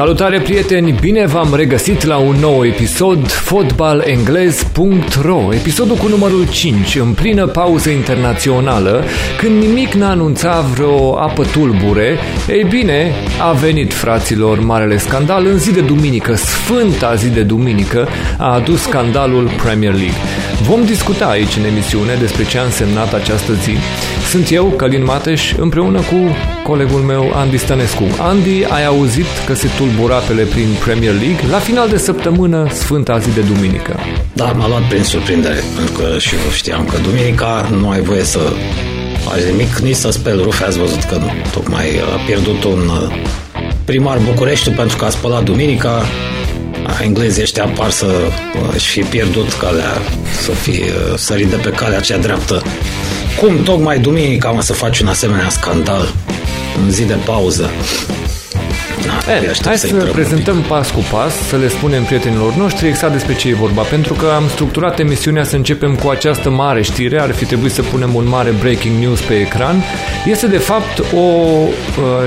Salutare prieteni, bine v-am regăsit la un nou episod fotbalenglez.ro Episodul cu numărul 5, în plină pauză internațională, când nimic n-a anunțat vreo apă tulbure, ei bine, a venit fraților marele scandal în zi de duminică, sfânta zi de duminică, a adus scandalul Premier League. Vom discuta aici în emisiune despre ce a însemnat această zi. Sunt eu, Călin Mateș, împreună cu colegul meu Andy Stănescu. Andy, ai auzit că se tulbura apele prin Premier League la final de săptămână, sfânta zi de duminică. Da, m-a luat prin surprindere, pentru că și eu știam că duminica nu ai voie să faci nimic, nici să speli rufe. Ați văzut că tocmai a pierdut un uh, primar București pentru că a spălat duminica, englezii ăștia apar să și fi pierdut calea, să fi uh, sărit de pe calea cea dreaptă. Cum tocmai duminica mă să faci un asemenea scandal în zi de pauză? Da, e, hai să prezentăm pas cu pas, să le spunem prietenilor noștri exact despre ce e vorba, pentru că am structurat emisiunea să începem cu această mare știre, ar fi trebuit să punem un mare breaking news pe ecran. Este de fapt o uh,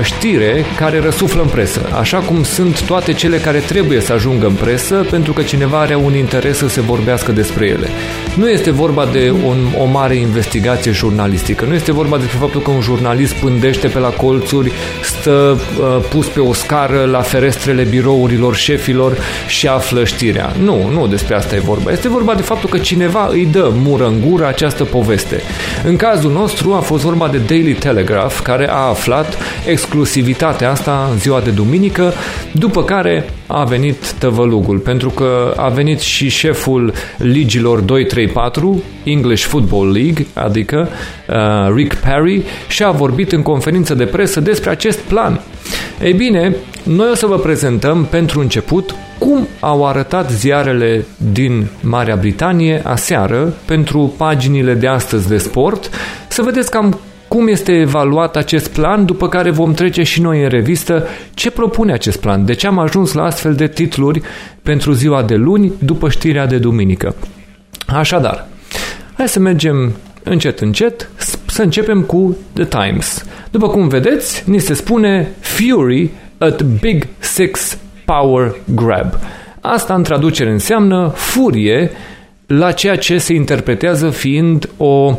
știre care răsuflă în presă, așa cum sunt toate cele care trebuie să ajungă în presă pentru că cineva are un interes să se vorbească despre ele. Nu este vorba de un, o mare investigație jurnalistică, nu este vorba despre faptul că un jurnalist pândește pe la colțuri, stă uh, pus pe o scară la ferestrele birourilor șefilor și află știrea. Nu, nu despre asta e vorba. Este vorba de faptul că cineva îi dă mură în gură această poveste. În cazul nostru a fost vorba de Daily Telegraph, care a aflat exclusivitatea asta în ziua de duminică, după care a venit tăvălugul, pentru că a venit și șeful ligilor 234, English Football League, adică uh, Rick Perry, și a vorbit în conferință de presă despre acest plan. Ei bine, noi o să vă prezentăm pentru început cum au arătat ziarele din Marea Britanie aseară pentru paginile de astăzi de sport, să vedeți cam cum este evaluat acest plan, după care vom trece și noi în revistă ce propune acest plan, de ce am ajuns la astfel de titluri pentru ziua de luni după știrea de duminică. Așadar, hai să mergem încet, încet, să începem cu The Times. După cum vedeți, ni se spune Fury at Big Six Power Grab. Asta în traducere înseamnă furie la ceea ce se interpretează fiind o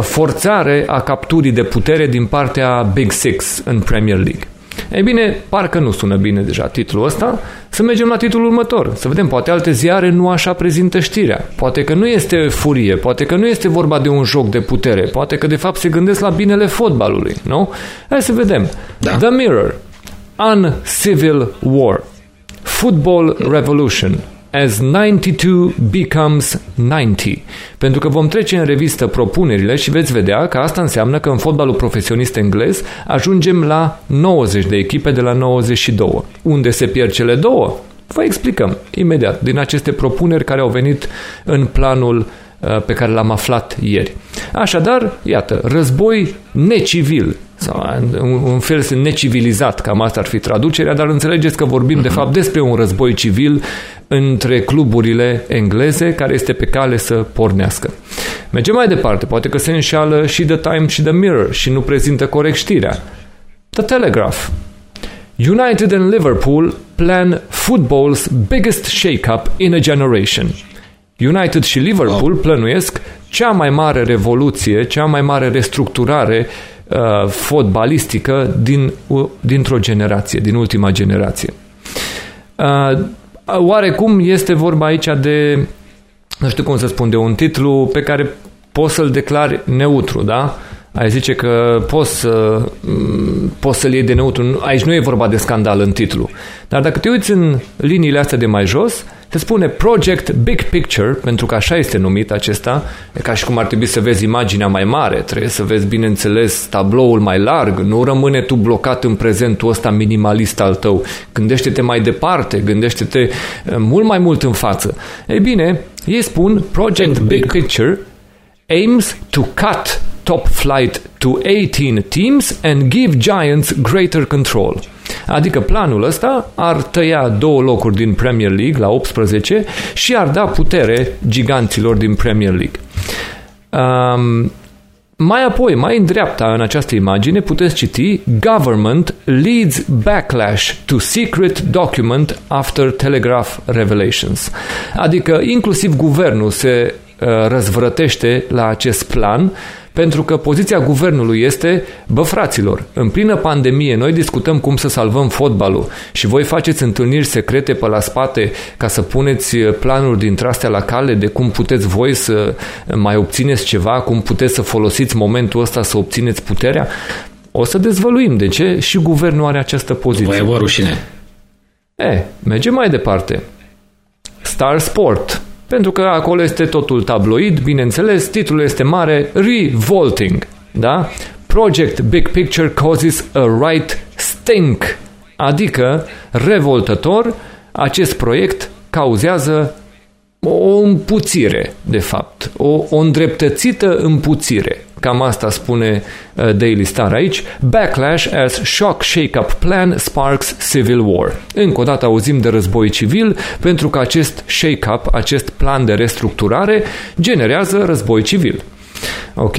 forțare a capturii de putere din partea Big Six în Premier League. Ei bine, parcă nu sună bine deja titlul ăsta. Să mergem la titlul următor. Să vedem, poate alte ziare nu așa prezintă știrea. Poate că nu este furie, poate că nu este vorba de un joc de putere, poate că de fapt se gândesc la binele fotbalului, nu? Hai să vedem. Da. The Mirror. Uncivil War. Football Revolution as 92 becomes 90. Pentru că vom trece în revistă propunerile și veți vedea că asta înseamnă că în fotbalul profesionist englez ajungem la 90 de echipe de la 92. Unde se pierd cele două? Vă explicăm imediat din aceste propuneri care au venit în planul uh, pe care l-am aflat ieri. Așadar, iată, război necivil sau un fel necivilizat, cam asta ar fi traducerea, dar înțelegeți că vorbim de fapt despre un război civil între cluburile engleze care este pe cale să pornească. Mergem mai departe, poate că se înșală și The Times și The Mirror și nu prezintă corect știrea. The Telegraph. United and Liverpool plan football's biggest shake-up in a generation. United și Liverpool plănuiesc cea mai mare revoluție, cea mai mare restructurare uh, fotbalistică din, uh, dintr-o generație, din ultima generație. Uh, oarecum este vorba aici de, nu știu cum să spun, de un titlu pe care poți să-l declari neutru, da? Ai zice că poți, să, mm, poți să-l iei de neutru. Aici nu e vorba de scandal în titlu. Dar dacă te uiți în liniile astea de mai jos, se spune Project Big Picture, pentru că așa este numit acesta, e ca și cum ar trebui să vezi imaginea mai mare, trebuie să vezi, bineînțeles, tabloul mai larg, nu rămâne tu blocat în prezentul ăsta minimalist al tău. Gândește-te mai departe, gândește-te eh, mult mai mult în față. Ei bine, ei spun Project Big Picture aims to cut top flight to 18 teams and give Giants greater control. Adică planul ăsta ar tăia două locuri din Premier League la 18 și ar da putere giganților din Premier League. Um, Mai apoi, mai în dreapta în această imagine, puteți citi Government leads backlash to secret document after Telegraph revelations. Adică inclusiv guvernul se uh, răzvrătește la acest plan pentru că poziția guvernului este, bă fraților, în plină pandemie noi discutăm cum să salvăm fotbalul și voi faceți întâlniri secrete pe la spate ca să puneți planuri dintre astea la cale de cum puteți voi să mai obțineți ceva, cum puteți să folosiți momentul ăsta să obțineți puterea. O să dezvăluim de ce și guvernul are această poziție. Vă e rușine. E, mergem mai departe. Star Sport pentru că acolo este totul tabloid, bineînțeles, titlul este mare, Revolting, da? Project Big Picture causes a right stink, adică revoltător, acest proiect cauzează o împuțire, de fapt, o, o îndreptățită împuțire. Cam asta spune uh, Daily Star aici. Backlash as shock shake-up plan sparks civil war. Încă o dată auzim de război civil pentru că acest shake-up, acest plan de restructurare generează război civil. Ok?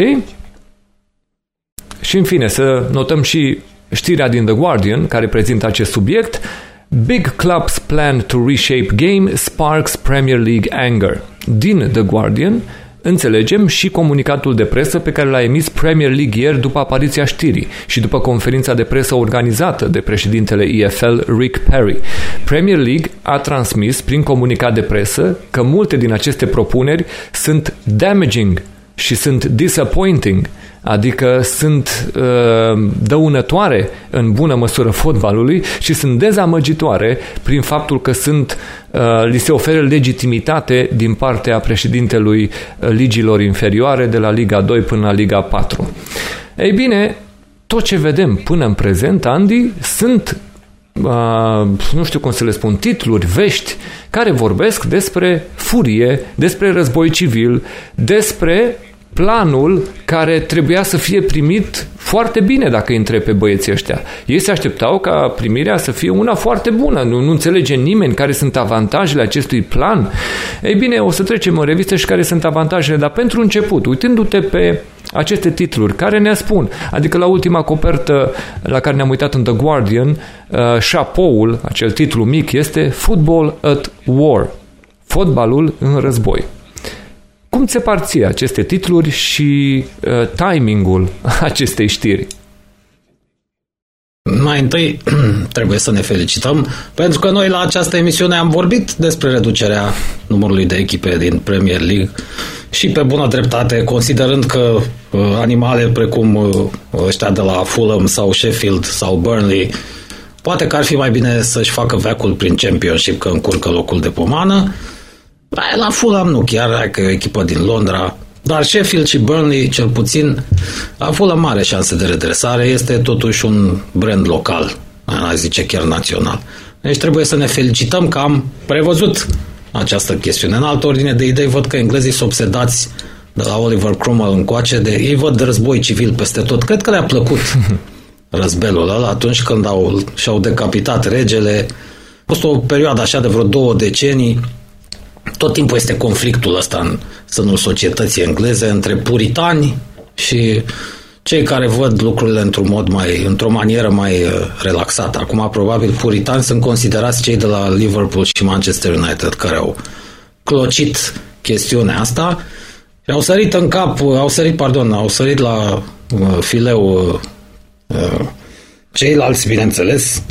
Și în fine, să notăm și știrea din The Guardian care prezintă acest subiect. Big clubs plan to reshape game sparks Premier League anger. Din The Guardian înțelegem și comunicatul de presă pe care l-a emis Premier League ieri după apariția știrii și după conferința de presă organizată de președintele EFL Rick Perry. Premier League a transmis prin comunicat de presă că multe din aceste propuneri sunt damaging și sunt disappointing adică sunt uh, dăunătoare în bună măsură fotbalului și sunt dezamăgitoare prin faptul că sunt uh, li se oferă legitimitate din partea președintelui uh, ligilor inferioare de la Liga 2 până la Liga 4. Ei bine, tot ce vedem până în prezent, Andy, sunt Uh, nu știu cum să le spun, titluri, vești care vorbesc despre furie, despre război civil, despre planul care trebuia să fie primit foarte bine dacă îi întreb pe băieții ăștia. Ei se așteptau ca primirea să fie una foarte bună. Nu, nu înțelege nimeni care sunt avantajele acestui plan. Ei bine, o să trecem în revistă și care sunt avantajele, dar pentru început, uitându-te pe aceste titluri care ne spun, adică la ultima copertă la care ne-am uitat în The Guardian, uh, șapoul, acel titlu mic, este Football at War. Fotbalul în război. Cum ți se ție aceste titluri și uh, timingul acestei știri? Mai întâi trebuie să ne felicităm pentru că noi la această emisiune am vorbit despre reducerea numărului de echipe din Premier League și pe bună dreptate, considerând că uh, animale precum uh, ăștia de la Fulham sau Sheffield sau Burnley poate că ar fi mai bine să-și facă veacul prin Championship că încurcă locul de pomană la Fulham nu chiar, că e o echipă din Londra, dar Sheffield și Burnley, cel puțin, a Fulham mare șanse de redresare, este totuși un brand local, a zice chiar național. Deci trebuie să ne felicităm că am prevăzut această chestiune. În altă ordine de idei, văd că englezii sunt obsedați de la Oliver Cromwell încoace, de, ei văd de război civil peste tot. Cred că le-a plăcut răzbelul ăla atunci când au, și-au decapitat regele. A fost o perioadă așa de vreo două decenii tot timpul este conflictul ăsta în sânul societății engleze între puritani și cei care văd lucrurile într-un mod mai, într-o manieră mai uh, relaxată. Acum, probabil, puritani sunt considerați cei de la Liverpool și Manchester United care au clocit chestiunea asta și au sărit în cap, au sărit, pardon, au sărit la uh, fileu uh, uh ceilalți, bineînțeles,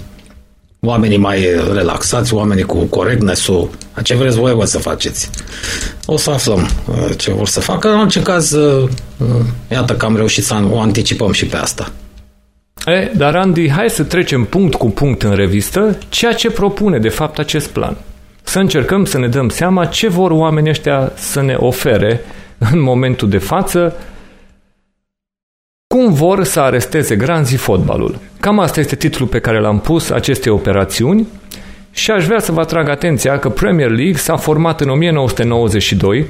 oamenii mai relaxați, oamenii cu corectness-ul, ce vreți voi vă să faceți. O să aflăm uh, ce vor să facă. În orice caz, uh, uh, iată că am reușit să o anticipăm și pe asta. E, dar Andy, hai să trecem punct cu punct în revistă ceea ce propune de fapt acest plan. Să încercăm să ne dăm seama ce vor oamenii ăștia să ne ofere în momentul de față cum vor să aresteze granzii fotbalul. Cam asta este titlul pe care l-am pus acestei operațiuni și aș vrea să vă atrag atenția că Premier League s-a format în 1992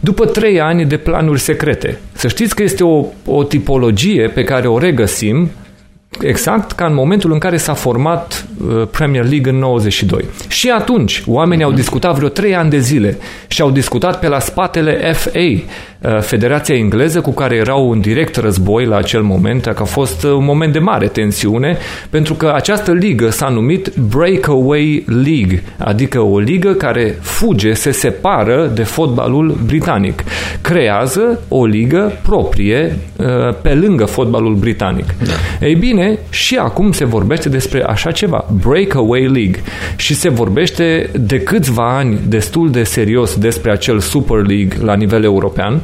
după trei ani de planuri secrete. Să știți că este o, o tipologie pe care o regăsim exact ca în momentul în care s-a format uh, Premier League în 92. Și atunci oamenii au discutat vreo trei ani de zile și au discutat pe la spatele FA uh, Federația Engleză cu care erau în direct război la acel moment, că a fost un moment de mare tensiune, pentru că această ligă s-a numit Breakaway League, adică o ligă care fuge, se separă de fotbalul britanic. Creează o ligă proprie uh, pe lângă fotbalul britanic. Da. Ei bine, și acum se vorbește despre așa ceva, Breakaway League, și se vorbește de câțiva ani destul de serios despre acel Super League la nivel european, uh,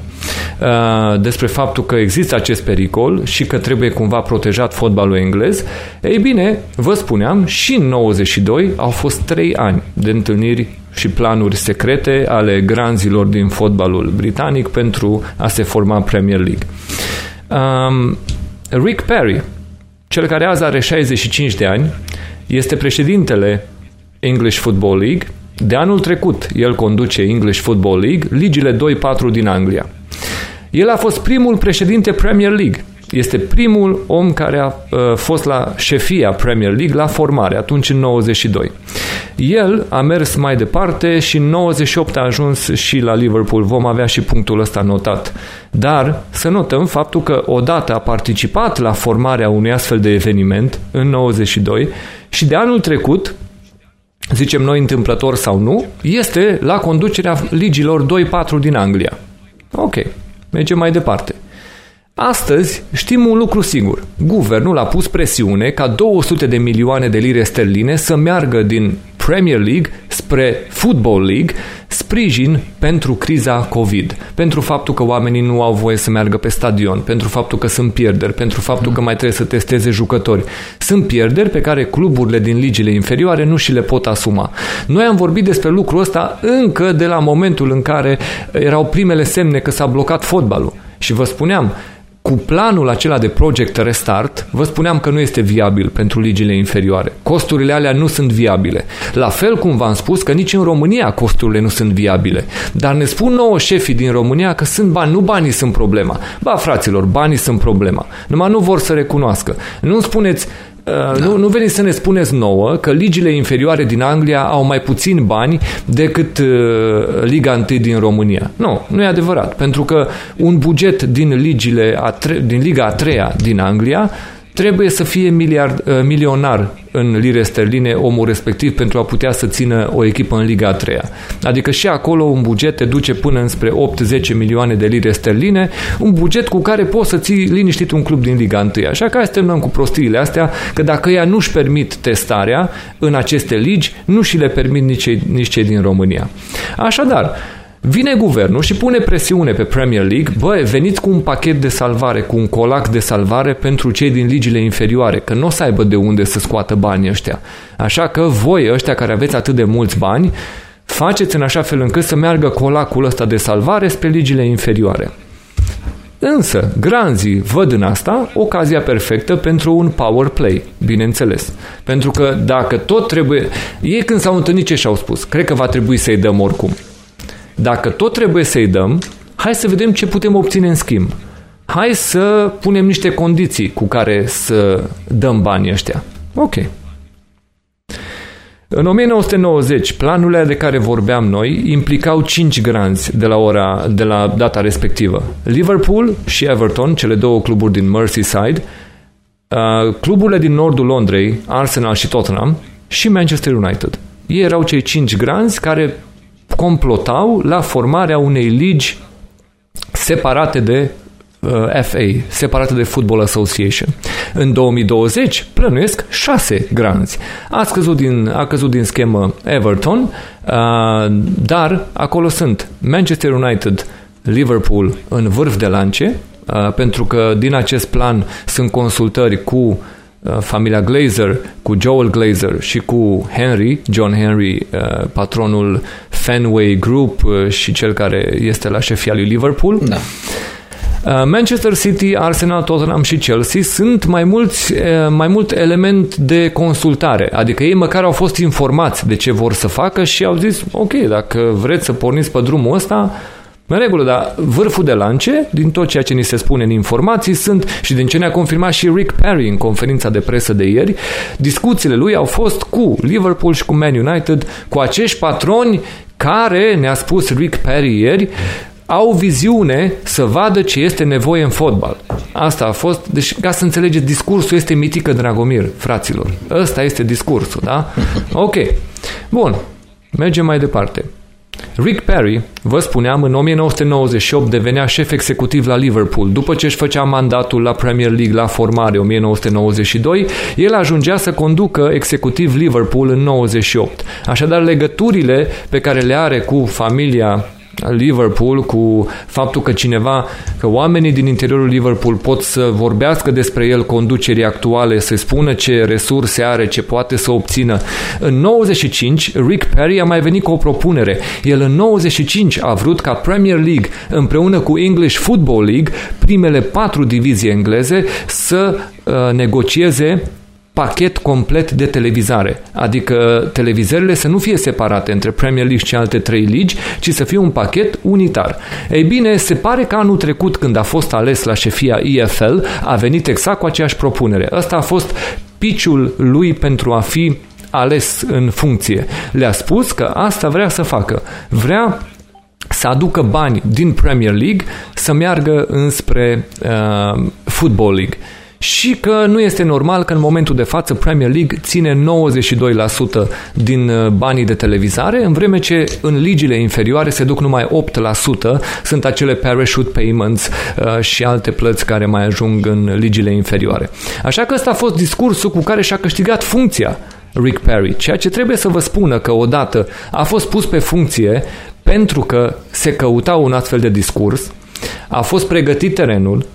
despre faptul că există acest pericol și că trebuie cumva protejat fotbalul englez. Ei bine, vă spuneam, și în 92 au fost trei ani de întâlniri și planuri secrete ale granzilor din fotbalul britanic pentru a se forma Premier League. Um, Rick Perry, cel care azi are 65 de ani, este președintele English Football League. De anul trecut, el conduce English Football League, ligile 2-4 din Anglia. El a fost primul președinte Premier League. Este primul om care a uh, fost la șefia Premier League la formare, atunci în 92. El a mers mai departe și în 98 a ajuns și la Liverpool. Vom avea și punctul ăsta notat. Dar să notăm faptul că odată a participat la formarea unui astfel de eveniment în 92 și de anul trecut zicem noi întâmplător sau nu, este la conducerea ligilor 2-4 din Anglia. Ok, mergem mai departe. Astăzi știm un lucru sigur. Guvernul a pus presiune ca 200 de milioane de lire sterline să meargă din Premier League spre Football League, sprijin pentru criza COVID, pentru faptul că oamenii nu au voie să meargă pe stadion, pentru faptul că sunt pierderi, pentru faptul că mai trebuie să testeze jucători. Sunt pierderi pe care cluburile din ligile inferioare nu și le pot asuma. Noi am vorbit despre lucrul ăsta încă de la momentul în care erau primele semne că s-a blocat fotbalul. Și vă spuneam, cu planul acela de Project Restart, vă spuneam că nu este viabil pentru ligile inferioare. Costurile alea nu sunt viabile. La fel cum v-am spus că nici în România costurile nu sunt viabile. Dar ne spun nouă șefii din România că sunt bani, nu banii sunt problema. Ba, fraților, banii sunt problema. Numai nu vor să recunoască. Nu spuneți, da. Nu, nu veniți să ne spuneți nouă că ligile inferioare din Anglia au mai puțin bani decât uh, Liga 1 din România. Nu, nu e adevărat. Pentru că un buget din, ligile a tre- din Liga a treia din Anglia trebuie să fie miliard, uh, milionar în lire sterline omul respectiv pentru a putea să țină o echipă în Liga a treia. Adică și acolo un buget te duce până înspre 8-10 milioane de lire sterline, un buget cu care poți să ții liniștit un club din Liga 1. Așa că hai să terminăm cu prostiile astea, că dacă ea nu-și permit testarea în aceste ligi, nu și le permit nici cei, nici cei din România. Așadar, Vine guvernul și pune presiune pe Premier League, băi, veniți cu un pachet de salvare, cu un colac de salvare pentru cei din ligile inferioare, că nu o să aibă de unde să scoată banii ăștia. Așa că voi, ăștia care aveți atât de mulți bani, faceți în așa fel încât să meargă colacul ăsta de salvare spre ligile inferioare. Însă, granzii văd în asta ocazia perfectă pentru un power play, bineînțeles. Pentru că dacă tot trebuie... Ei când s-au întâlnit ce și-au spus? Cred că va trebui să-i dăm oricum. Dacă tot trebuie să-i dăm, hai să vedem ce putem obține în schimb. Hai să punem niște condiții cu care să dăm banii ăștia. Ok. În 1990, planurile de care vorbeam noi implicau cinci granzi de la, ora, de la data respectivă. Liverpool și Everton, cele două cluburi din Merseyside, uh, cluburile din nordul Londrei, Arsenal și Tottenham, și Manchester United. Ei erau cei cinci granzi care complotau la formarea unei ligi separate de uh, FA, separate de Football Association. În 2020 plănuiesc șase granzi. A căzut din, a căzut din schemă Everton, uh, dar acolo sunt Manchester United, Liverpool în vârf de lance, uh, pentru că din acest plan sunt consultări cu Uh, familia Glazer, cu Joel Glazer și cu Henry, John Henry, uh, patronul Fenway Group uh, și cel care este la șefia lui Liverpool. Da. Manchester City, Arsenal, Tottenham și Chelsea sunt mai, mulți, mai mult element de consultare, adică ei măcar au fost informați de ce vor să facă și au zis, ok, dacă vreți să porniți pe drumul ăsta, în regulă, dar vârful de lance, din tot ceea ce ni se spune în informații, sunt, și din ce ne-a confirmat și Rick Perry în conferința de presă de ieri, discuțiile lui au fost cu Liverpool și cu Man United, cu acești patroni care, ne-a spus Rick Perry ieri, au viziune să vadă ce este nevoie în fotbal. Asta a fost, deci ca să înțelegeți, discursul este mitică Dragomir, fraților. Ăsta este discursul, da? Ok. Bun. Mergem mai departe. Rick Perry, vă spuneam, în 1998 devenea șef executiv la Liverpool. După ce își făcea mandatul la Premier League la formare 1992, el ajungea să conducă executiv Liverpool în 98. Așadar, legăturile pe care le are cu familia Liverpool cu faptul că cineva, că oamenii din interiorul Liverpool pot să vorbească despre el conducerii actuale, să spună ce resurse are, ce poate să obțină. În 95, Rick Perry a mai venit cu o propunere. El în 95 a vrut ca Premier League împreună cu English Football League, primele patru divizii engleze, să uh, negocieze pachet complet de televizare, adică televizările să nu fie separate între Premier League și alte trei ligi, ci să fie un pachet unitar. Ei bine, se pare că anul trecut, când a fost ales la șefia EFL, a venit exact cu aceeași propunere. Ăsta a fost piciul lui pentru a fi ales în funcție. Le-a spus că asta vrea să facă. Vrea să aducă bani din Premier League să meargă înspre uh, Football League și că nu este normal că în momentul de față Premier League ține 92% din uh, banii de televizare, în vreme ce în ligile inferioare se duc numai 8%, sunt acele parachute payments uh, și alte plăți care mai ajung în ligile inferioare. Așa că ăsta a fost discursul cu care și-a câștigat funcția Rick Perry, ceea ce trebuie să vă spună că odată a fost pus pe funcție pentru că se căuta un astfel de discurs, a fost pregătit terenul,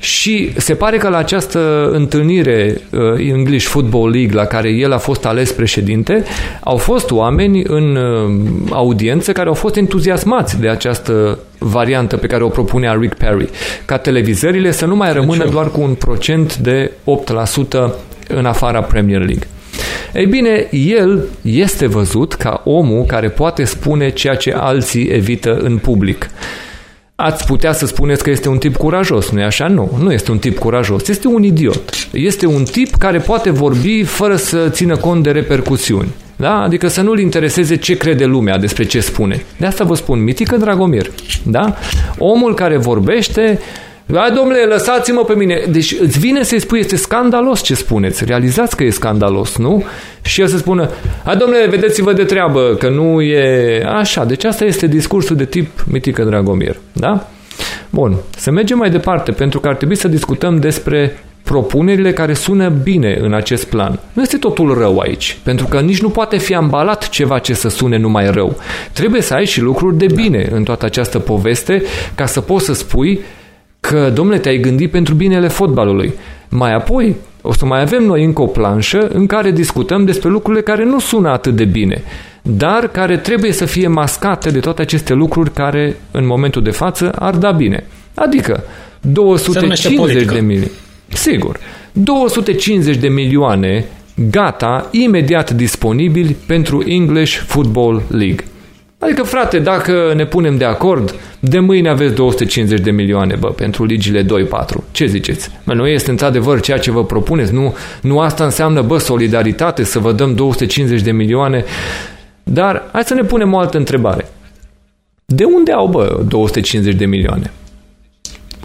și se pare că la această întâlnire uh, English Football League la care el a fost ales președinte, au fost oameni în uh, audiență care au fost entuziasmați de această variantă pe care o propunea Rick Perry, ca televizările să nu mai rămână doar cu un procent de 8% în afara Premier League. Ei bine, el este văzut ca omul care poate spune ceea ce alții evită în public ați putea să spuneți că este un tip curajos, nu-i așa? Nu, nu este un tip curajos, este un idiot. Este un tip care poate vorbi fără să țină cont de repercusiuni. Da? Adică să nu-l intereseze ce crede lumea despre ce spune. De asta vă spun, mitică Dragomir. Da? Omul care vorbește da, domnule, lăsați-mă pe mine. Deci îți vine să-i spui, este scandalos ce spuneți. Realizați că e scandalos, nu? Și el să spună, a, domnule, vedeți-vă de treabă, că nu e așa. Deci asta este discursul de tip Mitică Dragomir. Da? Bun, să mergem mai departe, pentru că ar trebui să discutăm despre propunerile care sună bine în acest plan. Nu este totul rău aici, pentru că nici nu poate fi ambalat ceva ce să sune numai rău. Trebuie să ai și lucruri de bine în toată această poveste ca să poți să spui că, domnule, te-ai gândit pentru binele fotbalului. Mai apoi, o să mai avem noi încă o planșă în care discutăm despre lucrurile care nu sună atât de bine, dar care trebuie să fie mascate de toate aceste lucruri care, în momentul de față, ar da bine. Adică 250 de milioane. Sigur. 250 de milioane gata, imediat disponibili pentru English Football League. Adică, frate, dacă ne punem de acord, de mâine aveți 250 de milioane, bă, pentru ligile 2-4. Ce ziceți? Mă, nu este într-adevăr ceea ce vă propuneți? Nu, nu asta înseamnă, bă, solidaritate, să vă dăm 250 de milioane? Dar hai să ne punem o altă întrebare. De unde au, bă, 250 de milioane?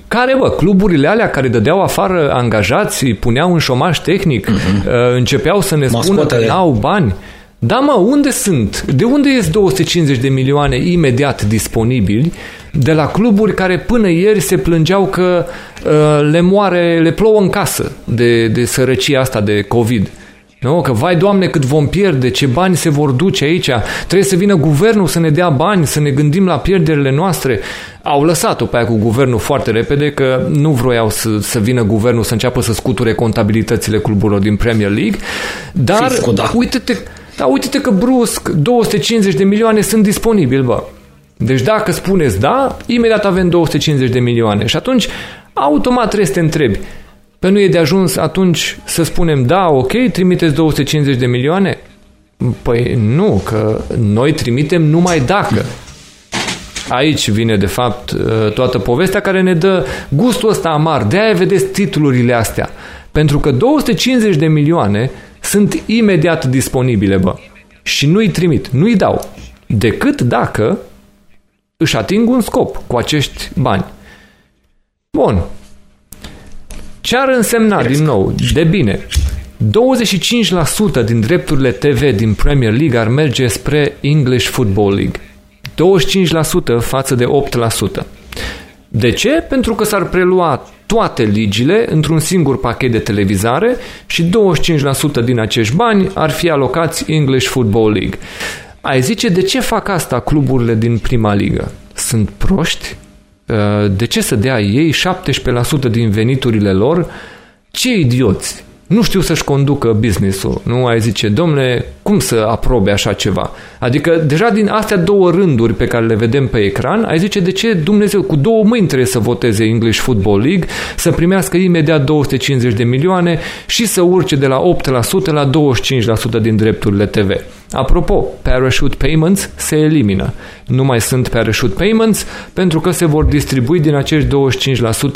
Care, bă, cluburile alea care dădeau afară angajați, îi puneau în șomaj tehnic, uh-huh. începeau să ne spună Mascotele. că n-au bani? Da, mă, unde sunt? De unde ies 250 de milioane imediat disponibili de la cluburi care până ieri se plângeau că uh, le moare, le plouă în casă de, de sărăcia asta de COVID? Nu? Că vai doamne cât vom pierde, ce bani se vor duce aici, trebuie să vină guvernul să ne dea bani, să ne gândim la pierderile noastre. Au lăsat-o pe aia cu guvernul foarte repede că nu vroiau să, să vină guvernul să înceapă să scuture contabilitățile cluburilor din Premier League, dar Fiscu, da. uite-te, dar uite-te că brusc 250 de milioane sunt disponibili, bă. Deci dacă spuneți da, imediat avem 250 de milioane. Și atunci, automat trebuie să te întrebi. Pe nu e de ajuns atunci să spunem da, ok, trimiteți 250 de milioane? Păi nu, că noi trimitem numai dacă. Aici vine, de fapt, ă, toată povestea care ne dă gustul ăsta amar. De-aia vedeți titlurile astea. Pentru că 250 de milioane sunt imediat disponibile, bă. Și nu-i trimit, nu-i dau. Decât dacă își ating un scop cu acești bani. Bun. Ce ar însemna, din nou, de bine, 25% din drepturile TV din Premier League ar merge spre English Football League. 25% față de 8%. De ce? Pentru că s-ar prelua toate ligile într-un singur pachet de televizare și 25% din acești bani ar fi alocați English Football League. Ai zice, de ce fac asta cluburile din prima ligă? Sunt proști? Uh, de ce să dea ei 17% din veniturile lor? Ce idioți! nu știu să-și conducă business-ul. Nu ai zice, domnule, cum să aprobe așa ceva? Adică deja din astea două rânduri pe care le vedem pe ecran, ai zice de ce Dumnezeu cu două mâini trebuie să voteze English Football League, să primească imediat 250 de milioane și să urce de la 8% la 25% din drepturile TV. Apropo, parachute payments se elimină. Nu mai sunt parachute payments pentru că se vor distribui din acești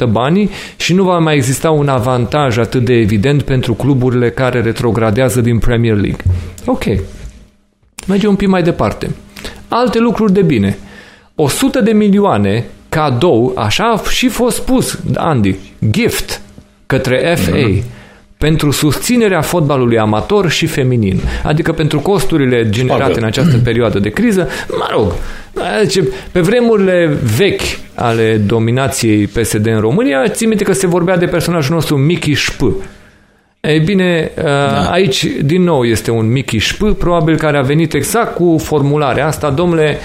25% banii și nu va mai exista un avantaj atât de evident pentru cluburile care retrogradează din Premier League. Ok. Mergem un pic mai departe. Alte lucruri de bine. 100 de milioane cadou, așa a și fost spus, Andy, gift către FA. Mm-hmm pentru susținerea fotbalului amator și feminin, adică pentru costurile generate Spagă. în această perioadă de criză, mă rog, zice, pe vremurile vechi ale dominației PSD în România, țin minte că se vorbea de personajul nostru Mickey Sp, ei bine, uh, da. aici din nou este un mic șp, probabil care a venit exact cu formularea asta, domnule,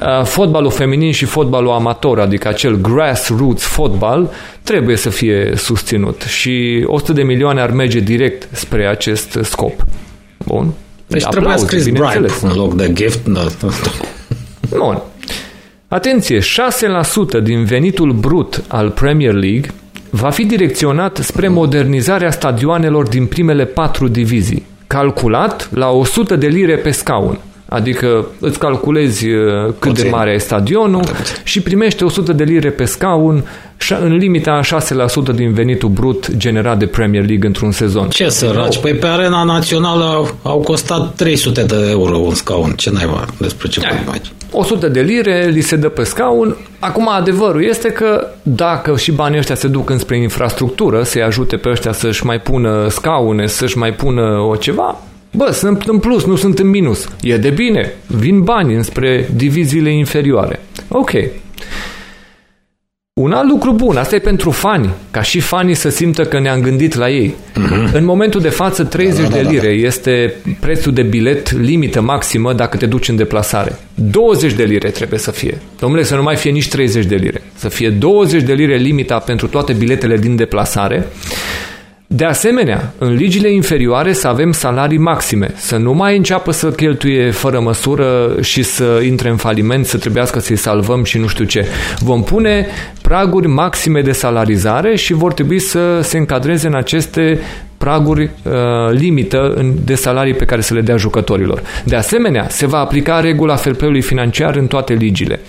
uh, fotbalul feminin și fotbalul amator, adică acel grassroots fotbal, trebuie să fie susținut și 100 de milioane ar merge direct spre acest scop. Bun. Deci trebuie scris bribe în loc de gift. Da. Bun. Atenție, 6% din venitul brut al Premier League va fi direcționat spre modernizarea stadioanelor din primele patru divizii, calculat la 100 de lire pe scaun. Adică îți calculezi uh, cât Puțin. de mare e stadionul și primești 100 de lire pe scaun în limita a 6% din venitul brut generat de Premier League într-un sezon. Ce săraci? Păi pe arena națională au costat 300 de euro un scaun. Ce naiba despre ce vorbim aici? 100 de lire li se dă pe scaun. Acum adevărul este că dacă și banii ăștia se duc înspre infrastructură, să-i ajute pe ăștia să-și mai pună scaune, să-și mai pună o ceva, Bă, sunt în plus, nu sunt în minus. E de bine. Vin bani înspre diviziile inferioare. Ok. Un alt lucru bun, asta e pentru fani, ca și fanii să simtă că ne-am gândit la ei. Uh-huh. În momentul de față, 30 da, da, da, de lire da. este prețul de bilet limită maximă dacă te duci în deplasare. 20 de lire trebuie să fie. Domnule, să nu mai fie nici 30 de lire. Să fie 20 de lire limita pentru toate biletele din deplasare de asemenea, în ligile inferioare să avem salarii maxime, să nu mai înceapă să cheltuie fără măsură și să intre în faliment, să trebuiască să-i salvăm și nu știu ce. Vom pune praguri maxime de salarizare și vor trebui să se încadreze în aceste praguri uh, limită de salarii pe care să le dea jucătorilor. De asemenea, se va aplica regula fair play financiar în toate ligile.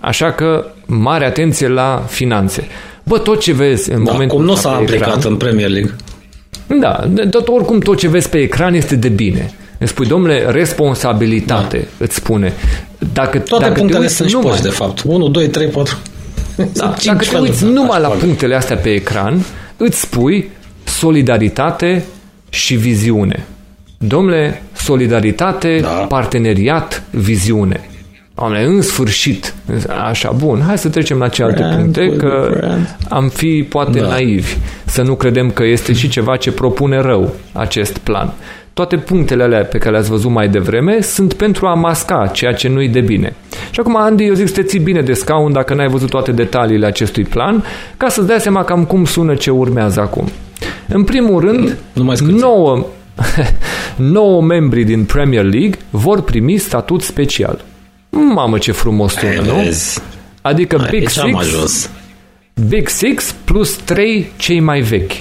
Așa că, mare atenție la finanțe. Bă, tot ce vezi în da, momentul cum nu s-a aplicat ecran, în Premier League. Da, tot, oricum tot ce vezi pe ecran este de bine. Îți spui, domnule, responsabilitate, da. îți spune. Dacă, Toate dacă punctele sunt și numai, de fapt. 1, 2, 3, 4. Da, dacă te uiți numai la punctele astea pe ecran, îți spui solidaritate și viziune. Domnule, solidaritate, da. parteneriat, viziune. Doamne, în sfârșit, așa, bun, hai să trecem la celelalte brand, puncte, că brand. am fi poate da. naivi să nu credem că este și ceva ce propune rău acest plan. Toate punctele alea pe care le-ați văzut mai devreme sunt pentru a masca ceea ce nu-i de bine. Și acum, Andy, eu zic să te ții bine de scaun dacă n-ai văzut toate detaliile acestui plan, ca să-ți dai seama cam cum sună ce urmează acum. În primul rând, nu mai nouă, nouă membri din Premier League vor primi statut special. Mamă, ce frumos sună, nu? Vezi. Adică Ai, Big Six, Big Six plus trei cei mai vechi.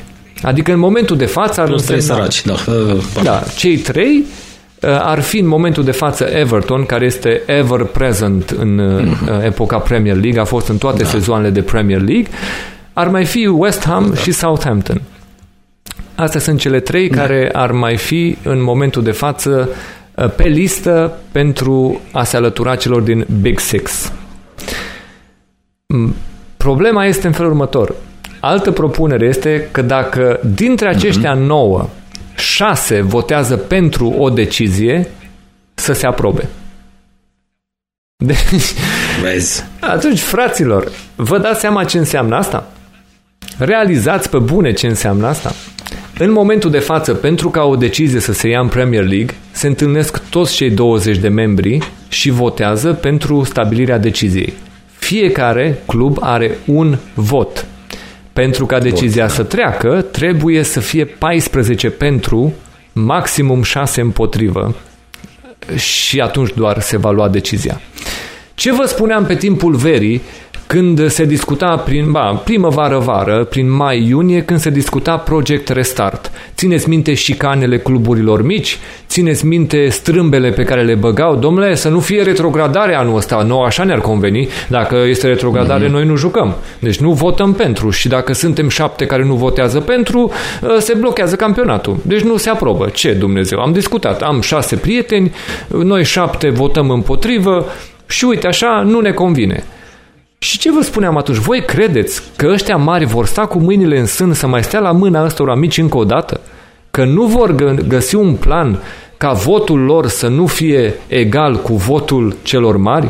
Adică în momentul de față ar plus trei săraci, da. Da, cei trei uh, ar fi în momentul de față Everton, care este ever present în mm-hmm. epoca Premier League, a fost în toate da. sezoanele de Premier League, ar mai fi West Ham da. și Southampton. Astea sunt cele trei da. care ar mai fi în momentul de față Uh, pe listă pentru a se alătura celor din Big Six. Problema este în felul următor. Altă propunere este că dacă dintre aceștia mm-hmm. nouă, șase votează pentru o decizie, să se aprobe. Deci, Vezi. atunci, fraților, vă dați seama ce înseamnă asta? Realizați pe bune ce înseamnă asta? În momentul de față, pentru ca o decizie să se ia în Premier League, se întâlnesc toți cei 20 de membri și votează pentru stabilirea deciziei. Fiecare club are un vot. Pentru ca decizia vot, da. să treacă, trebuie să fie 14 pentru, maximum 6 împotrivă și atunci doar se va lua decizia. Ce vă spuneam pe timpul verii când se discuta prin ba, primăvară-vară, prin mai-iunie, când se discuta Project Restart. Țineți minte șicanele cluburilor mici? Țineți minte strâmbele pe care le băgau? Domnule, să nu fie retrogradare anul ăsta. Nu așa ne-ar conveni. Dacă este retrogradare, mm-hmm. noi nu jucăm. Deci nu votăm pentru. Și dacă suntem șapte care nu votează pentru, ă, se blochează campionatul. Deci nu se aprobă. Ce Dumnezeu? Am discutat. Am șase prieteni, noi șapte votăm împotrivă și uite așa, nu ne convine. Și ce vă spuneam atunci? Voi credeți că ăștia mari vor sta cu mâinile în sân să mai stea la mâna ăstora mici încă o dată? Că nu vor găsi un plan ca votul lor să nu fie egal cu votul celor mari?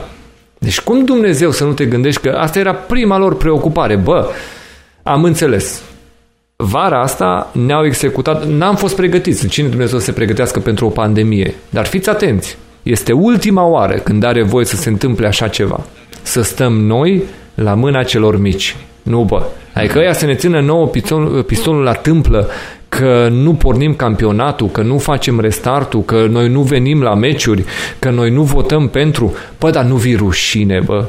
Deci cum Dumnezeu să nu te gândești că asta era prima lor preocupare? Bă, am înțeles. Vara asta ne-au executat, n-am fost pregătiți. Cine Dumnezeu să se pregătească pentru o pandemie? Dar fiți atenți, este ultima oară când are voie să se întâmple așa ceva să stăm noi la mâna celor mici. Nu, bă. Adică ăia să ne țină nouă pistolul, pistolul la tâmplă că nu pornim campionatul, că nu facem restartul, că noi nu venim la meciuri, că noi nu votăm pentru. Bă, dar nu vi rușine, bă.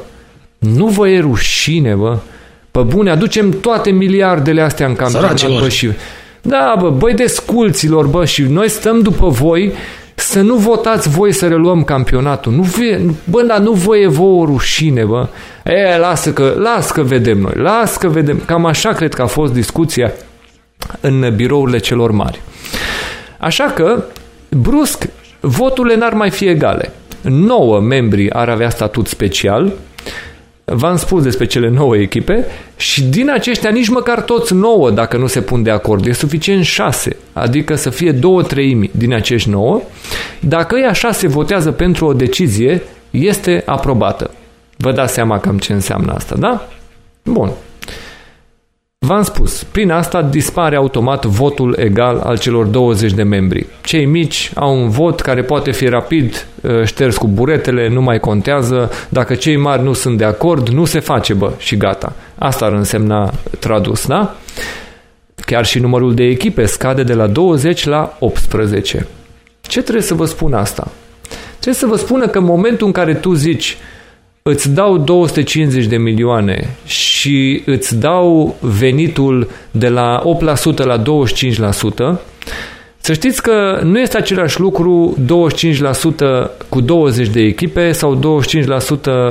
Nu vă e rușine, bă. Pe bune, aducem toate miliardele astea în campionat, bă, și... Da, bă, băi de sculților, bă, și noi stăm după voi să nu votați voi să reluăm campionatul. Nu vie, bă, dar nu vă e vouă rușine, bă. E, lasă că, las că vedem noi, las că vedem. Cam așa cred că a fost discuția în birourile celor mari. Așa că, brusc, voturile n-ar mai fi egale. Nouă membri ar avea statut special, V-am spus despre cele nouă echipe și din aceștia nici măcar toți nouă, dacă nu se pun de acord. E suficient șase, adică să fie două treimi din acești nouă. Dacă ea șase votează pentru o decizie, este aprobată. Vă dați seama cam ce înseamnă asta, da? Bun. V-am spus, prin asta dispare automat votul egal al celor 20 de membri. Cei mici au un vot care poate fi rapid uh, șters cu buretele, nu mai contează. Dacă cei mari nu sunt de acord, nu se face, bă, și gata. Asta ar însemna tradus, da? Chiar și numărul de echipe scade de la 20 la 18. Ce trebuie să vă spun asta? Trebuie să vă spună că în momentul în care tu zici îți dau 250 de milioane și îți dau venitul de la 8% la 25%, să știți că nu este același lucru 25% cu 20 de echipe sau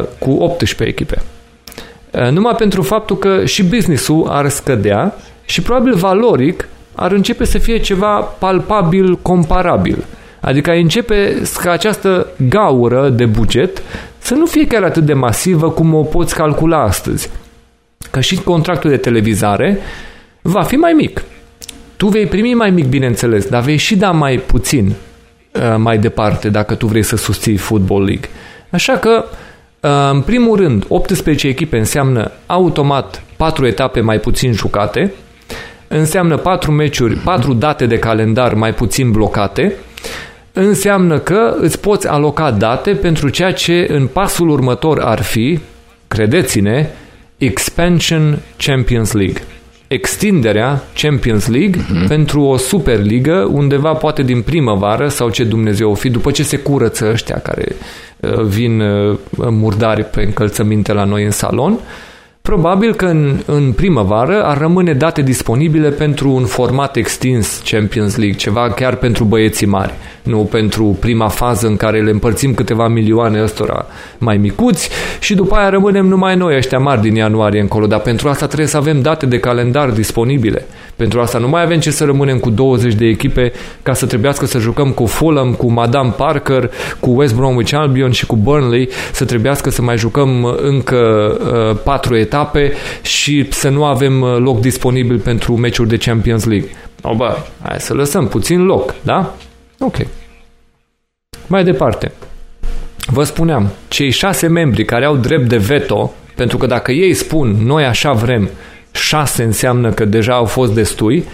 25% cu 18 echipe. Numai pentru faptul că și businessul ar scădea și probabil valoric ar începe să fie ceva palpabil, comparabil. Adică începe ca această gaură de buget să nu fie chiar atât de masivă cum o poți calcula astăzi. Că și contractul de televizare va fi mai mic. Tu vei primi mai mic, bineînțeles, dar vei și da mai puțin uh, mai departe dacă tu vrei să susții Football League. Așa că, uh, în primul rând, 18 echipe înseamnă automat 4 etape mai puțin jucate, înseamnă 4 meciuri, 4 date de calendar mai puțin blocate, înseamnă că îți poți aloca date pentru ceea ce în pasul următor ar fi, credeți-ne, Expansion Champions League. Extinderea Champions League uh-huh. pentru o Superligă undeva poate din primăvară sau ce Dumnezeu o fi, după ce se curăță ăștia care uh, vin uh, murdari pe încălțăminte la noi în salon, uh, Probabil că în, în primăvară ar rămâne date disponibile pentru un format extins Champions League, ceva chiar pentru băieții mari, nu pentru prima fază în care le împărțim câteva milioane ăstora mai micuți și după aia rămânem numai noi ăștia mari din ianuarie încolo, dar pentru asta trebuie să avem date de calendar disponibile. Pentru asta nu mai avem ce să rămânem cu 20 de echipe ca să trebuiască să jucăm cu Fulham, cu Madame Parker, cu West Bromwich Albion și cu Burnley, să trebuiască să mai jucăm încă uh, patru etape etape și să nu avem uh, loc disponibil pentru meciuri de Champions League. O, bă, hai să lăsăm puțin loc, da? Ok. Mai departe. Vă spuneam, cei șase membri care au drept de veto, pentru că dacă ei spun noi așa vrem, șase înseamnă că deja au fost destui,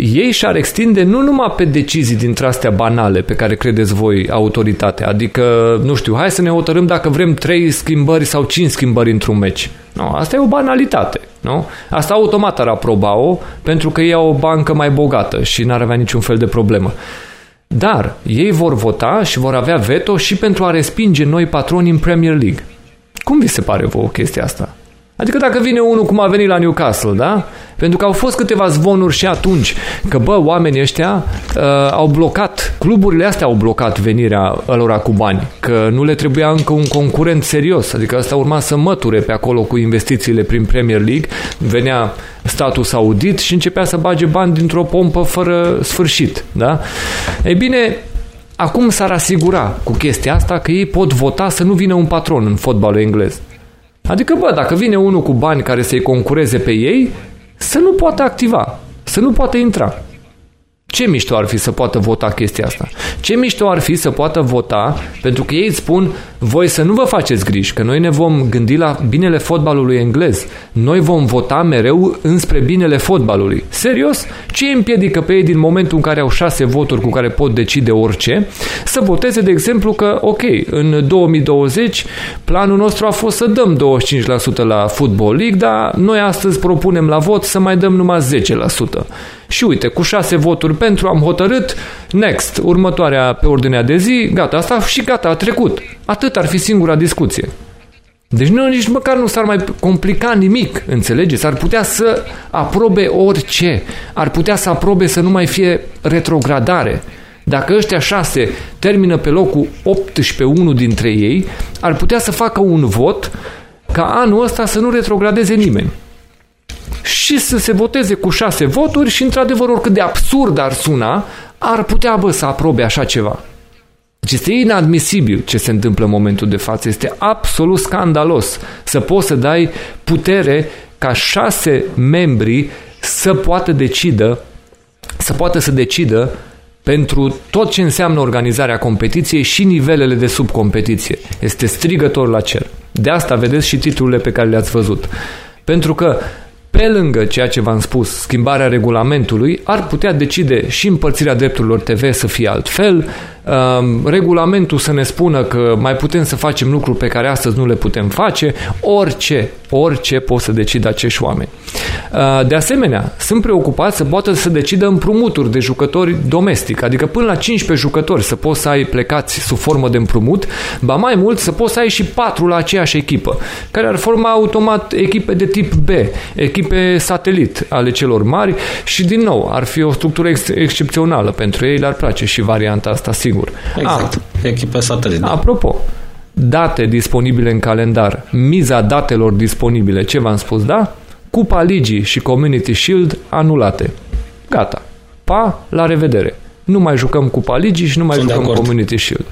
ei și-ar extinde nu numai pe decizii dintre astea banale pe care credeți voi autoritatea, adică, nu știu, hai să ne hotărâm dacă vrem trei schimbări sau cinci schimbări într-un meci. Nu, asta e o banalitate, nu? Asta automat ar aproba-o pentru că e o bancă mai bogată și n-ar avea niciun fel de problemă. Dar ei vor vota și vor avea veto și pentru a respinge noi patroni în Premier League. Cum vi se pare vouă chestia asta? Adică dacă vine unul cum a venit la Newcastle, da? Pentru că au fost câteva zvonuri și atunci că, bă, oamenii ăștia uh, au blocat, cluburile astea au blocat venirea lor cu bani, că nu le trebuia încă un concurent serios, adică asta urma să măture pe acolo cu investițiile prin Premier League, venea statul saudit și începea să bage bani dintr-o pompă fără sfârșit, da? Ei bine, acum s-ar asigura cu chestia asta că ei pot vota să nu vină un patron în fotbalul englez. Adică, bă, dacă vine unul cu bani care să-i concureze pe ei, să nu poată activa, să nu poată intra. Ce mișto ar fi să poată vota chestia asta? Ce mișto ar fi să poată vota pentru că ei îți spun voi să nu vă faceți griji, că noi ne vom gândi la binele fotbalului englez. Noi vom vota mereu înspre binele fotbalului. Serios? Ce îi împiedică pe ei din momentul în care au șase voturi cu care pot decide orice să voteze, de exemplu, că ok, în 2020 planul nostru a fost să dăm 25% la Football League, dar noi astăzi propunem la vot să mai dăm numai 10%. Și uite, cu șase voturi pentru am hotărât, next, următoarea pe ordinea de zi, gata, asta și gata, a trecut. Atât ar fi singura discuție. Deci nu, nici măcar nu s-ar mai complica nimic, înțelegeți? Ar putea să aprobe orice. Ar putea să aprobe să nu mai fie retrogradare. Dacă ăștia șase termină pe locul 18 unul dintre ei, ar putea să facă un vot ca anul ăsta să nu retrogradeze nimeni și să se voteze cu șase voturi și, într-adevăr, oricât de absurd ar suna, ar putea, bă, să aprobe așa ceva. Deci este inadmisibil ce se întâmplă în momentul de față. Este absolut scandalos să poți să dai putere ca șase membri să poată decidă să poată să decidă pentru tot ce înseamnă organizarea competiției și nivelele de subcompetiție. Este strigător la cer. De asta vedeți și titlurile pe care le-ați văzut. Pentru că pe lângă ceea ce v-am spus, schimbarea regulamentului, ar putea decide și împărțirea drepturilor TV să fie altfel, Um, regulamentul să ne spună că mai putem să facem lucruri pe care astăzi nu le putem face, orice, orice pot să decidă acești oameni. Uh, de asemenea, sunt preocupați să poată să decidă împrumuturi de jucători domestic, adică până la 15 jucători să poți să ai plecați sub formă de împrumut, ba mai mult să poți să ai și 4 la aceeași echipă, care ar forma automat echipe de tip B, echipe satelit ale celor mari și din nou ar fi o structură ex- excepțională pentru ei, le-ar place și varianta asta, sigur sigur. Exact. A, Echipe satelit. Apropo, date disponibile în calendar, miza datelor disponibile, ce v-am spus, da? Cupa Ligii și Community Shield anulate. Gata. Pa, la revedere. Nu mai jucăm Cupa Ligii și nu mai Sunt jucăm Community Shield.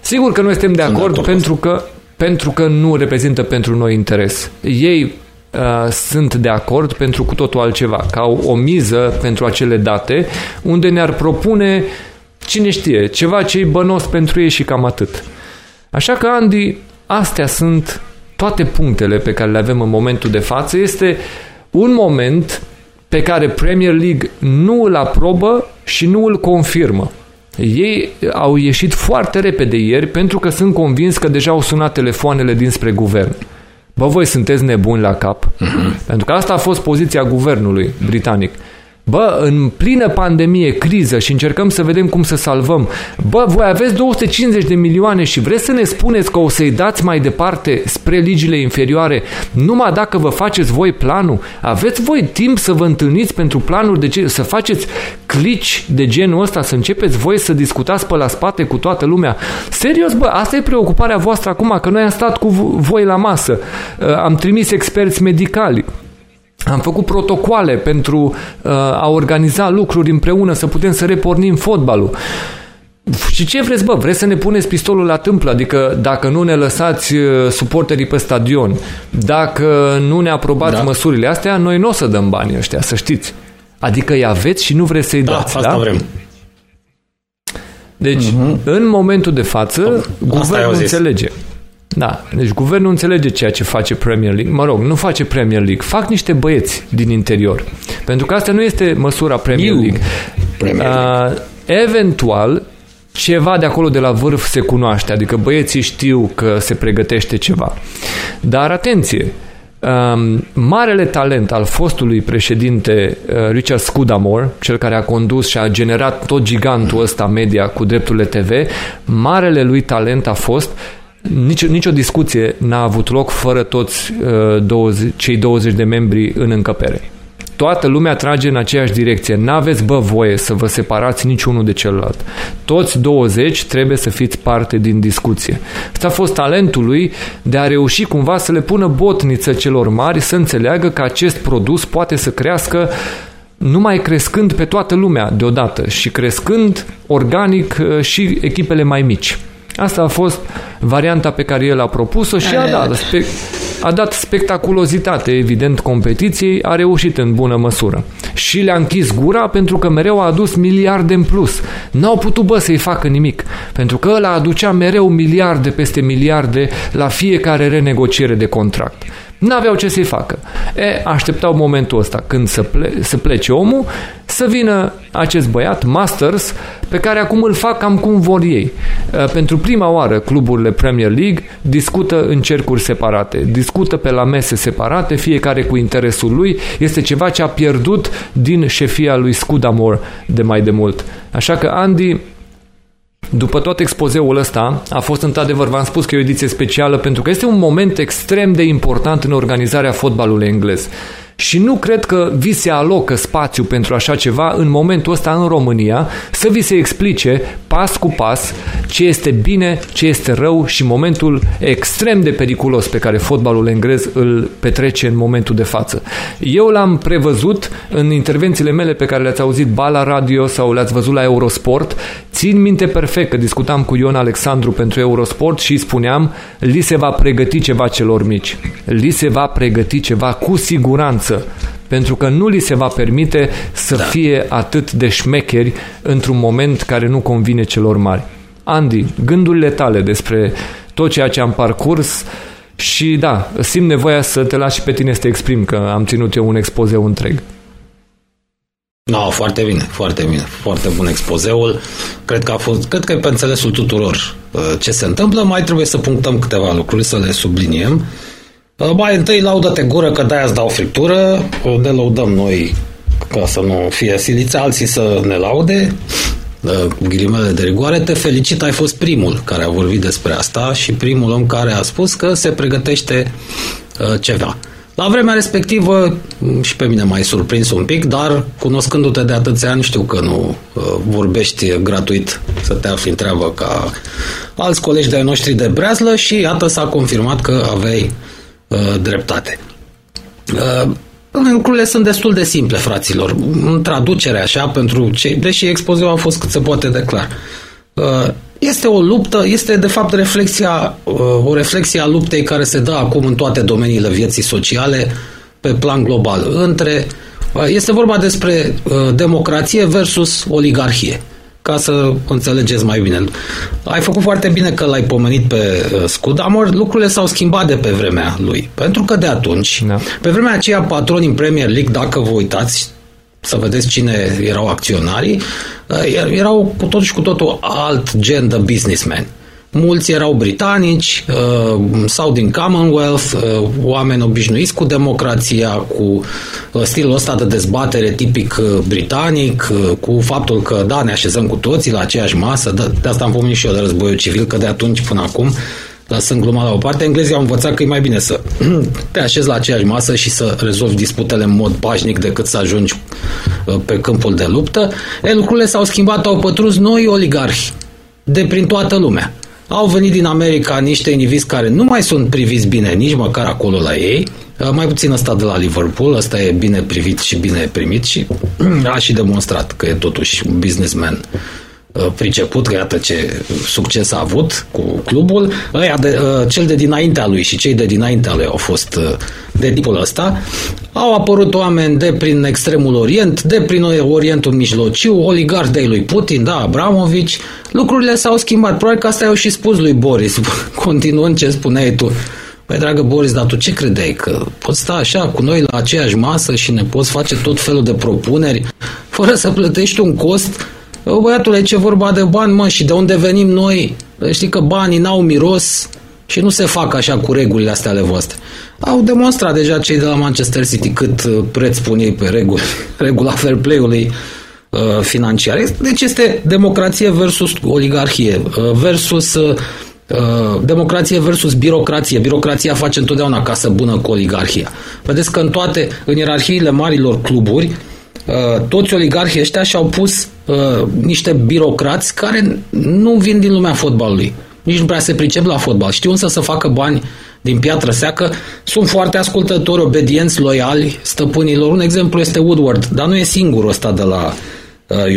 Sigur că noi suntem de acord, de acord pentru că pentru că nu reprezintă pentru noi interes. Ei uh, sunt de acord pentru cu totul altceva, ca o, o miză pentru acele date, unde ne-ar propune uh, Cine știe, ceva ce e bănos pentru ei și cam atât. Așa că, Andy, astea sunt toate punctele pe care le avem în momentul de față. Este un moment pe care Premier League nu îl aprobă și nu îl confirmă. Ei au ieșit foarte repede ieri pentru că sunt convins că deja au sunat telefoanele dinspre guvern. Bă, voi sunteți nebuni la cap? Uh-huh. Pentru că asta a fost poziția guvernului britanic. Bă, în plină pandemie, criză și încercăm să vedem cum să salvăm. Bă, voi aveți 250 de milioane și vreți să ne spuneți că o să-i dați mai departe spre ligile inferioare numai dacă vă faceți voi planul? Aveți voi timp să vă întâlniți pentru planuri de ce, să faceți clici de genul ăsta, să începeți voi să discutați pe la spate cu toată lumea? Serios, bă, asta e preocuparea voastră acum, că noi am stat cu voi la masă, am trimis experți medicali, am făcut protocoale pentru uh, a organiza lucruri împreună, să putem să repornim fotbalul. și ce vreți, bă? Vreți să ne puneți pistolul la tâmplă? Adică dacă nu ne lăsați uh, suporterii pe stadion, dacă nu ne aprobați da. măsurile astea, noi nu o să dăm banii ăștia, să știți. Adică îi aveți și nu vreți să-i da, dați, asta da? vrem. Deci, uh-huh. în momentul de față, guvernul înțelege. Da, deci guvernul înțelege ceea ce face Premier League. Mă rog, nu face Premier League, fac niște băieți din interior. Pentru că asta nu este măsura Premier League. Premier League. Uh, eventual, ceva de acolo de la vârf se cunoaște, adică băieții știu că se pregătește ceva. Dar atenție, um, marele talent al fostului președinte uh, Richard Scudamore, cel care a condus și a generat tot gigantul ăsta media cu drepturile TV, marele lui talent a fost nicio, nicio discuție n-a avut loc fără toți uh, 20, cei 20 de membri în încăpere. Toată lumea trage în aceeași direcție. N-aveți, bă, voie să vă separați niciunul de celălalt. Toți 20 trebuie să fiți parte din discuție. Asta a fost talentul lui de a reuși cumva să le pună botniță celor mari să înțeleagă că acest produs poate să crească numai crescând pe toată lumea deodată și crescând organic uh, și echipele mai mici. Asta a fost varianta pe care el a propus-o și a dat, spe- a dat spectaculozitate, evident, competiției, a reușit în bună măsură. Și le-a închis gura pentru că mereu a adus miliarde în plus. N-au putut, bă, să-i facă nimic, pentru că ăla aducea mereu miliarde peste miliarde la fiecare renegociere de contract. N-aveau ce să-i facă. E, așteptau momentul ăsta când să, ple- să plece omul, să vină acest băiat, Masters, pe care acum îl fac cam cum vor ei. Pentru prima oară, cluburile Premier League discută în cercuri separate, discută pe la mese separate, fiecare cu interesul lui. Este ceva ce a pierdut din șefia lui Scudamore de mai de mult. Așa că, Andy, după tot expozeul ăsta, a fost într-adevăr, v-am spus că e o ediție specială pentru că este un moment extrem de important în organizarea fotbalului englez și nu cred că vi se alocă spațiu pentru așa ceva în momentul ăsta în România să vi se explice pas cu pas ce este bine, ce este rău și momentul extrem de periculos pe care fotbalul englez îl petrece în momentul de față. Eu l-am prevăzut în intervențiile mele pe care le-ați auzit ba la radio sau le-ați văzut la Eurosport. Țin minte perfect că discutam cu Ion Alexandru pentru Eurosport și spuneam li se va pregăti ceva celor mici. Li se va pregăti ceva cu siguranță viață, pentru că nu li se va permite să da. fie atât de șmecheri într-un moment care nu convine celor mari. Andy, gândurile tale despre tot ceea ce am parcurs și da, simt nevoia să te lași pe tine să te exprim, că am ținut eu un expozeu întreg. No, foarte bine, foarte bine, foarte bun expozeul. Cred că a fost, cred că e pe înțelesul tuturor uh, ce se întâmplă. Mai trebuie să punctăm câteva lucruri, să le subliniem. Mai întâi laudă-te gură că de-aia îți dau friptură, ne laudăm noi ca să nu fie siliți alții să ne laude, cu ghilimele de rigoare, te felicit, ai fost primul care a vorbit despre asta și primul om care a spus că se pregătește uh, ceva. La vremea respectivă și pe mine m-ai surprins un pic, dar cunoscându-te de atâția ani știu că nu uh, vorbești gratuit să te afli în treabă ca alți colegi de-ai noștri de breazlă și iată s-a confirmat că aveai Uh, dreptate. Uh, lucrurile sunt destul de simple, fraților. În traducere așa, pentru cei, deși expoziul a fost cât se poate de clar. Uh, este o luptă, este de fapt reflexia, uh, o reflexie a luptei care se dă acum în toate domeniile vieții sociale pe plan global. Între, uh, este vorba despre uh, democrație versus oligarhie ca să înțelegeți mai bine. Ai făcut foarte bine că l-ai pomenit pe uh, Scudamor, lucrurile s-au schimbat de pe vremea lui. Pentru că de atunci, da. pe vremea aceea patroni în Premier League, dacă vă uitați, să vedeți cine erau acționarii, uh, erau cu tot și cu totul alt gen de businessmen. Mulți erau britanici uh, sau din Commonwealth, uh, oameni obișnuiți cu democrația, cu uh, stilul ăsta de dezbatere tipic britanic, cu faptul că, da, ne așezăm cu toții la aceeași masă, de, de asta am pomenit și eu de războiul civil, că de atunci până acum lăsând gluma la o parte, englezii au învățat că e mai bine să te așezi la aceeași masă și să rezolvi disputele în mod pașnic decât să ajungi pe câmpul de luptă. E, lucrurile s-au schimbat, au pătruns noi oligarhi de prin toată lumea. Au venit din America niște indivizi care nu mai sunt priviți bine nici măcar acolo la ei, uh, mai puțin ăsta de la Liverpool, ăsta e bine privit și bine primit și a și demonstrat că e totuși un businessman uh, priceput că iată ce succes a avut cu clubul, ăia de, uh, cel de dinaintea lui și cei de dinaintea lui au fost uh, de tipul ăsta. Au apărut oameni de prin extremul Orient, de prin Orientul Mijlociu, oligarhi de lui Putin, da, Abramovici. Lucrurile s-au schimbat. Probabil că asta i-au și spus lui Boris, continuând ce spuneai tu. Păi, dragă Boris, dar tu ce credeai? Că poți sta așa cu noi la aceeași masă și ne poți face tot felul de propuneri fără să plătești un cost? Băiatule, ce vorba de bani, mă, și de unde venim noi? Știi că banii n-au miros și nu se fac așa cu regulile astea ale voastre. Au demonstrat deja cei de la Manchester City cât uh, preț pun ei pe reguli, regula fair play-ului uh, financiar. Deci este democrație versus oligarhie, uh, versus uh, Uh, democrație versus birocrație. Birocrația face întotdeauna casă bună cu oligarhia. Vedeți că în toate, în ierarhiile marilor cluburi, uh, toți oligarhii ăștia și-au pus uh, niște birocrați care nu vin din lumea fotbalului. Nici nu prea se pricep la fotbal. Știu însă să facă bani din piatră seacă. Sunt foarte ascultători, obedienți, loiali stăpânilor. Un exemplu este Woodward, dar nu e singurul ăsta de la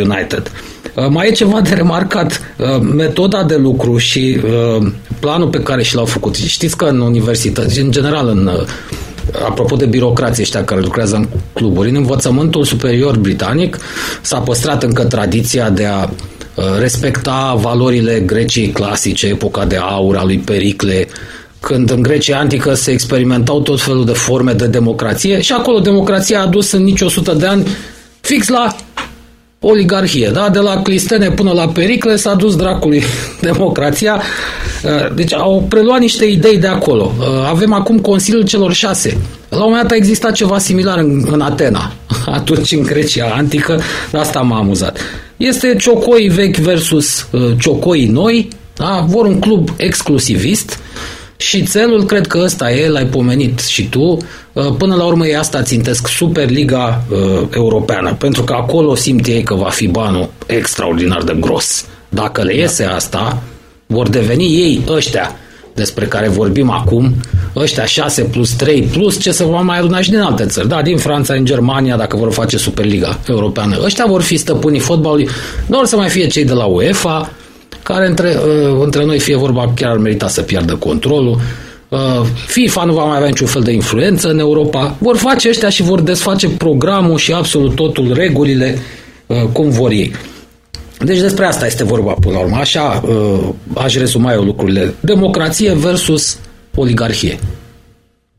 United. Uh, mai e ceva de remarcat. Uh, metoda de lucru și uh, planul pe care și l-au făcut. Știți că în universități, în general în apropo de birocrații ăștia care lucrează în cluburi, în învățământul superior britanic s-a păstrat încă tradiția de a respecta valorile Greciei clasice, epoca de aur a lui Pericle, când în Grecia antică se experimentau tot felul de forme de democrație și acolo democrația a dus în nici 100 de ani fix la oligarhie, da? De la Clistene până la Pericle s-a dus dracului democrația. Uh, deci au preluat niște idei de acolo. Uh, avem acum Consiliul celor șase. La un moment dat a existat ceva similar în, în Atena, atunci în Grecia antică, de asta m-a amuzat. Este ciocoi vechi versus uh, ciocoi noi, da? vor un club exclusivist, și țelul, cred că ăsta e, l-ai pomenit și tu, uh, până la urmă e asta țintesc Superliga uh, Europeană, pentru că acolo simt ei că va fi banul extraordinar de gros. Dacă le iese da. asta, vor deveni ei ăștia despre care vorbim acum, ăștia 6 plus 3 plus ce să vă mai aduna și din alte țări, da, din Franța, din Germania, dacă vor face Superliga Europeană. Ăștia vor fi stăpânii fotbalului, nu or să mai fie cei de la UEFA, care între, uh, între noi, fie vorba, chiar ar merita să piardă controlul. Uh, FIFA nu va mai avea niciun fel de influență în Europa. Vor face ăștia și vor desface programul și absolut totul, regulile, uh, cum vor ei. Deci despre asta este vorba până la urmă. Așa aș rezuma eu lucrurile. Democrație versus oligarhie.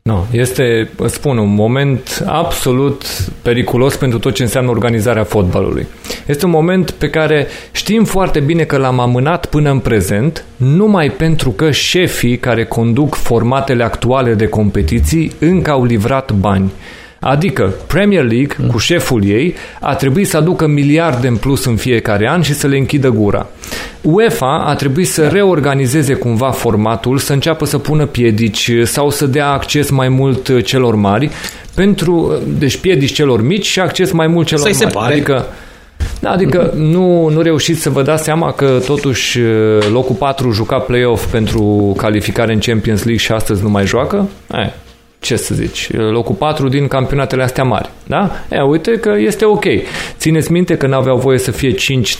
No, este, spun, un moment absolut periculos pentru tot ce înseamnă organizarea fotbalului. Este un moment pe care știm foarte bine că l-am amânat până în prezent, numai pentru că șefii care conduc formatele actuale de competiții încă au livrat bani. Adică Premier League, cu șeful ei, a trebuit să aducă miliarde în plus în fiecare an și să le închidă gura. UEFA a trebuit să reorganizeze cumva formatul, să înceapă să pună piedici sau să dea acces mai mult celor mari, pentru, deci piedici celor mici și acces mai mult celor Să-i mari. Separe. Adică da, adică nu, nu reușiți să vă dați seama că totuși locul 4 juca play-off pentru calificare în Champions League și astăzi nu mai joacă? Aia ce să zici, locul 4 din campionatele astea mari. Da? E, uite că este ok. Țineți minte că n-aveau voie să fie 5,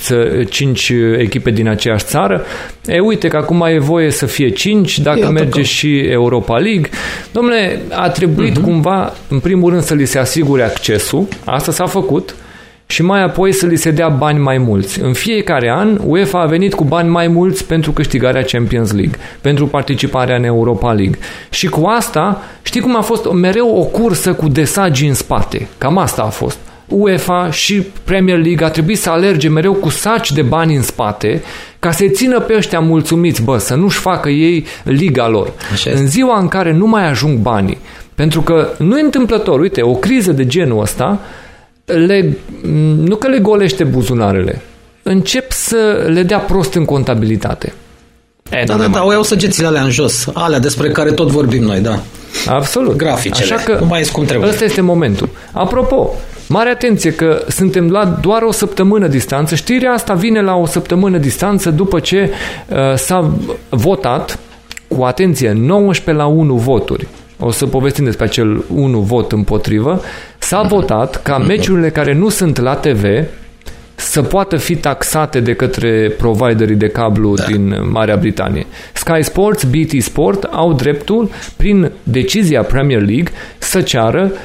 5 echipe din aceeași țară? E, uite că acum e voie să fie 5, dacă Iată merge că... și Europa League. Domnule, a trebuit uh-huh. cumva, în primul rând, să li se asigure accesul. Asta s-a făcut și mai apoi să li se dea bani mai mulți. În fiecare an, UEFA a venit cu bani mai mulți pentru câștigarea Champions League, pentru participarea în Europa League. Și cu asta, știi cum a fost mereu o cursă cu desagi în spate. Cam asta a fost. UEFA și Premier League a trebuit să alerge mereu cu saci de bani în spate ca să țină pe ăștia mulțumiți, bă, să nu-și facă ei liga lor. Așa în ziua în care nu mai ajung banii, pentru că nu e întâmplător, uite, o criză de genul ăsta le, nu că le golește buzunarele, încep să le dea prost în contabilitate. E, da, da, da, o iau săgețile alea în jos, alea despre care tot vorbim noi, da. Absolut. Graficele, Așa că nu mai cum trebuie. Ăsta este momentul. Apropo, mare atenție că suntem la doar o săptămână distanță. Știrea asta vine la o săptămână distanță după ce uh, s-a votat cu atenție 19 la 1 voturi o să povestim despre acel unu vot împotrivă, s-a votat ca meciurile care nu sunt la TV să poată fi taxate de către providerii de cablu da. din Marea Britanie. Sky Sports, BT Sport au dreptul, prin decizia Premier League, să ceară 14,95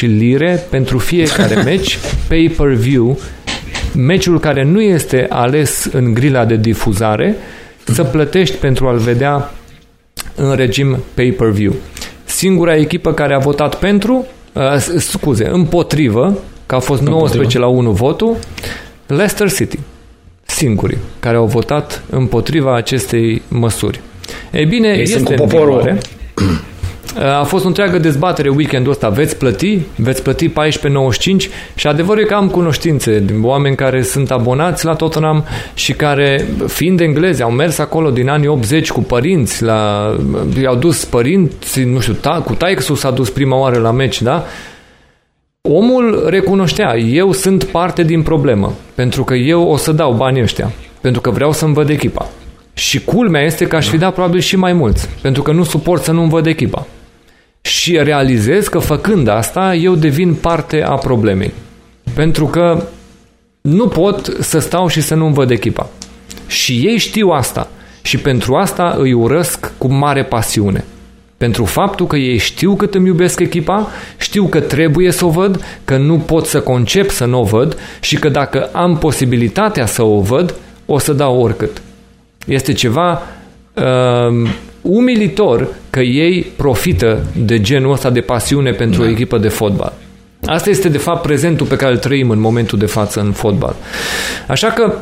lire pentru fiecare meci pay-per-view, meciul care nu este ales în grila de difuzare, să plătești pentru a-l vedea în regim pay-per-view. Singura echipă care a votat pentru, uh, scuze, împotrivă, că a fost împotrivă. 19 la 1 votul, Leicester City. Singurii care au votat împotriva acestei măsuri. Ei bine, Ei este în vigoare. A fost o întreagă dezbatere weekendul ăsta. Veți plăti? Veți plăti 14.95? Și adevărul e că am cunoștințe de oameni care sunt abonați la Tottenham și care, fiind englezi, au mers acolo din anii 80 cu părinți, la, i-au dus părinți, nu știu, ta, cu taixul s-a dus prima oară la meci, da? Omul recunoștea, eu sunt parte din problemă, pentru că eu o să dau banii ăștia, pentru că vreau să-mi văd echipa. Și culmea este că aș fi dat probabil și mai mulți, pentru că nu suport să nu-mi văd echipa și realizez că făcând asta eu devin parte a problemei. Pentru că nu pot să stau și să nu-mi văd echipa. Și ei știu asta și pentru asta îi urăsc cu mare pasiune. Pentru faptul că ei știu cât îmi iubesc echipa, știu că trebuie să o văd, că nu pot să concep să nu o văd și că dacă am posibilitatea să o văd, o să dau oricât. Este ceva uh, umilitor că ei profită de genul ăsta de pasiune pentru da. o echipă de fotbal. Asta este de fapt prezentul pe care îl trăim în momentul de față în fotbal. Așa că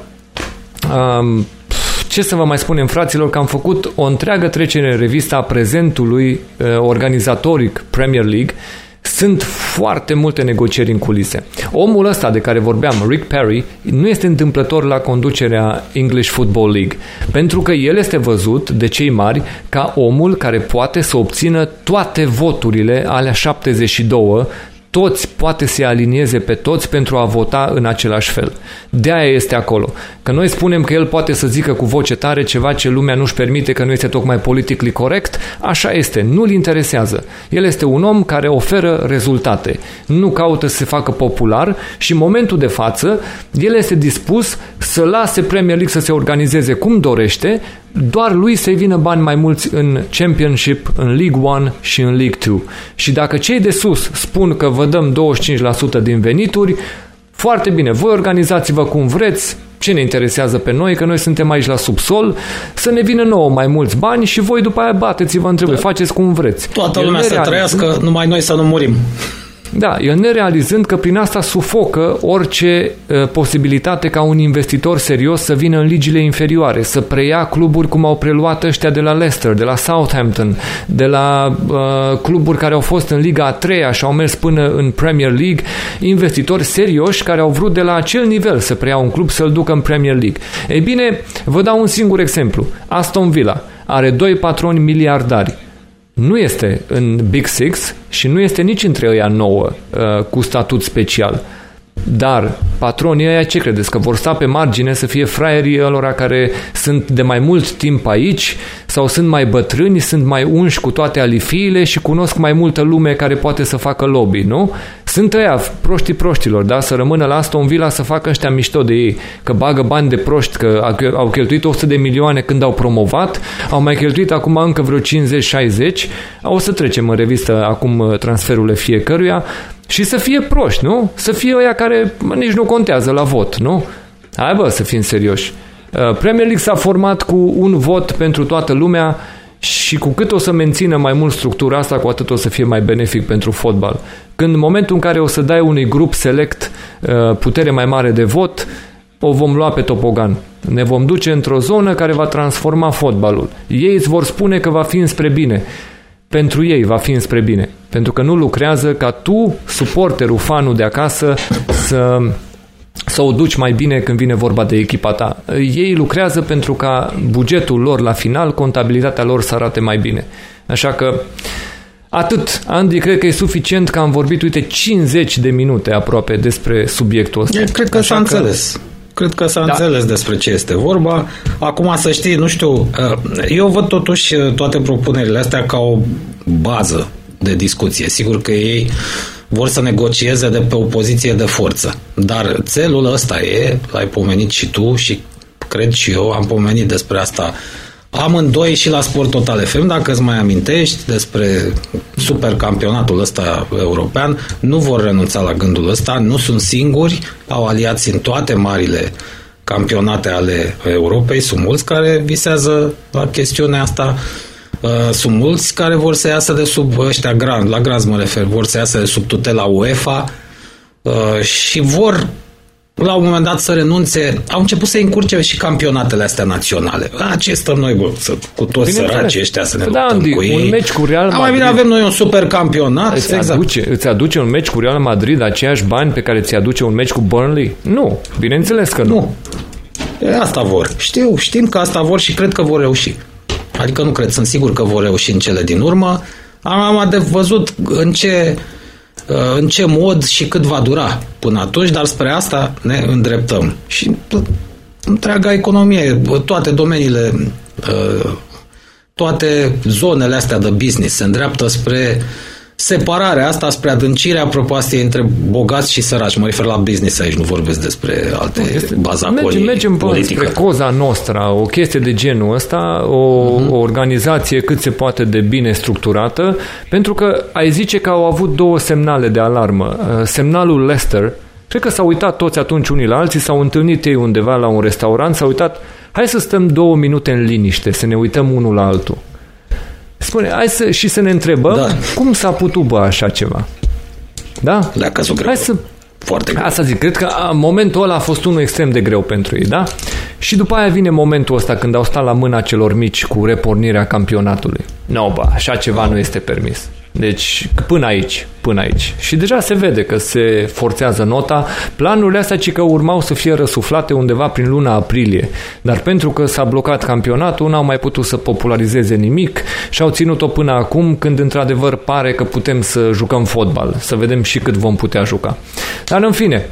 um, ce să vă mai spunem, fraților, că am făcut o întreagă trecere în revista prezentului uh, organizatoric Premier League sunt foarte multe negocieri în culise. Omul ăsta de care vorbeam, Rick Perry, nu este întâmplător la conducerea English Football League, pentru că el este văzut de cei mari ca omul care poate să obțină toate voturile alea 72 toți poate să alinieze pe toți pentru a vota în același fel. De aia este acolo. Că noi spunem că el poate să zică cu voce tare ceva ce lumea nu-și permite că nu este tocmai politically corect, așa este, nu-l interesează. El este un om care oferă rezultate, nu caută să se facă popular și în momentul de față el este dispus să lase Premier League să se organizeze cum dorește, doar lui să-i vină bani mai mulți în Championship, în League One și în League Two. Și dacă cei de sus spun că vă dăm 25% din venituri, foarte bine, voi organizați-vă cum vreți, ce ne interesează pe noi, că noi suntem aici la subsol, să ne vină nouă mai mulți bani și voi după aia bateți-vă între da. faceți cum vreți. Toată lumea să trăiască, numai noi să nu murim. Da, el nerealizând că prin asta sufocă orice uh, posibilitate ca un investitor serios să vină în ligile inferioare, să preia cluburi cum au preluat ăștia de la Leicester, de la Southampton, de la uh, cluburi care au fost în Liga a treia și au mers până în Premier League, investitori serioși care au vrut de la acel nivel să preia un club să-l ducă în Premier League. Ei bine, vă dau un singur exemplu. Aston Villa are doi patroni miliardari nu este în Big Six și nu este nici între ăia nouă uh, cu statut special. Dar patronii ăia ce credeți? Că vor sta pe margine să fie fraierii ălora care sunt de mai mult timp aici sau sunt mai bătrâni, sunt mai unși cu toate alifiile și cunosc mai multă lume care poate să facă lobby, nu? Sunt ăia proștii proștilor, da? Să rămână la Aston Villa să facă ăștia mișto de ei, că bagă bani de proști, că au cheltuit 100 de milioane când au promovat, au mai cheltuit acum încă vreo 50-60, o să trecem în revistă acum uh, transferurile fiecăruia, și să fie proști, nu? Să fie ăia care nici nu contează la vot, nu? Hai bă, să fim serioși. Uh, Premier League s-a format cu un vot pentru toată lumea și cu cât o să mențină mai mult structura asta, cu atât o să fie mai benefic pentru fotbal. Când în momentul în care o să dai unui grup select uh, putere mai mare de vot, o vom lua pe topogan. Ne vom duce într-o zonă care va transforma fotbalul. Ei îți vor spune că va fi înspre bine pentru ei va fi înspre bine. Pentru că nu lucrează ca tu, suporterul, fanul de acasă, să, să o duci mai bine când vine vorba de echipa ta. Ei lucrează pentru ca bugetul lor la final, contabilitatea lor să arate mai bine. Așa că Atât, Andy, cred că e suficient că am vorbit, uite, 50 de minute aproape despre subiectul ăsta. Eu cred că Așa s-a că... înțeles. Cred că s-a da. înțeles despre ce este vorba. Acum să știi, nu știu, uh, eu văd totuși uh, toate propunerile astea ca o bază de discuție. Sigur că ei vor să negocieze de pe o poziție de forță. Dar țelul ăsta e, l-ai pomenit și tu și cred și eu, am pomenit despre asta amândoi și la Sport Total FM, dacă îți mai amintești despre supercampionatul ăsta european, nu vor renunța la gândul ăsta, nu sunt singuri, au aliați în toate marile campionate ale Europei, sunt mulți care visează la chestiunea asta, uh, sunt mulți care vor să iasă de sub ăștia grand, la Graz mă refer, vor să iasă de sub tutela UEFA uh, și vor la un moment dat să renunțe, au început să încurce și campionatele astea naționale. La ce stăm noi, bă, să, cu toți Bine săraci ăștia să ne da, luptăm Andy, cu ei? un meci cu Real Madrid. Mai bine avem noi un super campionat. Îți, exact. aduce, îți aduce un meci cu Real Madrid aceiași bani pe care ți aduce un meci cu Burnley? Nu, bineînțeles că nu. nu. E, asta vor. Știu, știm că asta vor și cred că vor reuși. Adică nu cred, sunt sigur că vor reuși în cele din urmă. Am, am de văzut în ce Uh, în ce mod și cât va dura până atunci, dar spre asta ne îndreptăm. Și întreaga economie, toate domeniile, uh, toate zonele astea de business se îndreaptă spre separarea asta spre adâncirea propoastiei între bogați și săraci. Mă refer la business aici, nu vorbesc despre alte bazaconii Mergem, mergem până spre Coza Nostra, o chestie de genul ăsta, o, uh-huh. o organizație cât se poate de bine structurată, pentru că ai zice că au avut două semnale de alarmă. Uh, semnalul Lester, cred că s-au uitat toți atunci unii la alții, s-au întâlnit ei undeva la un restaurant, s-au uitat, hai să stăm două minute în liniște, să ne uităm unul la altul. Spune, hai să, și să ne întrebăm da. cum s-a putut bă așa ceva. Da? Da, cazul greu. Hai să foarte greu. Asta zic, cred că momentul ăla a fost unul extrem de greu pentru ei, da? Și după aia vine momentul ăsta când au stat la mâna celor mici cu repornirea campionatului. Nu, no, bă, așa ceva no. nu este permis. Deci până aici, până aici. Și deja se vede că se forțează nota. Planurile astea ci că urmau să fie răsuflate undeva prin luna aprilie. Dar pentru că s-a blocat campionatul, n-au mai putut să popularizeze nimic și au ținut-o până acum când într-adevăr pare că putem să jucăm fotbal. Să vedem și cât vom putea juca. Dar în fine,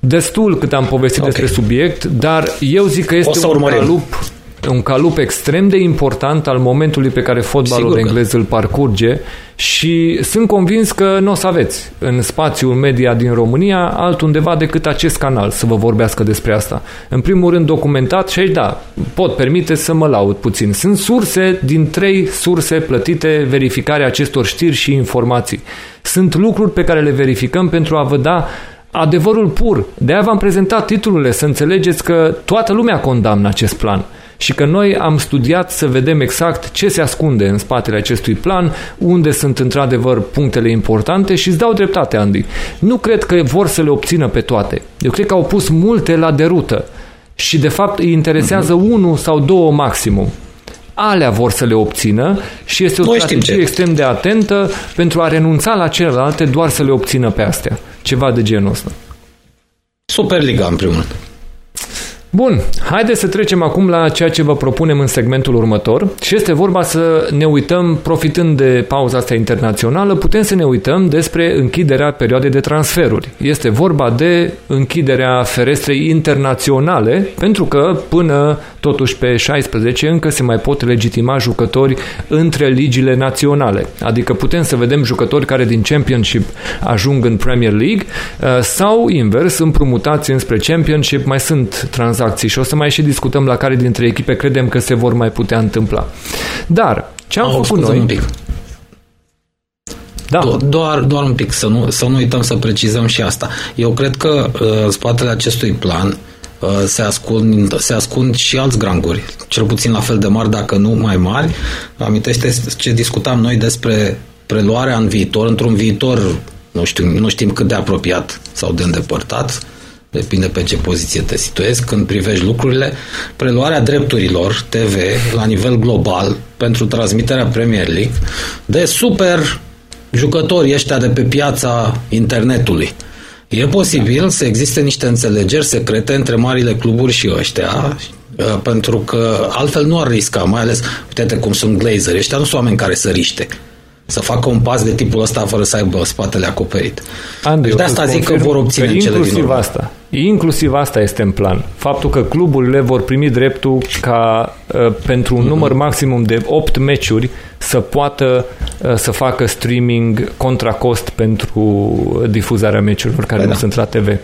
destul cât am povestit okay. despre subiect, dar eu zic că este un calup un calup extrem de important al momentului pe care fotbalul Sigur englez că. îl parcurge și sunt convins că nu o să aveți în spațiul media din România altundeva decât acest canal să vă vorbească despre asta. În primul rând documentat și aici da, pot permite să mă laud puțin. Sunt surse din trei surse plătite verificarea acestor știri și informații. Sunt lucruri pe care le verificăm pentru a vă da adevărul pur. De-aia v-am prezentat titlurile, să înțelegeți că toată lumea condamnă acest plan și că noi am studiat să vedem exact ce se ascunde în spatele acestui plan, unde sunt într-adevăr punctele importante și îți dau dreptate, Andy. Nu cred că vor să le obțină pe toate. Eu cred că au pus multe la derută și de fapt îi interesează uh-huh. unul sau două maximum alea vor să le obțină și este o Noi strategie extrem de atentă pentru a renunța la celelalte doar să le obțină pe astea. Ceva de genul ăsta. Superliga, în primul rând. Bun, haideți să trecem acum la ceea ce vă propunem în segmentul următor și este vorba să ne uităm, profitând de pauza asta internațională, putem să ne uităm despre închiderea perioadei de transferuri. Este vorba de închiderea ferestrei internaționale, pentru că până totuși pe 16 încă se mai pot legitima jucători între ligile naționale. Adică putem să vedem jucători care din Championship ajung în Premier League uh, sau invers, împrumutați înspre Championship, mai sunt tranzacții tranzacții și o să mai și discutăm la care dintre echipe credem că se vor mai putea întâmpla. Dar, ce am Au, făcut noi... Un pic. Da. Do- doar, doar un pic, să nu, să nu uităm să precizăm și asta. Eu cred că uh, în spatele acestui plan uh, se, ascund, se ascund și alți granguri, cel puțin la fel de mari, dacă nu mai mari. Amintește ce discutam noi despre preluarea în viitor, într-un viitor, nu, știu, nu știm cât de apropiat sau de îndepărtat, depinde pe ce poziție te situezi, când privești lucrurile, preluarea drepturilor TV la nivel global pentru transmiterea Premier League de super jucători ăștia de pe piața internetului. E posibil să existe niște înțelegeri secrete între marile cluburi și ăștia, uh, pentru că altfel nu ar risca, mai ales, uite cum sunt glazeri, ăștia nu sunt oameni care să riște să facă un pas de tipul ăsta fără să aibă spatele acoperit. Andrei, deci de asta zic că vor obține că cele din urmă. asta. Inclusiv asta este în plan. Faptul că cluburile vor primi dreptul ca uh, pentru un mm-hmm. număr maximum de 8 meciuri să poată uh, să facă streaming contra cost pentru difuzarea meciurilor care păi nu da. sunt la TV.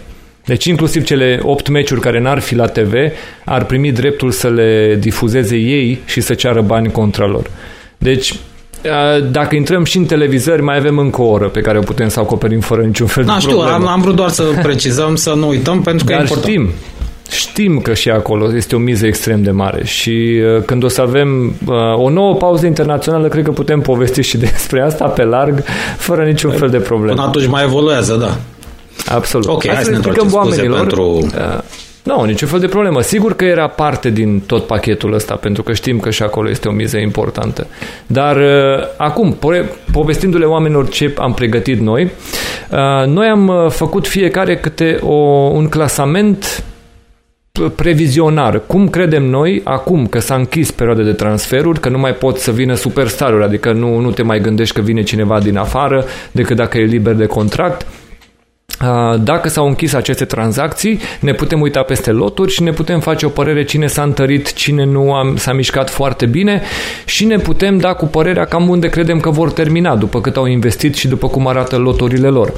Deci inclusiv cele 8 meciuri care n-ar fi la TV ar primi dreptul să le difuzeze ei și să ceară bani contra lor. Deci dacă intrăm și în televizări, mai avem încă o oră pe care o putem să acoperim fără niciun fel da, de știu, problemă. Am, am vrut doar să precizăm, să nu uităm, pentru că Dar e important. știm, știm că și acolo este o miză extrem de mare și uh, când o să avem uh, o nouă pauză internațională, cred că putem povesti și despre asta pe larg, fără niciun fel de problemă. Până atunci mai evoluează, da. Absolut. Ok, hai, hai să ne întoarcem oamenilor, pentru... Uh, nu, niciun fel de problemă. Sigur că era parte din tot pachetul ăsta, pentru că știm că și acolo este o miză importantă. Dar uh, acum, povestindu-le oamenilor ce am pregătit noi, uh, noi am uh, făcut fiecare câte o, un clasament previzionar. Cum credem noi, acum că s-a închis perioada de transferuri, că nu mai pot să vină superstaruri, adică nu, nu te mai gândești că vine cineva din afară decât dacă e liber de contract, dacă s-au închis aceste tranzacții, ne putem uita peste loturi și ne putem face o părere cine s-a întărit, cine nu a, s-a mișcat foarte bine și ne putem da cu părerea cam unde credem că vor termina după cât au investit și după cum arată loturile lor.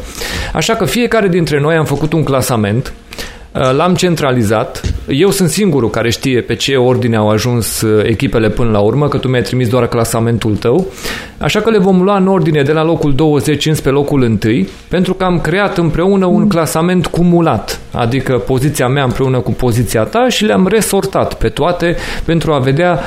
Așa că fiecare dintre noi am făcut un clasament Uh, l-am centralizat. Eu sunt singurul care știe pe ce ordine au ajuns uh, echipele până la urmă, că tu mi-ai trimis doar clasamentul tău. Așa că le vom lua în ordine de la locul 20 înspre locul 1, pentru că am creat împreună un clasament cumulat, adică poziția mea împreună cu poziția ta și le-am resortat pe toate pentru a vedea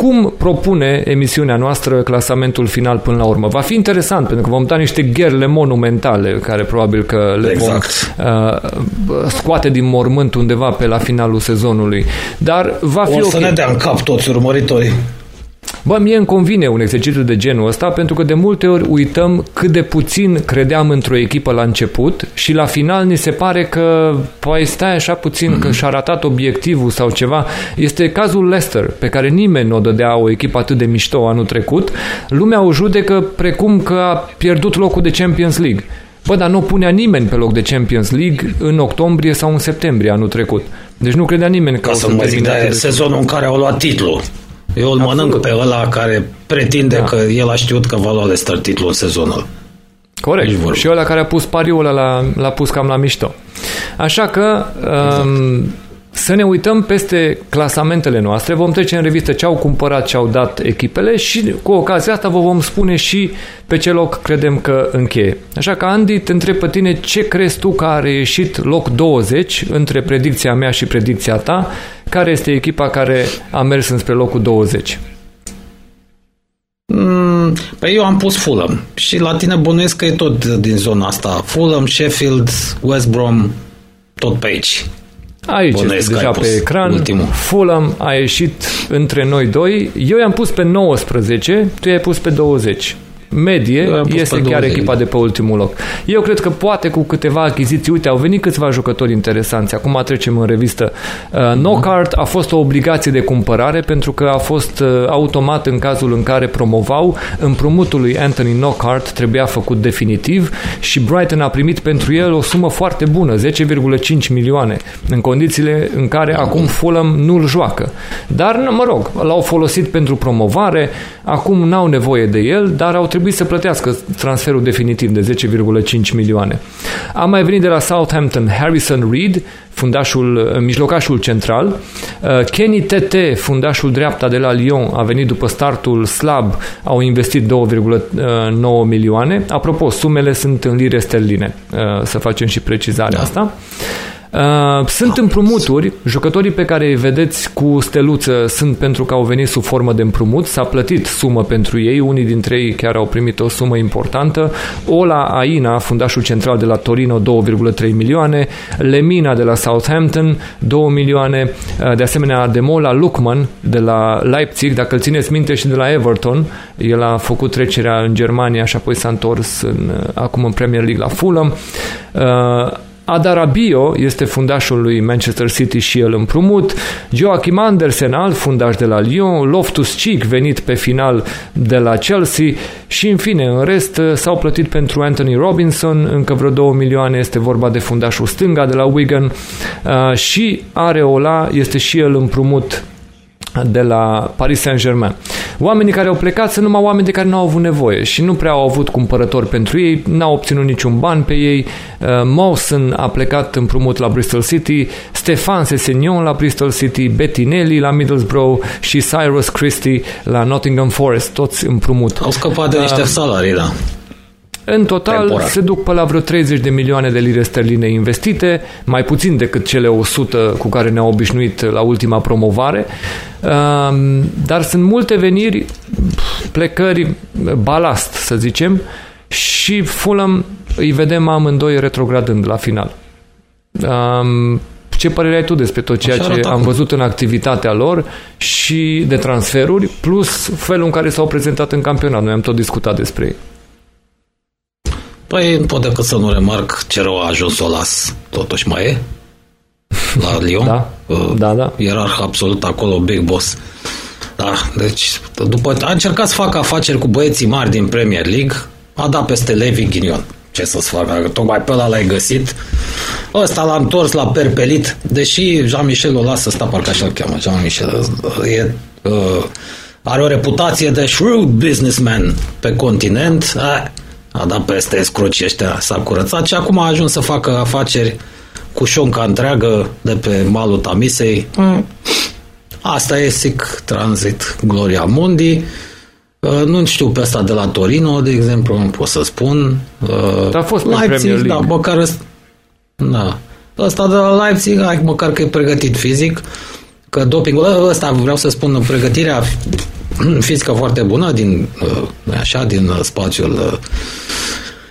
cum propune emisiunea noastră clasamentul final până la urmă. Va fi interesant, pentru că vom da niște gherle monumentale, care probabil că le exact. vom uh, scoate din mormânt undeva pe la finalul sezonului. Dar va fi o să okay. ne dea în cap toți urmăritorii. Bă, mie îmi convine un exercițiu de genul ăsta pentru că de multe ori uităm cât de puțin credeam într-o echipă la început și la final ni se pare că păi stai așa puțin mm-hmm. că și-a ratat obiectivul sau ceva. Este cazul Leicester, pe care nimeni nu o dădea o echipă atât de mișto anul trecut. Lumea o judecă precum că a pierdut locul de Champions League. Bă, dar nu punea nimeni pe loc de Champions League în octombrie sau în septembrie anul trecut. Deci nu credea nimeni că Ca o să, să mă zic, de sezonul în care au luat titlul. Eu îl Absolut. mănânc pe ăla care pretinde da. că el a știut că va lua Leicester titlul în sezonul. Corect. Și ăla care a pus pariul ăla l-a pus cam la mișto. Așa că exact. um, să ne uităm peste clasamentele noastre, vom trece în revistă ce au cumpărat, ce au dat echipele și cu ocazia asta vă vom spune și pe ce loc credem că încheie. Așa că, Andy, te întreb pe tine ce crezi tu că a reieșit loc 20 între predicția mea și predicția ta? Care este echipa care a mers înspre locul 20? Mm, păi eu am pus Fulham și la tine bănuiesc că e tot din zona asta. Fulham, Sheffield, West Brom, tot pe aici. Aici Bănesc este deja pe ecran. Ultimul. Fulham a ieșit între noi doi. Eu i-am pus pe 19, tu i-ai pus pe 20 medie este chiar echipa de pe ultimul loc. Eu cred că poate cu câteva achiziții, uite, au venit câțiva jucători interesanți. Acum trecem în revistă. Uh, Knockout a fost o obligație de cumpărare pentru că a fost uh, automat în cazul în care promovau. Împrumutul lui Anthony Knockout trebuia făcut definitiv și Brighton a primit pentru el o sumă foarte bună, 10,5 milioane, în condițiile în care acum Fulham nu-l joacă. Dar, mă rog, l-au folosit pentru promovare, acum n-au nevoie de el, dar au trebuit să plătească transferul definitiv de 10,5 milioane. A mai venit de la Southampton Harrison Reed, fundașul, uh, mijlocașul central. Uh, Kenny Tete, fundașul dreapta de la Lyon, a venit după startul slab, au investit 2,9 milioane. Apropo, sumele sunt în lire sterline, uh, să facem și precizarea da. asta. Uh, sunt împrumuturi, jucătorii pe care îi vedeți cu steluță sunt pentru că au venit sub formă de împrumut, s-a plătit sumă pentru ei, unii dintre ei chiar au primit o sumă importantă. Ola Aina, fundașul central de la Torino, 2,3 milioane, Lemina de la Southampton, 2 milioane, uh, de asemenea Ademola Lukman de la Leipzig, dacă îl țineți minte și de la Everton, el a făcut trecerea în Germania și apoi s-a întors în, uh, acum în Premier League la Fulham. Adarabio este fundașul lui Manchester City și el împrumut, Joachim Andersen, alt fundaș de la Lyon, Loftus Cheek, venit pe final de la Chelsea. Și în fine, în rest s-au plătit pentru Anthony Robinson, încă vreo 2 milioane este vorba de fundașul stânga de la Wigan. Uh, și Areola este și el împrumut de la Paris Saint-Germain. oamenii care au plecat sunt numai oameni de care nu au avut nevoie și nu prea au avut cumpărători pentru ei, n-au obținut niciun ban pe ei. Uh, Mawson a plecat împrumut la Bristol City, Stefan Sessignon la Bristol City, Bettinelli la Middlesbrough și Cyrus Christie la Nottingham Forest, toți împrumut. Au scăpat de niște uh, salarii, da. În total Temporar. se duc pe la vreo 30 de milioane de lire sterline investite, mai puțin decât cele 100 cu care ne-au obișnuit la ultima promovare, dar sunt multe veniri, plecări, balast, să zicem, și Fulham îi vedem amândoi retrogradând la final. Ce părere ai tu despre tot ceea ce am văzut în activitatea lor și de transferuri, plus felul în care s-au prezentat în campionat? Noi am tot discutat despre ei. Păi nu pot decât să nu remarc ce rău a ajuns o las. Totuși mai e la Lyon. Da, uh, da, da. Ierarh absolut acolo, big boss. Da, deci după a încercat să facă afaceri cu băieții mari din Premier League, a dat peste Levi Ghinion. Ce să-ți facă? Tocmai pe ăla l-ai găsit. Ăsta l-a întors la perpelit, deși Jean-Michel o lasă, sta parcă așa-l cheamă, Jean-Michel. E, uh, are o reputație de shrewd businessman pe continent. Uh, a dat peste scrucii ăștia, s-a curățat și acum a ajuns să facă afaceri cu șonca întreagă de pe malul Tamisei. Mm. Asta e SIC Transit Gloria Mundi. Uh, nu știu pe asta de la Torino, de exemplu, nu pot să spun. Uh, a fost pe Leipzig, da, măcar da. Ăsta de la Leipzig, hai, măcar că e pregătit fizic, că dopingul ăsta, vreau să spun, pregătirea fizică foarte bună din, uh, așa, din spațiul uh,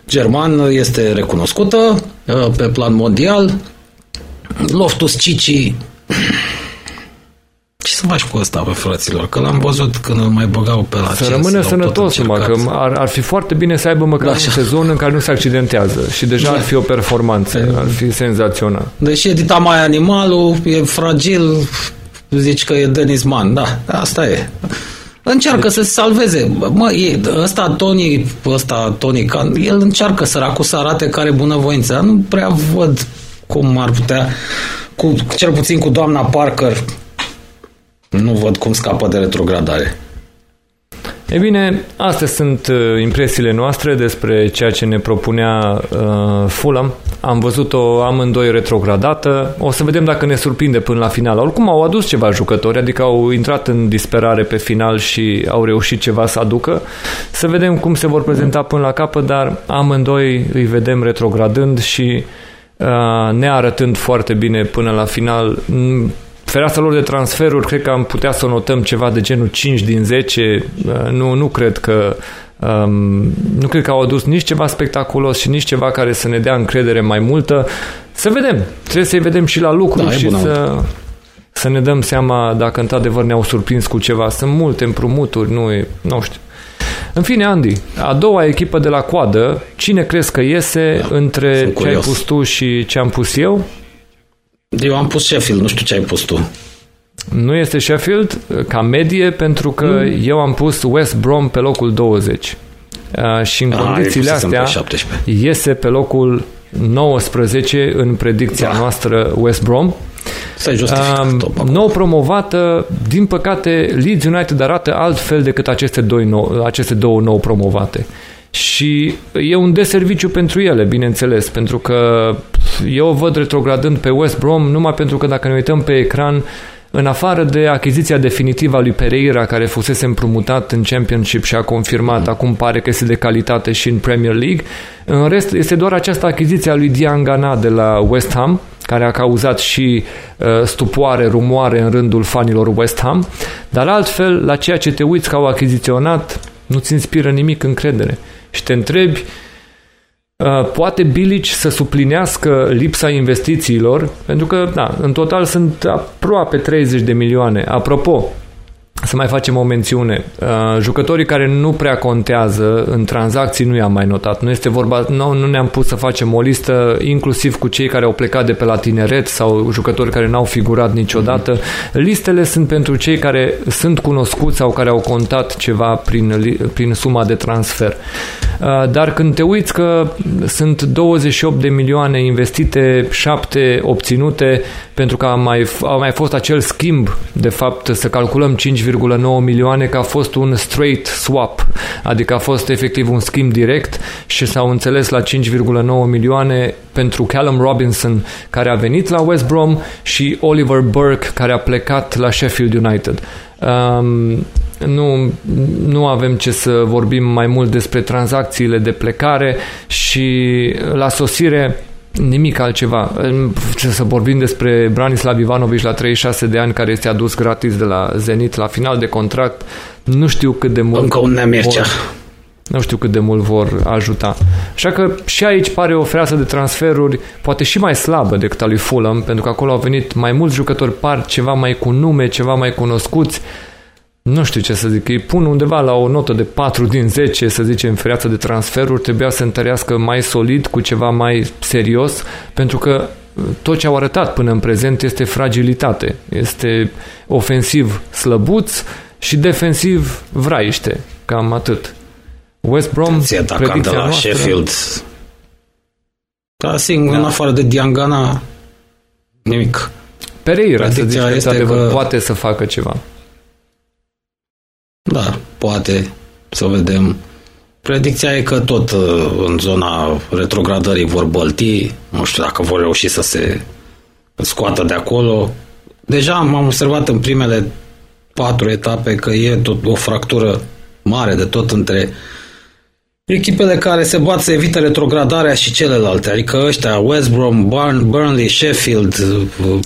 german este recunoscută uh, pe plan mondial. Loftus Cici ce să faci cu ăsta, bă, fraților? Că l-am văzut când îl mai băgau pe la Să rămână sănătos, mă, că ar, ar fi foarte bine să aibă măcar da, un sezon în care nu se accidentează și deja da. ar fi o performanță, e, ar fi senzațional. Deși edita mai animalul, e fragil, zici că e Denis Mann, da, asta e. Încearcă deci... să se salveze. Mă, e, ăsta Tony, ăsta Tony Khan, el încearcă săracul să arate care bunăvoință. Nu prea văd cum ar putea, cu, cel puțin cu doamna Parker, nu văd cum scapă de retrogradare. E bine, astea sunt uh, impresiile noastre despre ceea ce ne propunea uh, Fulham. Am văzut-o amândoi retrogradată. O să vedem dacă ne surprinde până la final. Oricum au adus ceva jucători, adică au intrat în disperare pe final și au reușit ceva să aducă. Să vedem cum se vor prezenta până la capăt, dar amândoi îi vedem retrogradând și uh, ne arătând foarte bine până la final fereastra lor de transferuri, cred că am putea să o notăm ceva de genul 5 din 10. Uh, nu, nu cred că Um, nu cred că au adus nici ceva spectaculos și nici ceva care să ne dea încredere mai multă. Să vedem. Trebuie să-i vedem și la lucru da, și să, să ne dăm seama dacă într-adevăr ne-au surprins cu ceva. Sunt multe împrumuturi, nu e, nu știu. În fine, Andy, a doua echipă de la coadă, cine crezi că iese da, între ce ai pus tu și ce am pus eu? Eu am pus Sheffield, nu știu ce ai pus tu. Nu este Sheffield ca medie pentru că mm. eu am pus West Brom pe locul 20. Uh, și în A, condițiile astea pe iese pe locul 19 în predicția da. noastră West Brom. Uh, nou promovată, din păcate Leeds United arată altfel decât aceste, doi nou, aceste două nou promovate. Și e un deserviciu pentru ele, bineînțeles, pentru că eu văd retrogradând pe West Brom numai pentru că dacă ne uităm pe ecran, în afară de achiziția definitivă a lui Pereira, care fusese împrumutat în Championship și a confirmat, acum pare că este de calitate și în Premier League, în rest este doar această achiziție a lui Diangana de la West Ham, care a cauzat și uh, stupoare, rumoare în rândul fanilor West Ham, dar altfel, la ceea ce te uiți că au achiziționat, nu-ți inspiră nimic încredere. Și te întrebi, Uh, poate Bilici să suplinească lipsa investițiilor, pentru că, da, în total sunt aproape 30 de milioane. Apropo, să mai facem o mențiune. Uh, jucătorii care nu prea contează în tranzacții nu i-am mai notat. Nu este vorba, nu, nu ne-am pus să facem o listă inclusiv cu cei care au plecat de pe la tineret sau jucători care n-au figurat niciodată. Listele sunt pentru cei care sunt cunoscuți sau care au contat ceva prin, prin suma de transfer. Uh, dar când te uiți că sunt 28 de milioane investite, 7 obținute, pentru că a mai, a mai fost acel schimb, de fapt, să calculăm 5, milioane că a fost un straight swap, adică a fost efectiv un schimb direct și s-au înțeles la 5,9 milioane pentru Callum Robinson care a venit la West Brom și Oliver Burke care a plecat la Sheffield United. Um, nu, nu avem ce să vorbim mai mult despre tranzacțiile de plecare și la sosire nimic altceva. Ce să vorbim despre Branislav Ivanovic la 36 de ani care este adus gratis de la Zenit la final de contract. Nu știu cât de mult... Încă un Nemircea. Nu știu cât de mult vor ajuta. Așa că și aici pare o freasă de transferuri poate și mai slabă decât a lui Fulham, pentru că acolo au venit mai mulți jucători par ceva mai cu nume, ceva mai cunoscuți nu știu ce să zic, îi pun undeva la o notă de 4 din 10, să zicem, fereață de transferuri, trebuia să întărească mai solid, cu ceva mai serios, pentru că uh, tot ce au arătat până în prezent este fragilitate. Este ofensiv slăbuț și defensiv vraiște. Cam atât. West Brom, predicția de la noastră, Sheffield. Da, singur, da. în afară de Diangana, nimic. Pereira, să zic, este că... poate să facă ceva. Da, poate să vedem. Predicția e că tot uh, în zona retrogradării vor bălti, nu știu dacă vor reuși să se scoată de acolo. Deja am observat în primele patru etape că e tot o fractură mare de tot între echipele care se bat să evită retrogradarea și celelalte, adică ăștia West Brom, Burn, Burnley, Sheffield, uh,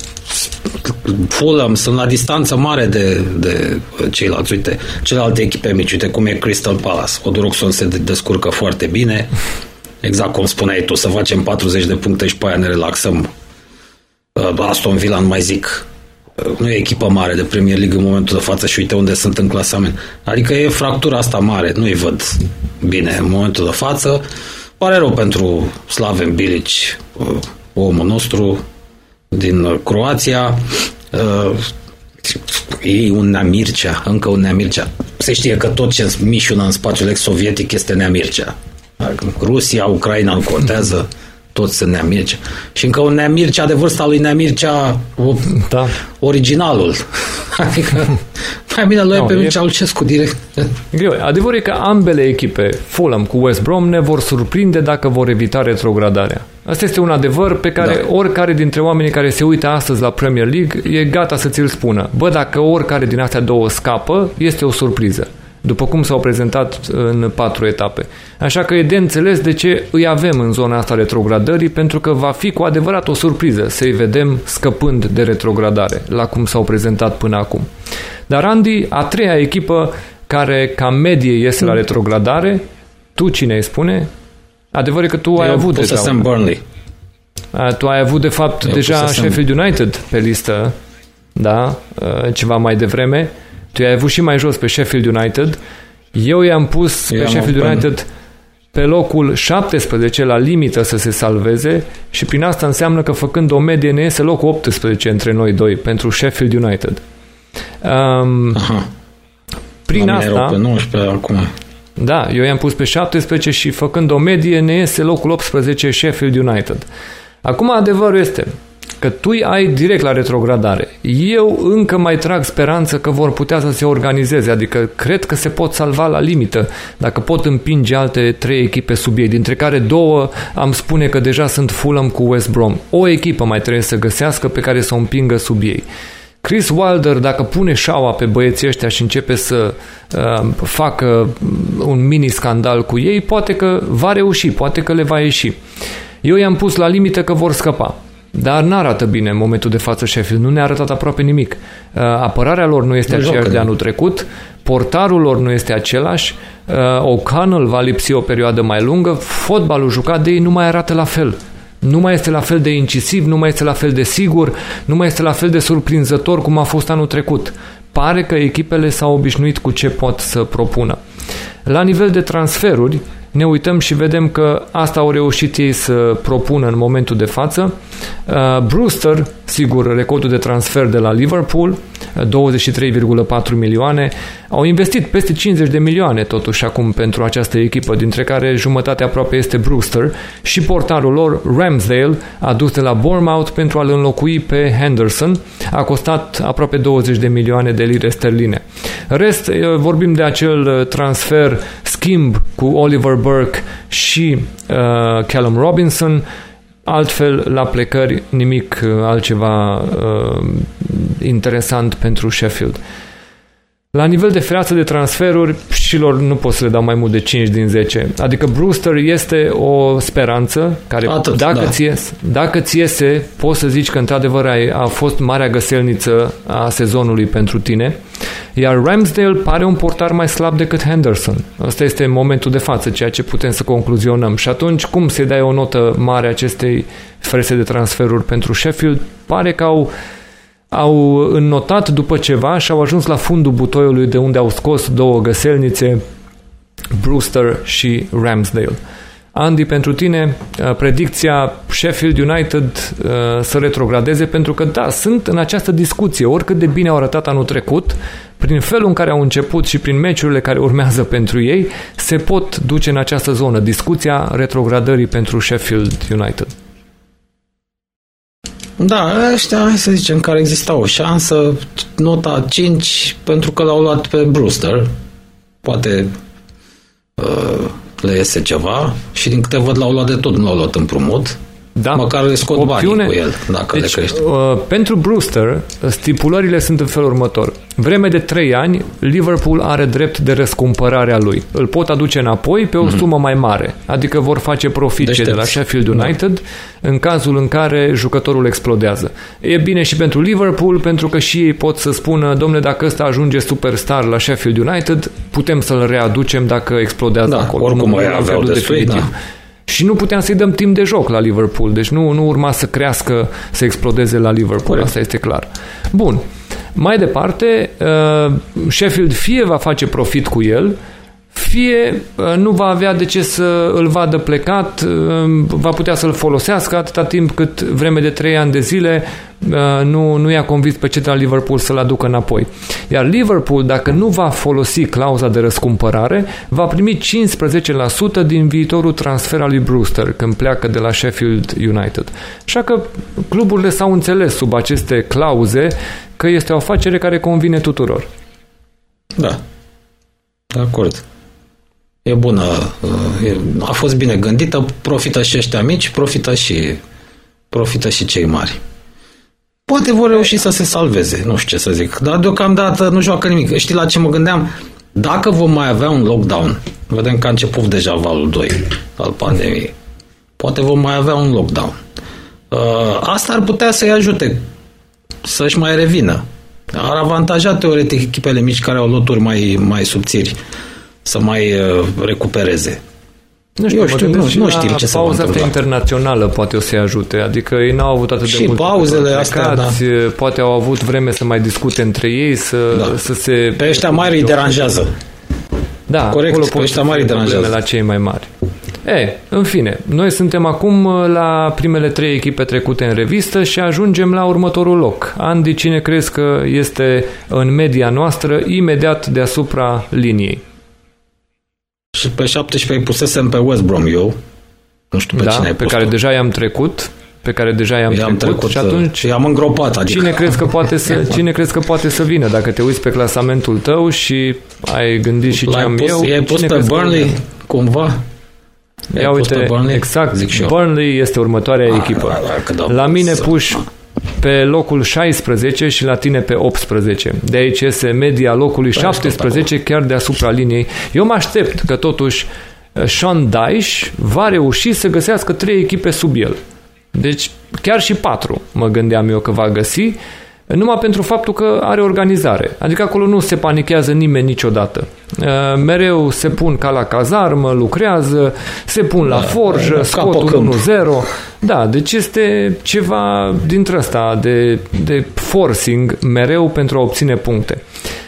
Fulham sunt la distanță mare de, de ceilalți. Uite, celelalte echipe mici, uite cum e Crystal Palace. Oduruxon se descurcă foarte bine. Exact cum spuneai tu, să facem 40 de puncte și pe aia ne relaxăm. Uh, Aston Villa, nu mai zic, uh, nu e echipă mare de Premier League în momentul de față și uite unde sunt în clasament. Adică e fractura asta mare, nu-i văd bine în momentul de față. Pare rău pentru Slaven Bilic, uh, omul nostru, din Croația. Uh, e un Neamircea, încă un Neamircea. Se știe că tot ce mișună în spațiul ex-sovietic este Neamircea. Rusia, Ucraina nu contează, toți sunt Neamircea. Și încă un Neamircea de vârsta lui Neamircea da. originalul. Adică mai bine lui no, pe Mircea Lucescu direct. Greu. Adevărul e că ambele echipe, Fulham cu West Brom, ne vor surprinde dacă vor evita retrogradarea. Asta este un adevăr pe care da. oricare dintre oamenii care se uită astăzi la Premier League e gata să ți-l spună. Bă, dacă oricare din astea două scapă, este o surpriză după cum s-au prezentat în patru etape. Așa că e de înțeles de ce îi avem în zona asta retrogradării, pentru că va fi cu adevărat o surpriză să-i vedem scăpând de retrogradare, la cum s-au prezentat până acum. Dar Andy, a treia echipă care ca medie iese la retrogradare, tu cine îi spune? Adevărul e că tu Eu ai avut deja. Să Burnley. Tu ai avut de fapt Eu deja Sheffield United pe listă, da, ceva mai devreme. Tu ai avut și mai jos pe Sheffield United. Eu i-am pus Eu pe Sheffield United pe locul 17 la limită să se salveze și prin asta înseamnă că făcând o medie ne iese locul 18 între noi doi pentru Sheffield United. Um, Aha. Prin la asta... pe 19 acum. Da, eu i-am pus pe 17 și făcând o medie ne iese locul 18 Sheffield United. Acum adevărul este că tu ai direct la retrogradare. Eu încă mai trag speranță că vor putea să se organizeze, adică cred că se pot salva la limită dacă pot împinge alte trei echipe sub ei, dintre care două am spune că deja sunt Fulham cu West Brom. O echipă mai trebuie să găsească pe care să o împingă sub ei. Chris Wilder, dacă pune șaua pe băieții ăștia și începe să uh, facă un mini scandal cu ei, poate că va reuși, poate că le va ieși. Eu i-am pus la limită că vor scăpa. Dar nu arată bine în momentul de față Sheffield. Nu ne-a arătat aproape nimic. Uh, apărarea lor nu este aceeași de anul trecut, portarul lor nu este același, uh, O'Connell va lipsi o perioadă mai lungă, fotbalul jucat de ei nu mai arată la fel. Nu mai este la fel de incisiv, nu mai este la fel de sigur, nu mai este la fel de surprinzător cum a fost anul trecut. Pare că echipele s-au obișnuit cu ce pot să propună. La nivel de transferuri, ne uităm și vedem că asta au reușit ei să propună în momentul de față. Uh, Brewster, sigur, recordul de transfer de la Liverpool, 23,4 milioane. Au investit peste 50 de milioane totuși acum pentru această echipă, dintre care jumătate aproape este Brewster și portarul lor, Ramsdale, adus de la Bournemouth pentru a-l înlocui pe Henderson, a costat aproape 20 de milioane de lire sterline. Rest, uh, vorbim de acel uh, transfer schimb cu Oliver Burke și uh, Callum Robinson, altfel la plecări nimic altceva uh, interesant pentru Sheffield. La nivel de fereastră de transferuri, și lor nu pot să le dau mai mult de 5 din 10. Adică Brewster este o speranță care Atât, dacă, da. ți iese, dacă ți iese, poți să zici că într-adevăr a, a fost marea găselniță a sezonului pentru tine. Iar Ramsdale pare un portar mai slab decât Henderson. Asta este momentul de față, ceea ce putem să concluzionăm. Și atunci, cum se dai o notă mare acestei frese de transferuri pentru Sheffield? Pare că au au înnotat după ceva și au ajuns la fundul butoiului de unde au scos două găselnițe, Brewster și Ramsdale. Andy, pentru tine, uh, predicția Sheffield United uh, să retrogradeze, pentru că, da, sunt în această discuție, oricât de bine au arătat anul trecut, prin felul în care au început și prin meciurile care urmează pentru ei, se pot duce în această zonă, discuția retrogradării pentru Sheffield United. Da, ăștia, hai să zicem, care exista o șansă, nota 5, pentru că l-au luat pe Brewster. Poate uh, le iese ceva și din câte văd l-au luat de tot, nu l-au luat împrumut. Da. Măcar le scot Opțiune. banii cu el, dacă deci, le crește. Uh, pentru Brewster, stipulările sunt în felul următor. Vreme de 3 ani, Liverpool are drept de răscumpărare a lui. Îl pot aduce înapoi pe o mm-hmm. sumă mai mare, adică vor face profit de la Sheffield da. United da. în cazul în care jucătorul explodează. E bine și pentru Liverpool, pentru că și ei pot să spună, domnule, dacă ăsta ajunge superstar la Sheffield United, putem să-l readucem dacă explodează da, acolo. Oricum mai aveau destui, da și nu puteam să-i dăm timp de joc la Liverpool, deci nu, nu urma să crească, să explodeze la Liverpool, Corect. asta este clar. Bun, mai departe, uh, Sheffield fie va face profit cu el, fie uh, nu va avea de ce să îl vadă plecat, uh, va putea să-l folosească atâta timp cât vreme de 3 ani de zile uh, nu, nu i-a convins pe cei de la Liverpool să-l aducă înapoi. Iar Liverpool, dacă nu va folosi clauza de răscumpărare, va primi 15% din viitorul transfer al lui Brewster când pleacă de la Sheffield United. Așa că cluburile s-au înțeles sub aceste clauze că este o afacere care convine tuturor. Da. De acord e bună, uh, a fost bine gândită, profită și ăștia mici, profită și, profită și cei mari. Poate vor reuși să se salveze, nu știu ce să zic, dar deocamdată nu joacă nimic. Știi la ce mă gândeam? Dacă vom mai avea un lockdown, vedem că a început deja valul 2 al pandemiei, poate vom mai avea un lockdown. Uh, asta ar putea să-i ajute să-și mai revină. Ar avantaja teoretic echipele mici care au loturi mai, mai subțiri să mai uh, recupereze. Nu știu, Eu știu, nu, nu știm ce să Pauza asta internațională poate o să-i ajute, adică ei n-au avut atât și de mult pauzele astea, da. poate au avut vreme să mai discute între ei, să, da. să se... Pe ăștia mari îi deranjează. Da, Corect, acolo pe ăștia mari îi deranjează. la cei mai mari. E, în fine, noi suntem acum la primele trei echipe trecute în revistă și ajungem la următorul loc. Andy, cine crezi că este în media noastră imediat deasupra liniei? Și pe 17 pusesem pe West Brom eu. Nu știu pe da, cine ai pe care deja i-am trecut pe care deja i-am trecut, trecut și atunci i-am îngropat. Adică. Cine, crezi că poate să, cine crezi că poate să vină? Dacă te uiți pe clasamentul tău și ai gândit și ce am pus, eu... I-ai pus pe Burnley cumva? Ia uite, Burnley? exact, Burnley este următoarea a, ah, echipă. Da, da, la mine puși pe locul 16 și la tine pe 18. De aici este media locului 17 chiar deasupra liniei. Eu mă aștept că totuși uh, Sean Dyche va reuși să găsească trei echipe sub el. Deci chiar și patru mă gândeam eu că va găsi numai pentru faptul că are organizare. Adică acolo nu se panichează nimeni niciodată. Uh, mereu se pun ca la cazarmă, lucrează, se pun la da, forjă, da, scot 1-0. Da, deci este ceva dintre asta de, de forcing mereu pentru a obține puncte.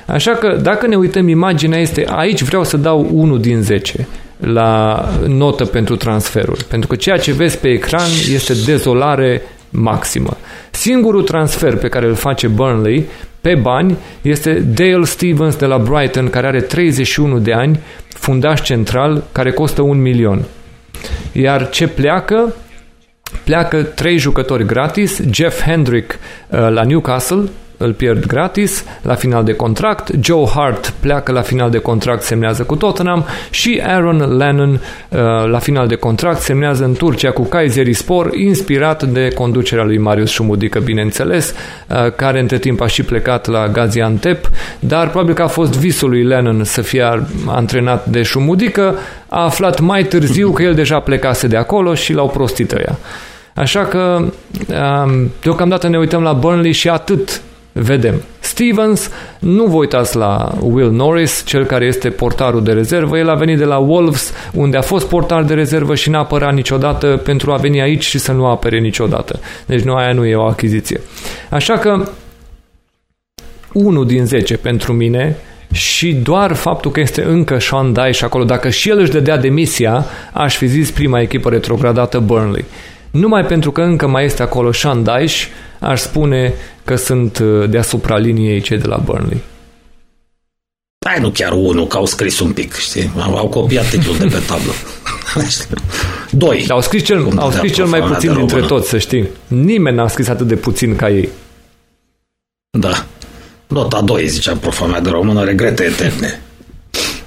Așa că dacă ne uităm, imaginea este aici vreau să dau 1 din 10 la notă pentru transferuri. Pentru că ceea ce vezi pe ecran este dezolare maximă. Singurul transfer pe care îl face Burnley pe bani este Dale Stevens de la Brighton, care are 31 de ani, fundaș central, care costă un milion. Iar ce pleacă? Pleacă trei jucători gratis, Jeff Hendrick uh, la Newcastle, îl pierd gratis la final de contract, Joe Hart pleacă la final de contract, semnează cu Tottenham și Aaron Lennon uh, la final de contract semnează în Turcia cu Kayserispor, inspirat de conducerea lui Marius Șumudică, bineînțeles, uh, care între timp a și plecat la Gaziantep, dar probabil că a fost visul lui Lennon să fie antrenat de Șumudică, a aflat mai târziu că el deja plecase de acolo și l-au prostit ăia. Așa că um, deocamdată ne uităm la Burnley și atât vedem. Stevens, nu vă uitați la Will Norris, cel care este portarul de rezervă. El a venit de la Wolves, unde a fost portar de rezervă și n-a apărat niciodată pentru a veni aici și să nu apere niciodată. Deci nu, aia nu e o achiziție. Așa că 1 din 10 pentru mine și doar faptul că este încă Sean Dyche acolo, dacă și el își dădea demisia, aș fi zis prima echipă retrogradată Burnley. Numai pentru că încă mai este acolo Sean Dyche, aș spune că sunt uh, deasupra liniei cei de la Burnley. Hai, nu chiar unul, că au scris un pic, știi? Au, au copiat titlul de pe tablă. Doi. Au scris cel, au scris cel mai puțin dintre toți, să știi. Nimeni n-a scris atât de puțin ca ei. Da. Nota 2, zicea profa mea de română, regrete eterne.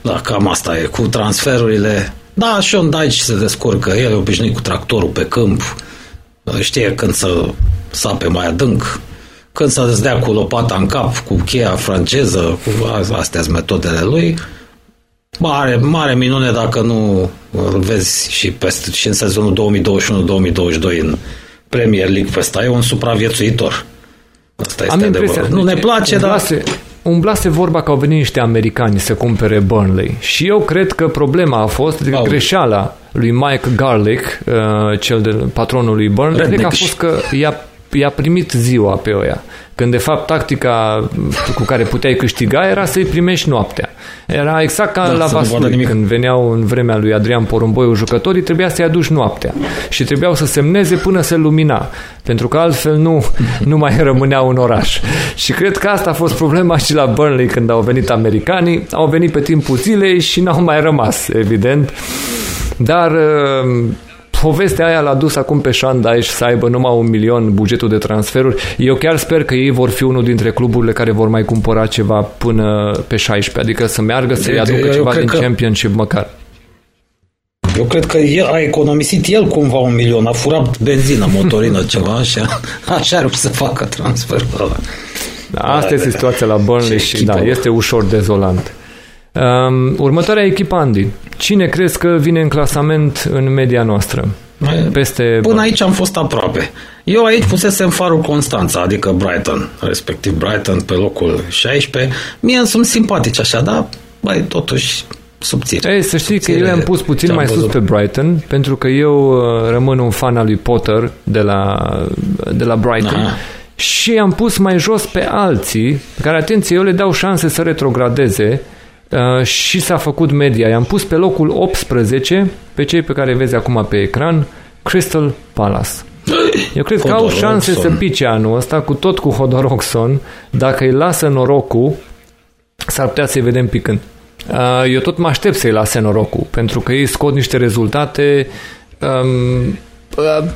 Da, cam asta e. Cu transferurile, da, Sean Dyche se descurcă, el e obișnuit cu tractorul pe câmp, știe când să sape mai adânc, când să îți dea cu lopata în cap, cu cheia franceză, cu astea metodele lui. Mare, mare minune dacă nu îl vezi și, peste, și în sezonul 2021-2022 în Premier League pe ăsta. E un supraviețuitor. Asta este Am adevărat. Nu ne place, dar umblase vorba că au venit niște americani să cumpere Burnley și eu cred că problema a fost, adică greșeala lui Mike Garlic, uh, cel de patronul lui Burnley, Redneck. cred că a fost că i-a, i-a primit ziua pe oia. Când de fapt tactica cu care puteai câștiga era să-i primești noaptea. Era exact ca da, la Vaslui, când veneau în vremea lui Adrian Porumboiu jucătorii, trebuia să-i aduci noaptea și trebuiau să semneze până se lumina, pentru că altfel nu, nu mai rămâneau în oraș. Și cred că asta a fost problema și la Burnley când au venit americanii, au venit pe timpul zilei și n-au mai rămas, evident. Dar povestea aia l-a dus acum pe Shandaish să aibă numai un milion bugetul de transferuri. Eu chiar sper că ei vor fi unul dintre cluburile care vor mai cumpăra ceva până pe 16, adică să meargă să-i aducă ceva din că... Championship măcar. Eu cred că el a economisit el cumva un milion, a furat benzină, motorină, ceva așa, așa ar să facă transferul ăla. Da, asta este situația la Burnley și da, este ușor dezolant. Um, următoarea echipă, Andy. Cine crezi că vine în clasament în media noastră? Peste... Până aici am fost aproape. Eu aici pusesem farul Constanța, adică Brighton, respectiv Brighton pe locul 16. Mie îmi sunt simpatici așa, dar băi, totuși subțire. Ei, să știi că eu le-am pus puțin mai văzut. sus pe Brighton, pentru că eu uh, rămân un fan al lui Potter de la, de la Brighton. Aha. Și am pus mai jos pe alții, care, atenție, eu le dau șanse să retrogradeze, Uh, și s-a făcut media. I-am pus pe locul 18 pe cei pe care vezi acum pe ecran, Crystal Palace. Eu cred că au șanse să pice anul ăsta, cu tot cu Hodoroxon. Dacă îi lasă norocul, s-ar putea să-i vedem picând. Uh, eu tot mă aștept să-i lase norocul, pentru că ei scot niște rezultate um, uh,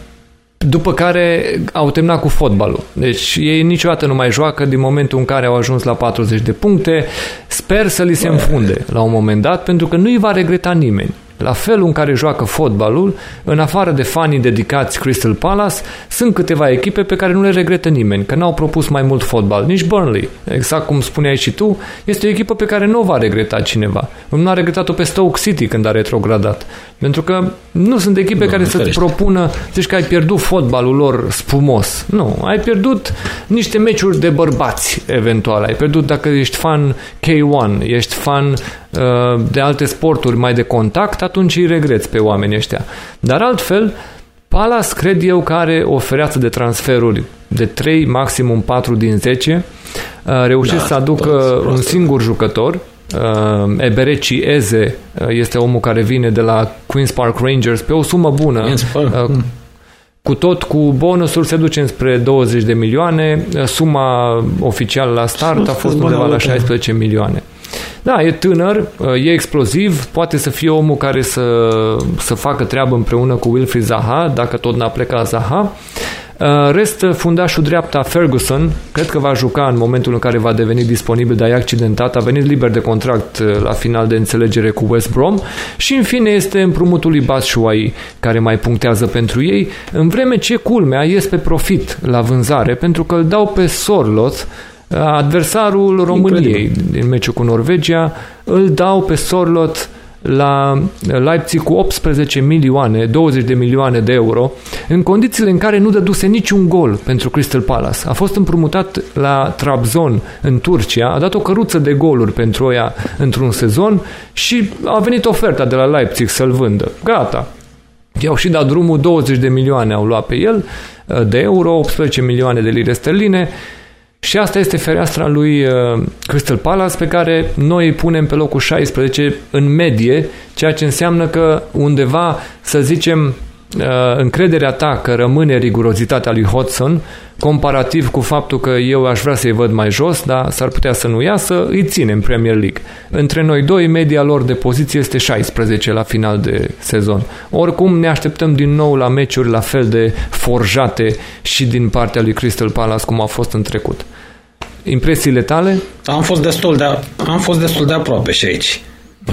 după care au terminat cu fotbalul. Deci ei niciodată nu mai joacă din momentul în care au ajuns la 40 de puncte. Sper să li se înfunde la un moment dat, pentru că nu îi va regreta nimeni la felul în care joacă fotbalul, în afară de fanii dedicați Crystal Palace, sunt câteva echipe pe care nu le regretă nimeni, că n-au propus mai mult fotbal. Nici Burnley, exact cum spuneai și tu, este o echipă pe care nu o va regreta cineva. Nu a regretat-o pe Stoke City când a retrogradat. Pentru că nu sunt echipe nu, care să-ți propună, zici că ai pierdut fotbalul lor spumos. Nu, ai pierdut niște meciuri de bărbați, eventual. Ai pierdut dacă ești fan K1, ești fan uh, de alte sporturi mai de contact, atunci îi regreți pe oamenii ăștia. Dar altfel, Palace cred eu că are o fereață de transferuri de 3, maximum 4 din 10. Uh, reușesc da, să aducă un singur jucător, uh, Ebereci Eze uh, este omul care vine de la Queen's Park Rangers pe o sumă bună. Uh, cu tot cu bonusuri se duce spre 20 de milioane. Suma oficială la start a fost undeva la 16 milioane. Da, e tânăr, e exploziv, poate să fie omul care să, să facă treabă împreună cu Wilfried Zaha, dacă tot n-a plecat Zaha. Uh, rest, fundașul dreapta Ferguson, cred că va juca în momentul în care va deveni disponibil, dar e accidentat, a venit liber de contract uh, la final de înțelegere cu West Brom și în fine este împrumutul lui Batshuayi, care mai punctează pentru ei, în vreme ce culmea ies pe profit la vânzare, pentru că îl dau pe Sorloth, uh, adversarul României din meciul cu Norvegia, îl dau pe Sorloth la Leipzig cu 18 milioane, 20 de milioane de euro, în condițiile în care nu dăduse niciun gol pentru Crystal Palace. A fost împrumutat la Trabzon în Turcia, a dat o căruță de goluri pentru ea într-un sezon și a venit oferta de la Leipzig să-l vândă. Gata. I-au și dat drumul, 20 de milioane au luat pe el de euro, 18 milioane de lire sterline și asta este fereastra lui uh, Crystal Palace pe care noi îi punem pe locul 16 în medie, ceea ce înseamnă că undeva, să zicem, uh, încrederea ta că rămâne rigurozitatea lui Hodgson, comparativ cu faptul că eu aș vrea să-i văd mai jos, dar s-ar putea să nu iasă, îi ține în Premier League. Între noi doi, media lor de poziție este 16 la final de sezon. Oricum, ne așteptăm din nou la meciuri la fel de forjate și din partea lui Crystal Palace cum a fost în trecut. Impresiile tale? Am fost destul de, am fost destul de aproape și aici.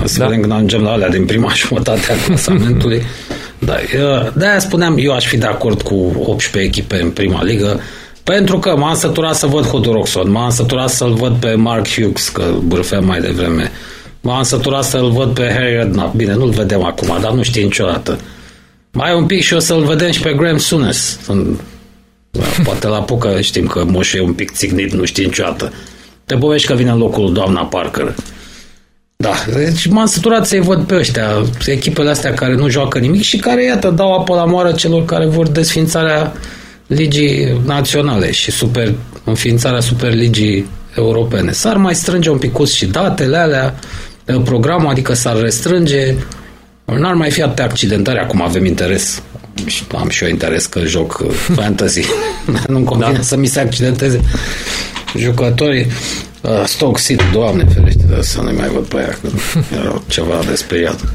Să da. vedem când ajungem la alea din prima jumătate a clasamentului. Da, de-aia spuneam, eu aș fi de acord cu 18 echipe în prima ligă, pentru că m-am săturat să văd Hodoroxon, m-am săturat să-l văd pe Mark Hughes, că bârfeam mai devreme, m-am săturat să-l văd pe Harry Redknapp, bine, nu-l vedem acum, dar nu știi niciodată. Mai un pic și o să-l vedem și pe Graham Sunes. Poate la Pucă știm că moșul e un pic țignit, nu știi niciodată. Te povești că vine în locul doamna Parker. Da, deci m-am săturat să-i văd pe ăștia, echipele astea care nu joacă nimic și care, iată, dau apă la moară celor care vor desfințarea ligii naționale și super, înființarea Superligii europene. S-ar mai strânge un pic și datele alea, programul, adică s-ar restrânge, n-ar mai fi atâtea accidentare, acum avem interes am și eu interes că joc uh, fantasy. Nu-mi convine da. să mi se accidenteze jucătorii. Uh, Stock City, doamne ferește, dar să nu mai văd pe aia, că era ceva de speriat.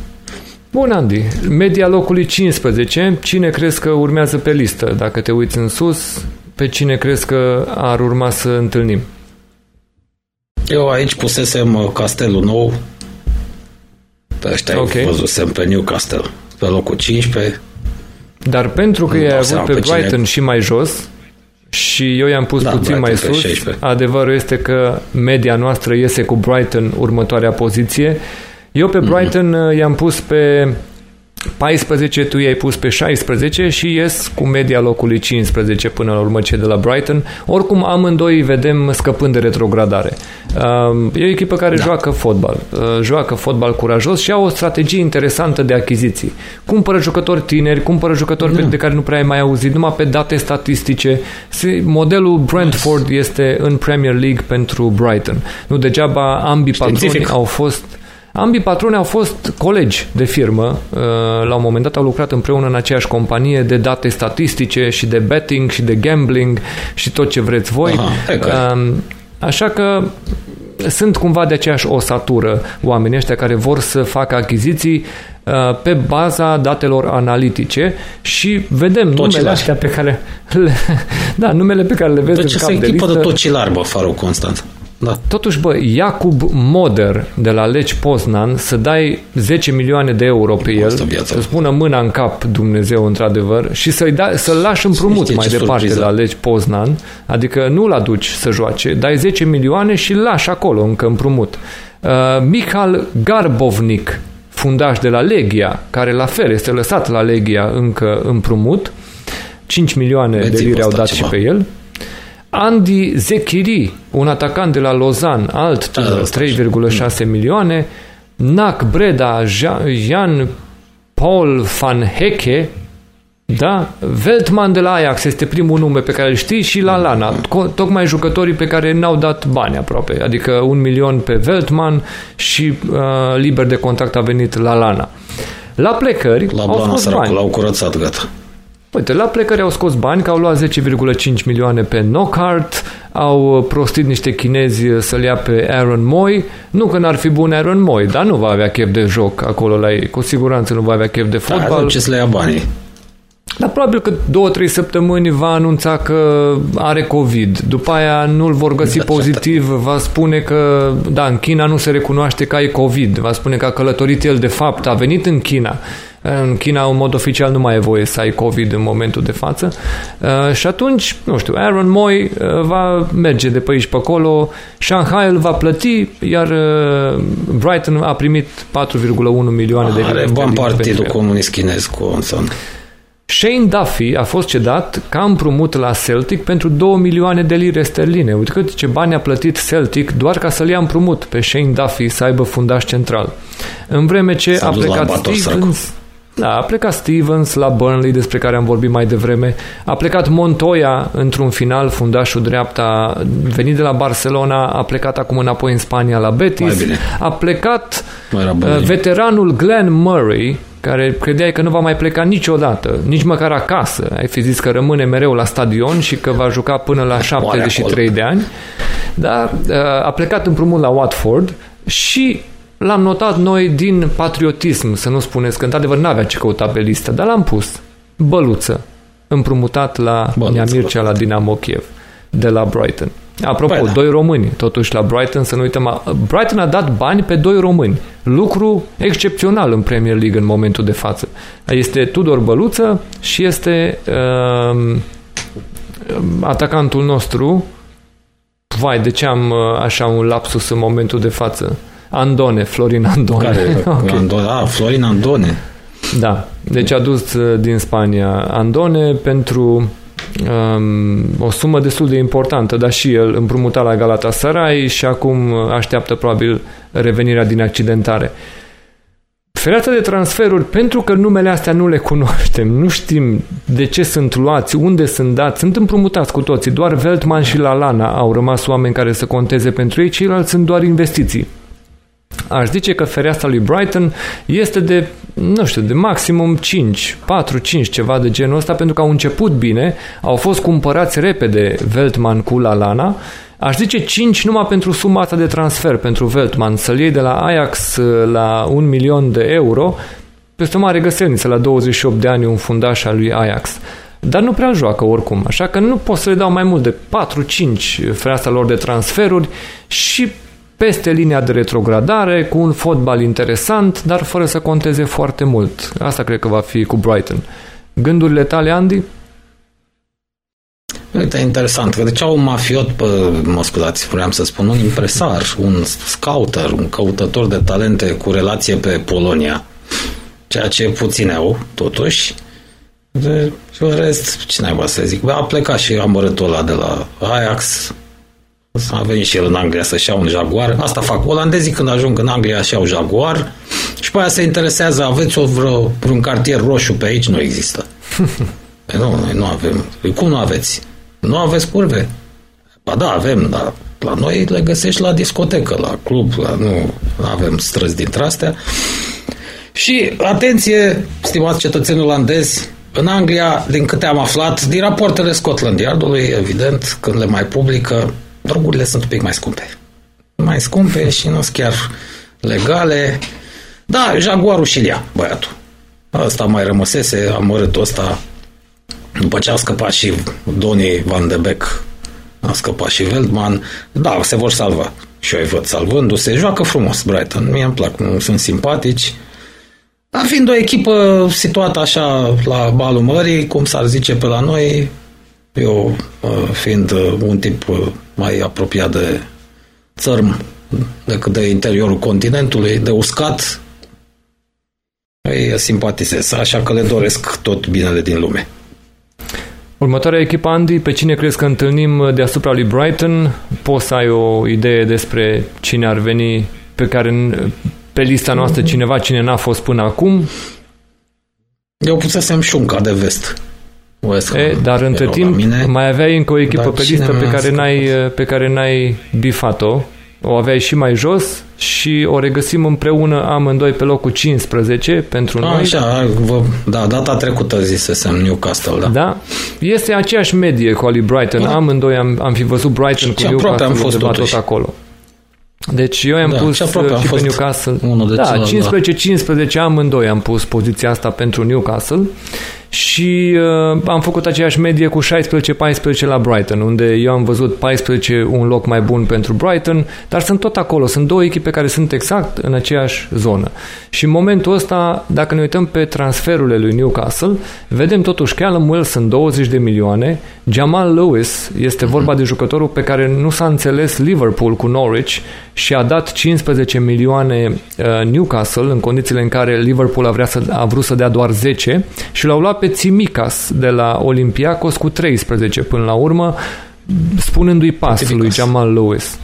Bun, Andy. Media locului 15. Cine crezi că urmează pe listă? Dacă te uiți în sus, pe cine crezi că ar urma să întâlnim? Eu aici pusesem uh, castelul nou. Pe ăștia okay. văzusem pe Newcastle. Pe locul 15. Dar pentru că i-ai avut pe, pe Brighton cine... și mai jos și eu i-am pus da, puțin Brighton mai sus, 16. adevărul este că media noastră iese cu Brighton următoarea poziție. Eu pe mhm. Brighton mm-hmm. i-am pus pe 14, tu i-ai pus pe 16 și ies cu media locului 15 până la urmă ce de la Brighton. Oricum amândoi vedem scăpând de retrogradare. Um, e o echipă care da. joacă fotbal, uh, joacă fotbal curajos și au o strategie interesantă de achiziții. Cumpără jucători tineri, cumpără jucători da. de care nu prea ai mai auzit, numai pe date statistice. Modelul Brentford este în Premier League pentru Brighton. Nu degeaba ambii patroni au fost Ambii patroni au fost colegi de firmă, uh, la un moment dat au lucrat împreună în aceeași companie de date statistice și de betting și de gambling și tot ce vreți voi. Aha, um, Așa că sunt cumva de aceeași osatură oamenii ăștia care vor să facă achiziții uh, pe baza datelor analitice și vedem tocilari. numele astea pe care le, da, numele pe care le vezi deci în cap de listă. de tocilari, bă, Faru Constant. Da. Totuși, bă, Iacob Moder de la Leci Poznan să dai 10 milioane de euro pe el, să spună mâna în cap Dumnezeu într-adevăr și să-i da, să-l lași împrumut mai departe surpriză. la Leci Poznan, adică nu-l aduci să joace, dai 10 milioane și îl lași acolo încă împrumut. Uh, Michal Garbovnik, fundaș de la Legia, care la fel este lăsat la Legia încă împrumut, 5 milioane Veți de lire au dat ceva. și pe el. Andy Zechiri, un atacant de la Lausanne, alt 3,6 da, milioane, Nac Breda, Jean Paul van Hecke, da? Veltman de la Ajax este primul nume pe care îl știi și la Lana. Tocmai jucătorii pe care n-au dat bani aproape. Adică un milion pe Veltman și uh, liber de contact a venit la Lana. La plecări la au fost bani. L-au curățat, gata. Uite, la plecări au scos bani, că au luat 10,5 milioane pe Knockhart, au uh, prostit niște chinezi uh, să-l ia pe Aaron Moy. Nu că n-ar fi bun Aaron Moy, dar nu va avea chef de joc acolo la ei. Cu siguranță nu va avea chef de da, fotbal. Da, ce să le ia banii. Dar probabil că două, trei săptămâni va anunța că are COVID. După aia nu-l vor găsi da, pozitiv, va spune că, da, în China nu se recunoaște că ai COVID. Va spune că a călătorit el de fapt, a venit în China. În China, în mod oficial, nu mai e voie să ai COVID în momentul de față. Uh, și atunci, nu știu, Aaron Moy uh, va merge de pe aici pe acolo, Shanghai îl va plăti, iar uh, Brighton a primit 4,1 milioane de lire. Are bani Partidul Comunist Chinez cu Onson. Shane Duffy a fost cedat ca împrumut la Celtic pentru 2 milioane de lire sterline. Uite cât ce bani a plătit Celtic doar ca să-l ia împrumut pe Shane Duffy să aibă fundaș central. În vreme ce a plecat Stevens... Da, a plecat Stevens la Burnley, despre care am vorbit mai devreme. A plecat Montoya într-un final, fundașul dreapta, venit de la Barcelona, a plecat acum înapoi în Spania la Betis. A plecat uh, veteranul Glenn Murray, care credeai că nu va mai pleca niciodată, nici măcar acasă. Ai fi zis că rămâne mereu la stadion și că va juca până la 73 de ani. Da, uh, a plecat împrumut la Watford și l-am notat noi din patriotism, să nu spuneți că într-adevăr n-avea ce căuta pe listă, dar l-am pus. Băluță, împrumutat la Băluță, Mircea la Dinamo Kiev, de la Brighton. Apropo, păi da. doi români, totuși la Brighton, să nu uităm, Brighton a dat bani pe doi români. Lucru excepțional în Premier League în momentul de față. Este Tudor Băluță și este uh, atacantul nostru. Vai, de ce am uh, așa un lapsus în momentul de față? Andone, Florin Andone. Care? okay. Andone. Ah, Florin Andone. Da, deci a dus uh, din Spania Andone pentru um, o sumă destul de importantă, dar și el împrumutat la Galatasaray și acum așteaptă probabil revenirea din accidentare. Fereața de transferuri, pentru că numele astea nu le cunoaștem, nu știm de ce sunt luați, unde sunt dați, sunt împrumutați cu toții. Doar Veltman și Lalana au rămas oameni care să conteze pentru ei, ceilalți sunt doar investiții. Aș zice că fereastra lui Brighton este de, nu știu, de maximum 5, 4, 5, ceva de genul ăsta, pentru că au început bine, au fost cumpărați repede Veltman cu Lalana, Aș zice 5 numai pentru suma asta de transfer pentru Veltman, să-l iei de la Ajax la un milion de euro, peste o mare găselniță la 28 de ani un fundaș al lui Ajax. Dar nu prea joacă oricum, așa că nu pot să le dau mai mult de 4-5 fereastra lor de transferuri și peste linia de retrogradare, cu un fotbal interesant, dar fără să conteze foarte mult. Asta cred că va fi cu Brighton. Gândurile tale, Andy? Uite, interesant, că deci au un mafiot, pe, mă scuzați, vreau să spun, un impresar, un scouter, un căutător de talente cu relație pe Polonia, ceea ce puțin au, totuși. De, și în rest, ce naiba să zic, a plecat și amărâtul ăla de la Ajax, a venit și el în Anglia să-și ia un Jaguar. Asta fac olandezii când ajung în Anglia și iau Jaguar și pe aia se interesează, aveți o vreo, vreun cartier roșu pe aici? Nu există. Păi nu, noi nu avem. Păi cum nu aveți? Nu aveți curve? Ba da, avem, dar la noi le găsești la discotecă, la club, la, nu avem străzi dintre astea. Și, atenție, stimați cetățeni olandezi, în Anglia, din câte am aflat, din rapoartele Scotland Yardului, evident, când le mai publică, drogurile sunt un pic mai scumpe. Mai scumpe și nu sunt chiar legale. Da, Jaguarul și ia, băiatul. Asta mai rămăsese, amărâtul ăsta, după ce a scăpat și Donny Van de Beek, a scăpat și Veldman, da, se vor salva. Și eu îi văd salvându-se. Joacă frumos Brighton. Mie îmi plac, sunt simpatici. Dar fiind o echipă situată așa la balul mării, cum s-ar zice pe la noi, eu fiind un tip mai apropiat de țărm decât de interiorul continentului, de uscat, îi simpatizez, așa că le doresc tot binele din lume. Următoarea echipă, Andy, pe cine crezi că întâlnim deasupra lui Brighton? Poți să ai o idee despre cine ar veni pe care pe lista noastră cineva, cine n-a fost până acum? Eu pusesem șunca de vest. West Ham. E, dar între timp mine, mai aveai încă o echipă pe listă pe care, n-ai, pe care n-ai bifat-o. O aveai și mai jos și o regăsim împreună amândoi pe locul 15 pentru A, noi. Așa, vă, da, data trecută zisesem Newcastle, da. Da, este aceeași medie cu Ali Brighton. Da. Amândoi am, am fi văzut Brighton cu Newcastle am fost tot acolo. Deci eu am da, pus și, și pe Newcastle. Unul de da, 15-15 amândoi am pus poziția asta pentru Newcastle și uh, am făcut aceeași medie cu 16-14 la Brighton, unde eu am văzut 14 un loc mai bun pentru Brighton, dar sunt tot acolo, sunt două echipe care sunt exact în aceeași zonă. Și în momentul ăsta, dacă ne uităm pe transferurile lui Newcastle, vedem totuși Callum Wilson 20 de milioane, Jamal Lewis este vorba de jucătorul pe care nu s-a înțeles Liverpool cu Norwich și a dat 15 milioane uh, Newcastle în condițiile în care Liverpool a, vrea să, a vrut să dea doar 10 și l-au luat pe Tsimikas de la Olympiacos cu 13 până la urmă, spunându-i pas Tsimikas. lui Jamal Lewis.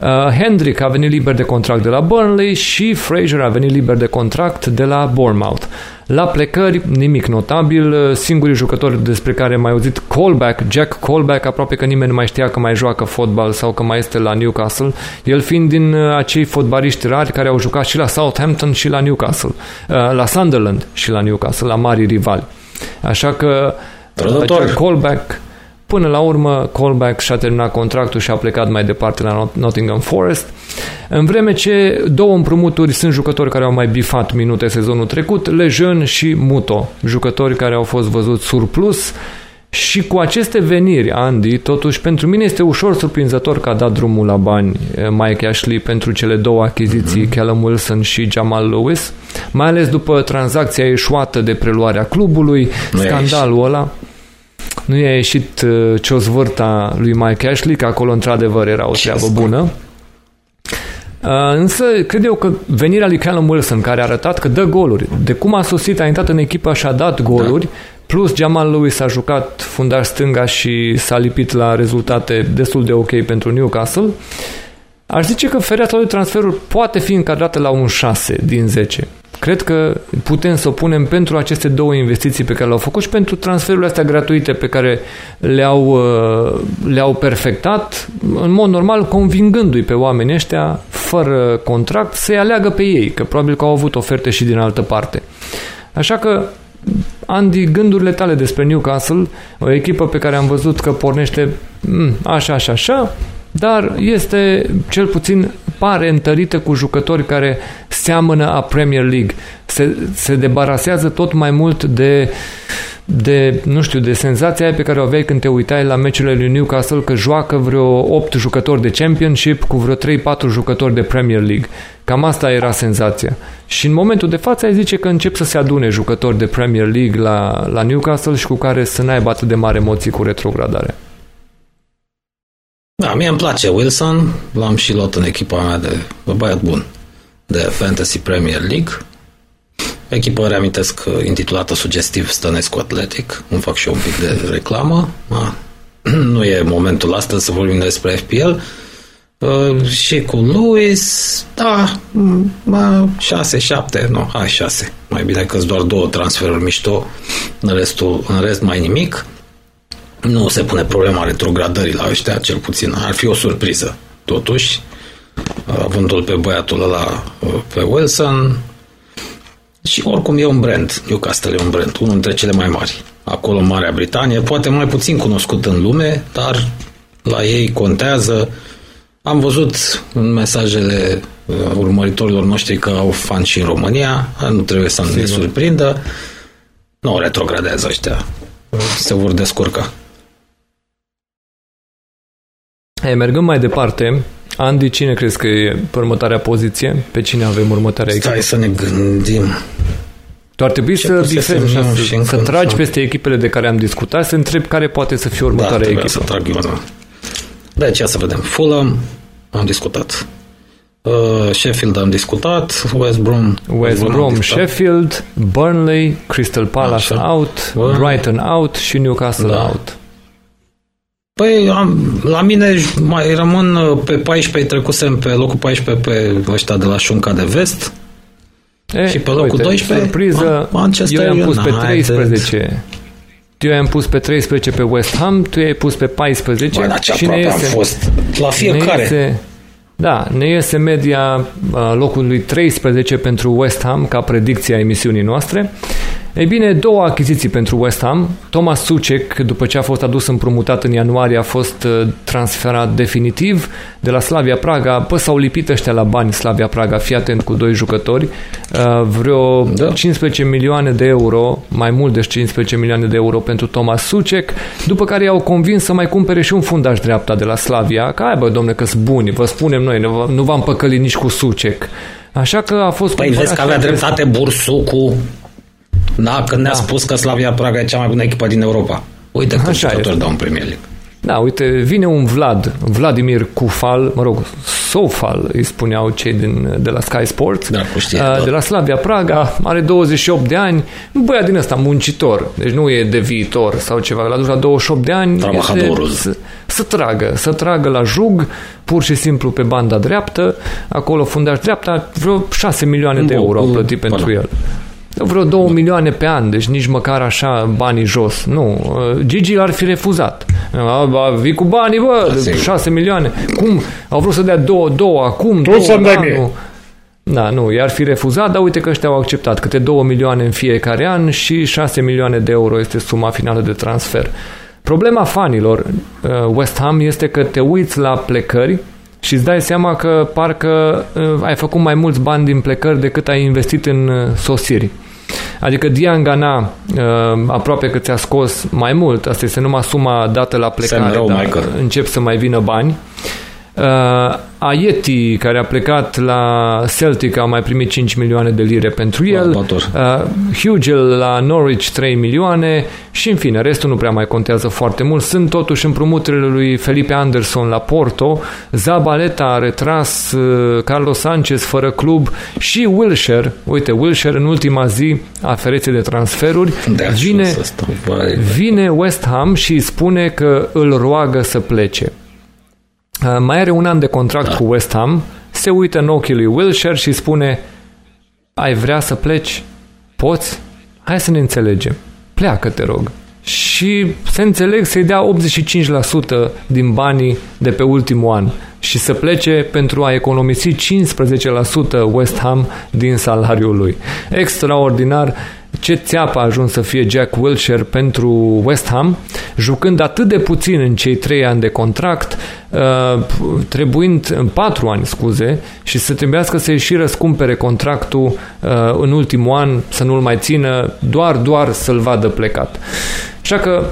Uh, Hendrick a venit liber de contract de la Burnley și Fraser a venit liber de contract de la Bournemouth. La plecări, nimic notabil, uh, singurii jucători despre care mai auzit Colback, Jack Colback, aproape că nimeni nu mai știa că mai joacă fotbal sau că mai este la Newcastle, el fiind din uh, acei fotbaliști rari care au jucat și la Southampton și la Newcastle, uh, la Sunderland și la Newcastle, la mari rivali. Așa că Jack Colback Până la urmă, Colback și-a terminat contractul și a plecat mai departe la Nottingham Forest. În vreme ce două împrumuturi sunt jucători care au mai bifat minute sezonul trecut, Lejeune și Muto, jucători care au fost văzuți surplus și cu aceste veniri, Andy, totuși pentru mine este ușor surprinzător că a dat drumul la bani eh, Mike Ashley pentru cele două achiziții, mm-hmm. Callum Wilson și Jamal Lewis, mai ales după tranzacția eșuată de preluarea clubului, nu scandalul ăla nu i-a ieșit uh, ciozvârta lui Mike Ashley, că acolo într-adevăr era o treabă bună. Uh, însă, cred eu că venirea lui Callum Wilson, care a arătat că dă goluri, de cum a sosit, a intrat în echipă și a dat goluri, da. Plus Jamal Lewis a jucat fundaș stânga și s-a lipit la rezultate destul de ok pentru Newcastle, aș zice că fereastra de transferuri poate fi încadrată la un 6 din 10. Cred că putem să o punem pentru aceste două investiții pe care le-au făcut și pentru transferurile astea gratuite pe care le-au, uh, le-au perfectat, în mod normal convingându-i pe oamenii ăștia, fără contract, să-i aleagă pe ei, că probabil că au avut oferte și din altă parte. Așa că Andy, gândurile tale despre Newcastle, o echipă pe care am văzut că pornește mm, așa, așa, așa, dar este cel puțin pare întărită cu jucători care seamănă a Premier League. Se, se debarasează tot mai mult de de, nu știu, de senzația pe care o aveai când te uitai la meciurile lui Newcastle că joacă vreo 8 jucători de Championship cu vreo 3-4 jucători de Premier League. Cam asta era senzația. Și în momentul de față ai zice că încep să se adune jucători de Premier League la, la Newcastle și cu care să n-aibă atât de mare emoții cu retrogradare. Da, mie îmi place Wilson, l-am și luat în echipa mea de băiat bun de Fantasy Premier League. Echipă, reamintesc, intitulată sugestiv Stănescu Athletic. Îmi fac și eu un pic de reclamă. Da. Nu e momentul astăzi să vorbim despre FPL. Uh, și cu Luis, da, 6, 7, nu, hai 6. Mai bine că doar două transferuri mișto, în, restul, în rest mai nimic nu se pune problema retrogradării la ăștia, cel puțin. Ar fi o surpriză, totuși, avându-l pe băiatul ăla, pe Wilson. Și oricum e un brand, Newcastle e un brand, unul dintre cele mai mari. Acolo în Marea Britanie, poate mai puțin cunoscut în lume, dar la ei contează. Am văzut în mesajele uh, urmăritorilor noștri că au fan și în România, nu trebuie să ne surprindă. Nu retrogradează ăștia, se vor descurca. Hey, mergând mai departe, Andy, cine crezi că e pe următoarea poziție? Pe cine avem următoarea echipă? Stai să ne gândim. Tu ar trebui Ce să, diferi, să, să, să tragi sau... peste echipele de care am discutat, să întreb care poate să fie următoarea da, echipă. să trag eu, da. Deci, să vedem. Fulham, am discutat. Uh, Sheffield am discutat, West Brom. West Brom, Sheffield, Burnley, Crystal Palace Așa. out, Brighton out și Newcastle da. out. Păi, am, la mine mai rămân uh, pe 14, trecusem pe locul 14 pe ăștia de la Șunca de Vest. E, și pe locul uite, 12, surpriză, Manchester eu i-am pus pe 13. Eu i-am pus pe 13 pe West Ham, tu i-ai pus pe 14. Băi, și ne iese, fost. La fiecare. Ne iese, da, ne iese media uh, locului 13 pentru West Ham ca predicția emisiunii noastre. Ei bine, două achiziții pentru West Ham. Thomas Sucek, după ce a fost adus împrumutat în ianuarie, a fost uh, transferat definitiv de la Slavia Praga. Pă, s-au lipit ăștia la bani Slavia Praga, fii atent cu doi jucători. Uh, vreo da. 15 milioane de euro, mai mult de 15 milioane de euro pentru Thomas Sucek, după care i-au convins să mai cumpere și un fundaș dreapta de la Slavia, că ai bă, domne, că sunt buni, vă spunem noi, nu v-am păcălit nici cu Sucek. Așa că a fost... Păi vezi că avea dreptate Bursucu da, când ne-a da. spus că Slavia Praga e cea mai bună echipă din Europa. Uite cât jucători dau în Premier League. Da, uite, vine un Vlad, Vladimir Kufal, mă rog, Sofal, îi spuneau cei din, de la Sky Sports, da, știe, uh, de la Slavia Praga, are 28 de ani, băiat din ăsta, muncitor, deci nu e de viitor sau ceva, l-a dus la 28 de ani să, să tragă, să tragă la jug, pur și simplu pe banda dreaptă, acolo fundaș dreapta, vreo 6 milioane de euro au plătit pentru el vreo 2 milioane pe an, deci nici măcar așa banii jos. Nu, Gigi l-ar fi refuzat. Vii cu banii, bă, 6 milioane. Cum? Au vrut să dea două, două acum, tu să da, nu. Da, nu, i-ar fi refuzat, dar uite că ăștia au acceptat câte 2 milioane în fiecare an și 6 milioane de euro este suma finală de transfer. Problema fanilor uh, West Ham este că te uiți la plecări și îți dai seama că parcă uh, ai făcut mai mulți bani din plecări decât ai investit în uh, sosiri. Adică Diangana uh, aproape că ți-a scos mai mult, asta este numai suma dată la plecare, dar încep să mai vină bani. Uh, Aieti, care a plecat la Celtic, a mai primit 5 milioane de lire pentru el. Uh, Hugel la Norwich 3 milioane și în fine, restul nu prea mai contează foarte mult. Sunt totuși împrumuturile lui Felipe Anderson la Porto, Zabaleta a retras uh, Carlos Sanchez fără club și Wilshere, uite, Wilshere în ultima zi a fereței de transferuri, de vine, vine West Ham și îi spune că îl roagă să plece. Uh, mai are un an de contract da. cu West Ham, se uită în ochii lui Wilshire și spune ai vrea să pleci? Poți? Hai să ne înțelegem. Pleacă, te rog. Și se înțeleg să-i dea 85% din banii de pe ultimul an și să plece pentru a economisi 15% West Ham din salariul lui. Extraordinar ce țeapă a ajuns să fie Jack Wilshere pentru West Ham, jucând atât de puțin în cei trei ani de contract, uh, trebuind în patru ani, scuze, și să trebuiască să-i și răscumpere contractul uh, în ultimul an, să nu-l mai țină, doar, doar să-l vadă plecat. Așa că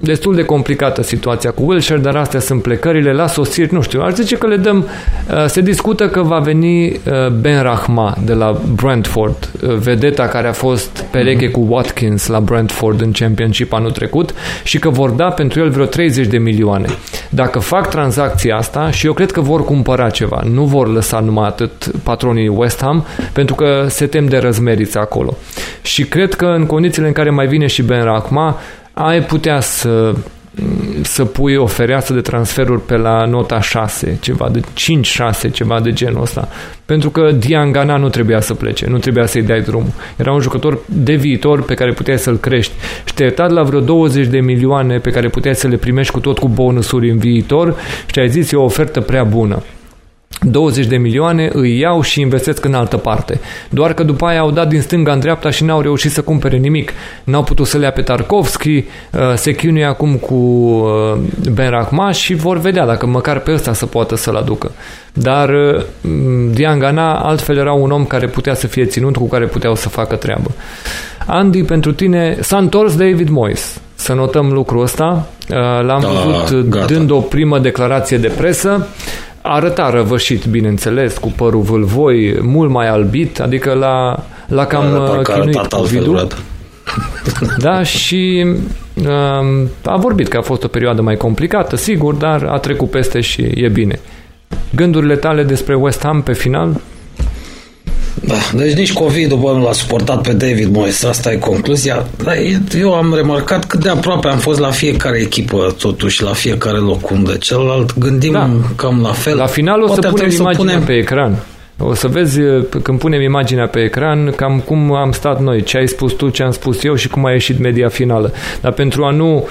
destul de complicată situația cu Wilshire, dar astea sunt plecările la sosiri, nu știu, aș zice că le dăm, uh, se discută că va veni uh, Ben Rahma de la Brentford, uh, vedeta care a fost pereche mm-hmm. cu Watkins la Brentford în Championship anul trecut și că vor da pentru el vreo 30 de milioane. Dacă fac tranzacția asta și eu cred că vor cumpăra ceva, nu vor lăsa numai atât patronii West Ham, pentru că se tem de răzmeriță acolo. Și cred că în condițiile în care mai vine și Ben Rahma, ai putea să să pui o fereastră de transferuri pe la nota 6, ceva de 5-6, ceva de genul ăsta. Pentru că Diangana nu trebuia să plece, nu trebuia să-i dai drumul. Era un jucător de viitor pe care puteai să-l crești. Și te-ai la vreo 20 de milioane pe care puteai să le primești cu tot cu bonusuri în viitor și ai zis e o ofertă prea bună. 20 de milioane îi iau și investesc în altă parte. Doar că după aia au dat din stânga în dreapta și n-au reușit să cumpere nimic. N-au putut să le ia pe Tarkovski, uh, se chinuie acum cu uh, Ben Rahma și vor vedea dacă măcar pe ăsta să poată să-l aducă. Dar uh, Diangana altfel era un om care putea să fie ținut, cu care puteau să facă treabă. Andy, pentru tine, s-a întors David Moyes. Să notăm lucrul ăsta. L-am da, văzut gata. dând o primă declarație de presă arăta răvășit, bineînțeles, cu părul vâlvoi, mult mai albit, adică la, la cam uh, chinuit covid Da, și um, a vorbit că a fost o perioadă mai complicată, sigur, dar a trecut peste și e bine. Gândurile tale despre West Ham pe final? Da, deci nici COVID-ul bă, nu l-a suportat pe David Moyes, asta e concluzia. Dar eu am remarcat cât de aproape am fost la fiecare echipă, totuși, la fiecare loc unde celălalt gândim da. cam la fel. La final o Poate să punem imaginea punem... pe ecran. O să vezi când punem imaginea pe ecran cam cum am stat noi, ce ai spus tu, ce am spus eu și cum a ieșit media finală. Dar pentru a nu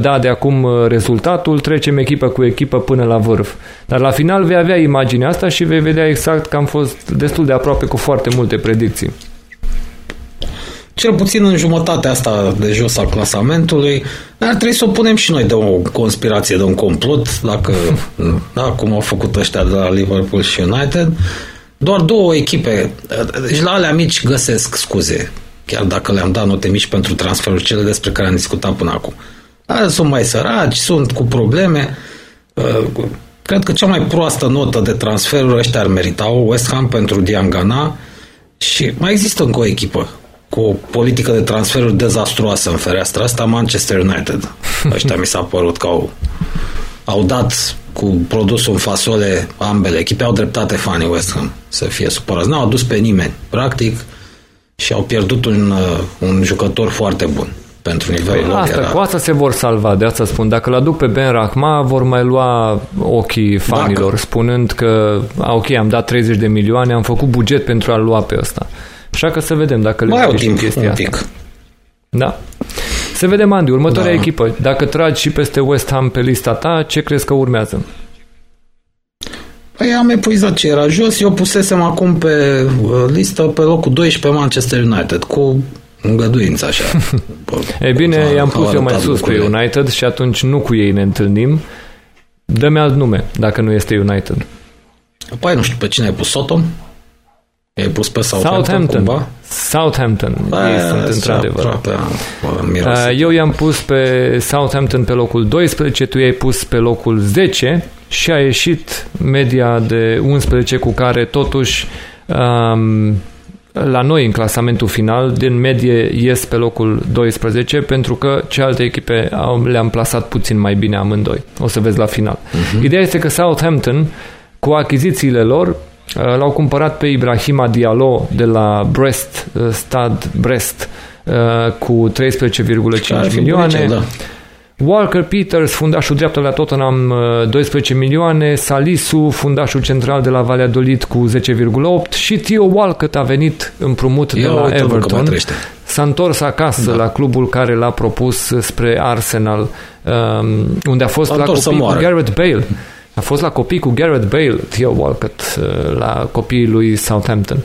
da de acum rezultatul, trecem echipă cu echipă până la vârf. Dar la final vei avea imaginea asta și vei vedea exact că am fost destul de aproape cu foarte multe predicții. cel puțin în jumătatea asta de jos a clasamentului, ar trebui să o punem și noi de o conspirație, de un complot, dacă, da, cum au făcut ăștia de la Liverpool și United. Doar două echipe, deci la alea mici găsesc scuze, chiar dacă le-am dat note mici pentru transferuri, cele despre care am discutat până acum. Dar sunt mai săraci, sunt cu probleme. Cred că cea mai proastă notă de transferuri ăștia ar merita West Ham pentru Diangana și mai există încă o echipă cu o politică de transferuri dezastruoasă în fereastra asta, Manchester United. Ăștia mi s-a părut că au, au dat cu produsul în fasole ambele echipe, au dreptate fanii West Ham să fie supărați. N-au adus pe nimeni, practic, și au pierdut un, uh, un jucător foarte bun pentru nivelul păi lor. Asta, era... Cu asta se vor salva, de asta spun. Dacă l aduc pe Ben Rahma, vor mai lua ochii fanilor, Dacă. spunând că, ok, am dat 30 de milioane, am făcut buget pentru a lua pe ăsta. Așa că să vedem dacă le Mai au timp chestia un pic. Asta. Da. Să vedem, Andy, următoarea da. echipă. Dacă tragi și peste West Ham pe lista ta, ce crezi că urmează? Păi am epuizat ce era jos. Eu pusesem acum pe uh, listă pe locul 12 Manchester United cu îngăduință așa. e bine, i-am pus eu mai sus pe United și atunci nu cu ei ne întâlnim. Dă-mi alt nume, dacă nu este United. Păi nu știu pe cine ai pus Sotom? Ai pus pe Southampton, Southampton. cumva? Southampton. Da, ei sunt într-adevăr. Eu i-am pus pe Southampton pe locul 12, tu i-ai pus pe locul 10 și a ieșit media de 11 cu care totuși um, la noi în clasamentul final, din medie ies pe locul 12 pentru că cealaltă echipe au, le-am plasat puțin mai bine amândoi. O să vezi la final. Uh-huh. Ideea este că Southampton, cu achizițiile lor, uh, l-au cumpărat pe Ibrahima Diallo de la Brest, uh, Stad Brest, uh, cu 13,5 milioane. Bunice, da. Walker Peters, fundașul dreaptă la Tottenham, 12 uh, milioane, Salisu, fundașul central de la Valladolid cu 10,8 și Theo Walcott a venit împrumut de la Everton. S-a întors acasă da. la clubul care l-a propus spre Arsenal, um, unde a fost a la copii cu Gareth Bale. A fost la copii cu Gareth Bale, Theo Walcott, uh, la copiii lui Southampton.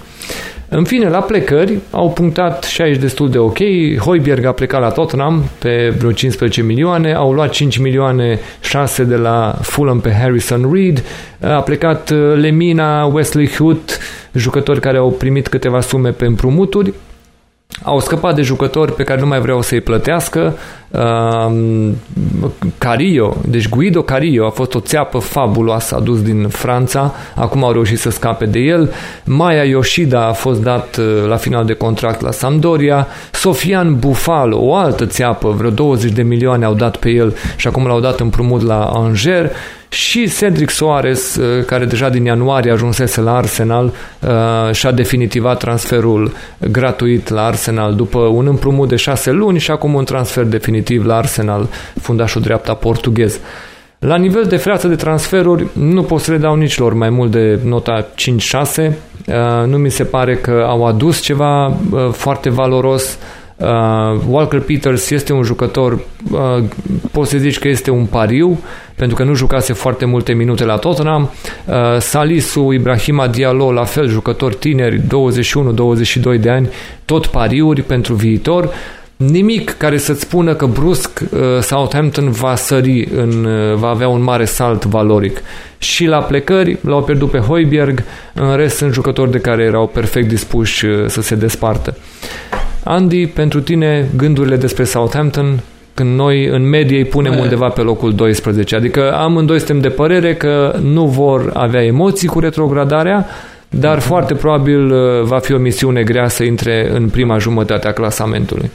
În fine, la plecări au punctat și aici destul de ok. Hoiberg a plecat la Tottenham pe vreo 15 milioane, au luat 5 milioane 6 de la Fulham pe Harrison Reed, a plecat uh, Lemina, Wesley Hood, jucători care au primit câteva sume pe împrumuturi. Au scăpat de jucători pe care nu mai vreau să-i plătească. Uh, Carillo, deci Guido Carillo a fost o țeapă fabuloasă adus din Franța, acum au reușit să scape de el. Maya Yoshida a fost dat uh, la final de contract la Sampdoria. Sofian Bufalo, o altă țeapă, vreo 20 de milioane au dat pe el și acum l-au dat împrumut la Angers și Cedric Soares, uh, care deja din ianuarie ajunsese la Arsenal uh, și-a definitivat transferul gratuit la Arsenal după un împrumut de șase luni și acum un transfer definitiv la Arsenal, fundașul dreapta portughez. La nivel de freață de transferuri, nu pot să le dau nici lor mai mult de nota 5-6. Uh, nu mi se pare că au adus ceva foarte valoros Uh, Walker Peters este un jucător, uh, poți să zici că este un pariu, pentru că nu jucase foarte multe minute la Tottenham. Uh, Salisu, Ibrahima Diallo, la fel, jucători tineri, 21-22 de ani, tot pariuri pentru viitor. Nimic care să-ți spună că brusc uh, Southampton va sări, în, uh, va avea un mare salt valoric. Și la plecări l-au pierdut pe Hoiberg, în rest sunt jucători de care erau perfect dispuși uh, să se despartă. Andy, pentru tine gândurile despre Southampton când noi în medie îi punem undeva pe locul 12. Adică amândoi suntem de părere că nu vor avea emoții cu retrogradarea, dar mm-hmm. foarte probabil uh, va fi o misiune grea să intre în prima jumătate a clasamentului.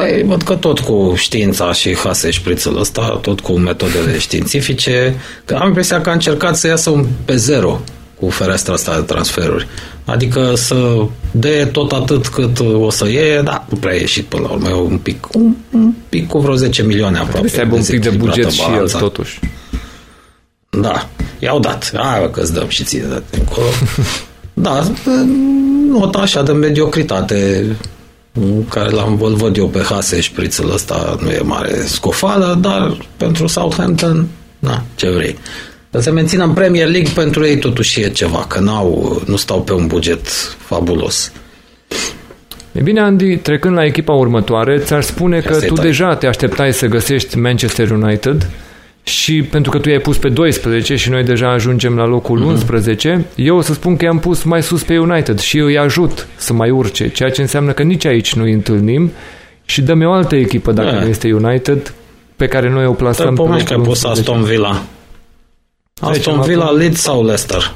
Păi, văd că tot cu știința și hase șprițul ăsta, tot cu metodele științifice, că am impresia că a încercat să iasă un pe zero cu fereastra asta de transferuri. Adică să de tot atât cât o să iei, da, nu prea ieșit până la urmă, e un pic, un, un pic cu vreo 10 milioane aproape. Trebuie să aibă un pic de buget și el, totuși. Da, i-au dat. Hai că îți dăm și ție de încolo. da, nota așa de mediocritate care l-am văd eu pe Hase și prițul ăsta nu e mare scofală, dar pentru Southampton, na, ce vrei. Să se mențină în Premier League pentru ei totuși e ceva, că n-au, nu stau pe un buget fabulos. E bine, Andy, trecând la echipa următoare, ți-ar spune că tu deja te așteptai să găsești Manchester United și pentru că tu i-ai pus pe 12 și noi deja ajungem la locul uh-huh. 11, eu o să spun că i-am pus mai sus pe United și eu îi ajut să mai urce, ceea ce înseamnă că nici aici nu îi întâlnim și dăm o altă echipă dacă yeah. este United pe care noi o plasăm Dar pe că ai pus Aston Villa. Aston Villa, Leeds sau Leicester?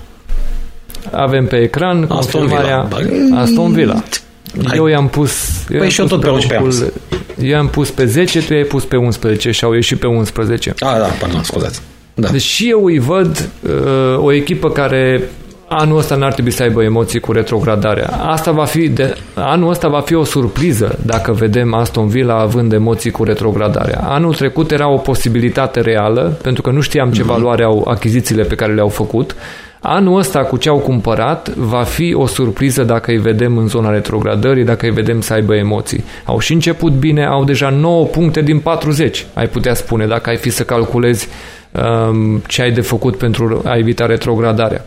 Avem pe ecran Aston Villa. Aston Villa. Eu i-am pus... Eu păi și eu tot pe 11 Eu am pus pe 10, tu i-ai pus pe 11 și au ieșit pe 11. Ah, da, pardon, scuzați. Da. Deci și eu îi văd uh, o echipă care anul ăsta n-ar trebui să aibă emoții cu retrogradarea. Asta va fi de, anul ăsta va fi o surpriză dacă vedem Aston Villa având emoții cu retrogradarea. Anul trecut era o posibilitate reală, pentru că nu știam ce mhm. valoare au achizițiile pe care le-au făcut. Anul ăsta cu ce au cumpărat va fi o surpriză dacă îi vedem în zona retrogradării, dacă îi vedem să aibă emoții. Au și început bine, au deja 9 puncte din 40, ai putea spune, dacă ai fi să calculezi um, ce ai de făcut pentru a evita retrogradarea.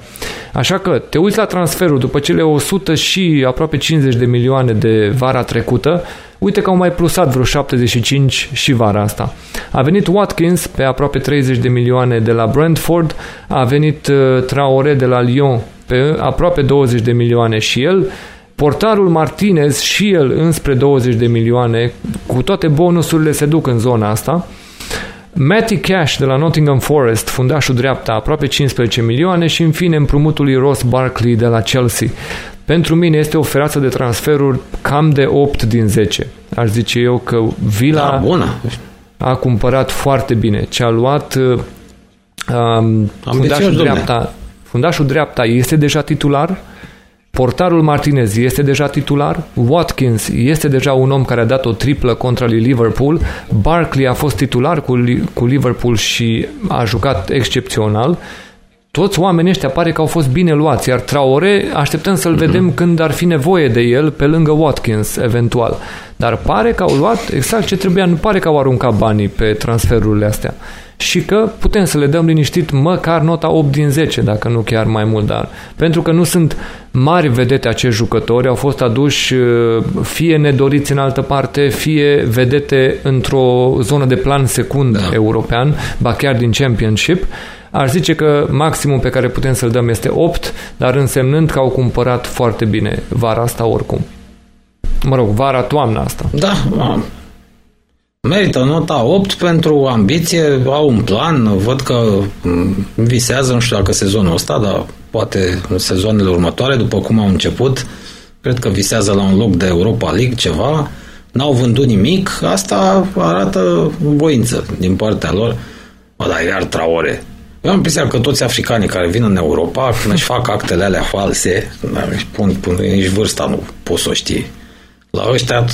Așa că te uiți la transferul după cele 100 și aproape 50 de milioane de vara trecută, uite că au mai plusat vreo 75 și vara asta. A venit Watkins pe aproape 30 de milioane de la Brentford, a venit uh, Traore de la Lyon pe aproape 20 de milioane și el, Portarul Martinez și el înspre 20 de milioane, cu toate bonusurile se duc în zona asta. Matty Cash de la Nottingham Forest, fundașul dreapta, aproape 15 milioane și în fine împrumutul lui Ross Barkley de la Chelsea. Pentru mine este o fereață de transferuri cam de 8 din 10. Aș zice eu că Villa da, bună. a cumpărat foarte bine. Ce a luat uh, um, fundașul dreapta, fundașul dreapta este deja titular, Portarul Martinez este deja titular, Watkins este deja un om care a dat o triplă contra lui Liverpool, Barkley a fost titular cu, cu Liverpool și a jucat excepțional, toți oamenii ăștia pare că au fost bine luați, iar Traore așteptăm să-l vedem când ar fi nevoie de el pe lângă Watkins, eventual. Dar pare că au luat exact ce trebuia, nu pare că au aruncat banii pe transferurile astea și că putem să le dăm liniștit măcar nota 8 din 10, dacă nu chiar mai mult, dar pentru că nu sunt mari vedete acești jucători, au fost aduși uh, fie nedoriți în altă parte, fie vedete într-o zonă de plan secund da. european, ba chiar din Championship, Aș zice că maximum pe care putem să-l dăm este 8, dar însemnând că au cumpărat foarte bine vara asta oricum. Mă rog, vara, toamna asta. Da, Merită nota 8 pentru ambiție, au un plan, văd că mm, visează, nu știu dacă sezonul ăsta, dar poate în sezoanele următoare, după cum au început, cred că visează la un loc de Europa League ceva, n-au vândut nimic, asta arată voință din partea lor. Bă, dar iar Traore. Eu am impresia că toți africanii care vin în Europa, când își fac actele alea false, își pun, pun, nici vârsta nu poți să o știi. La ăștia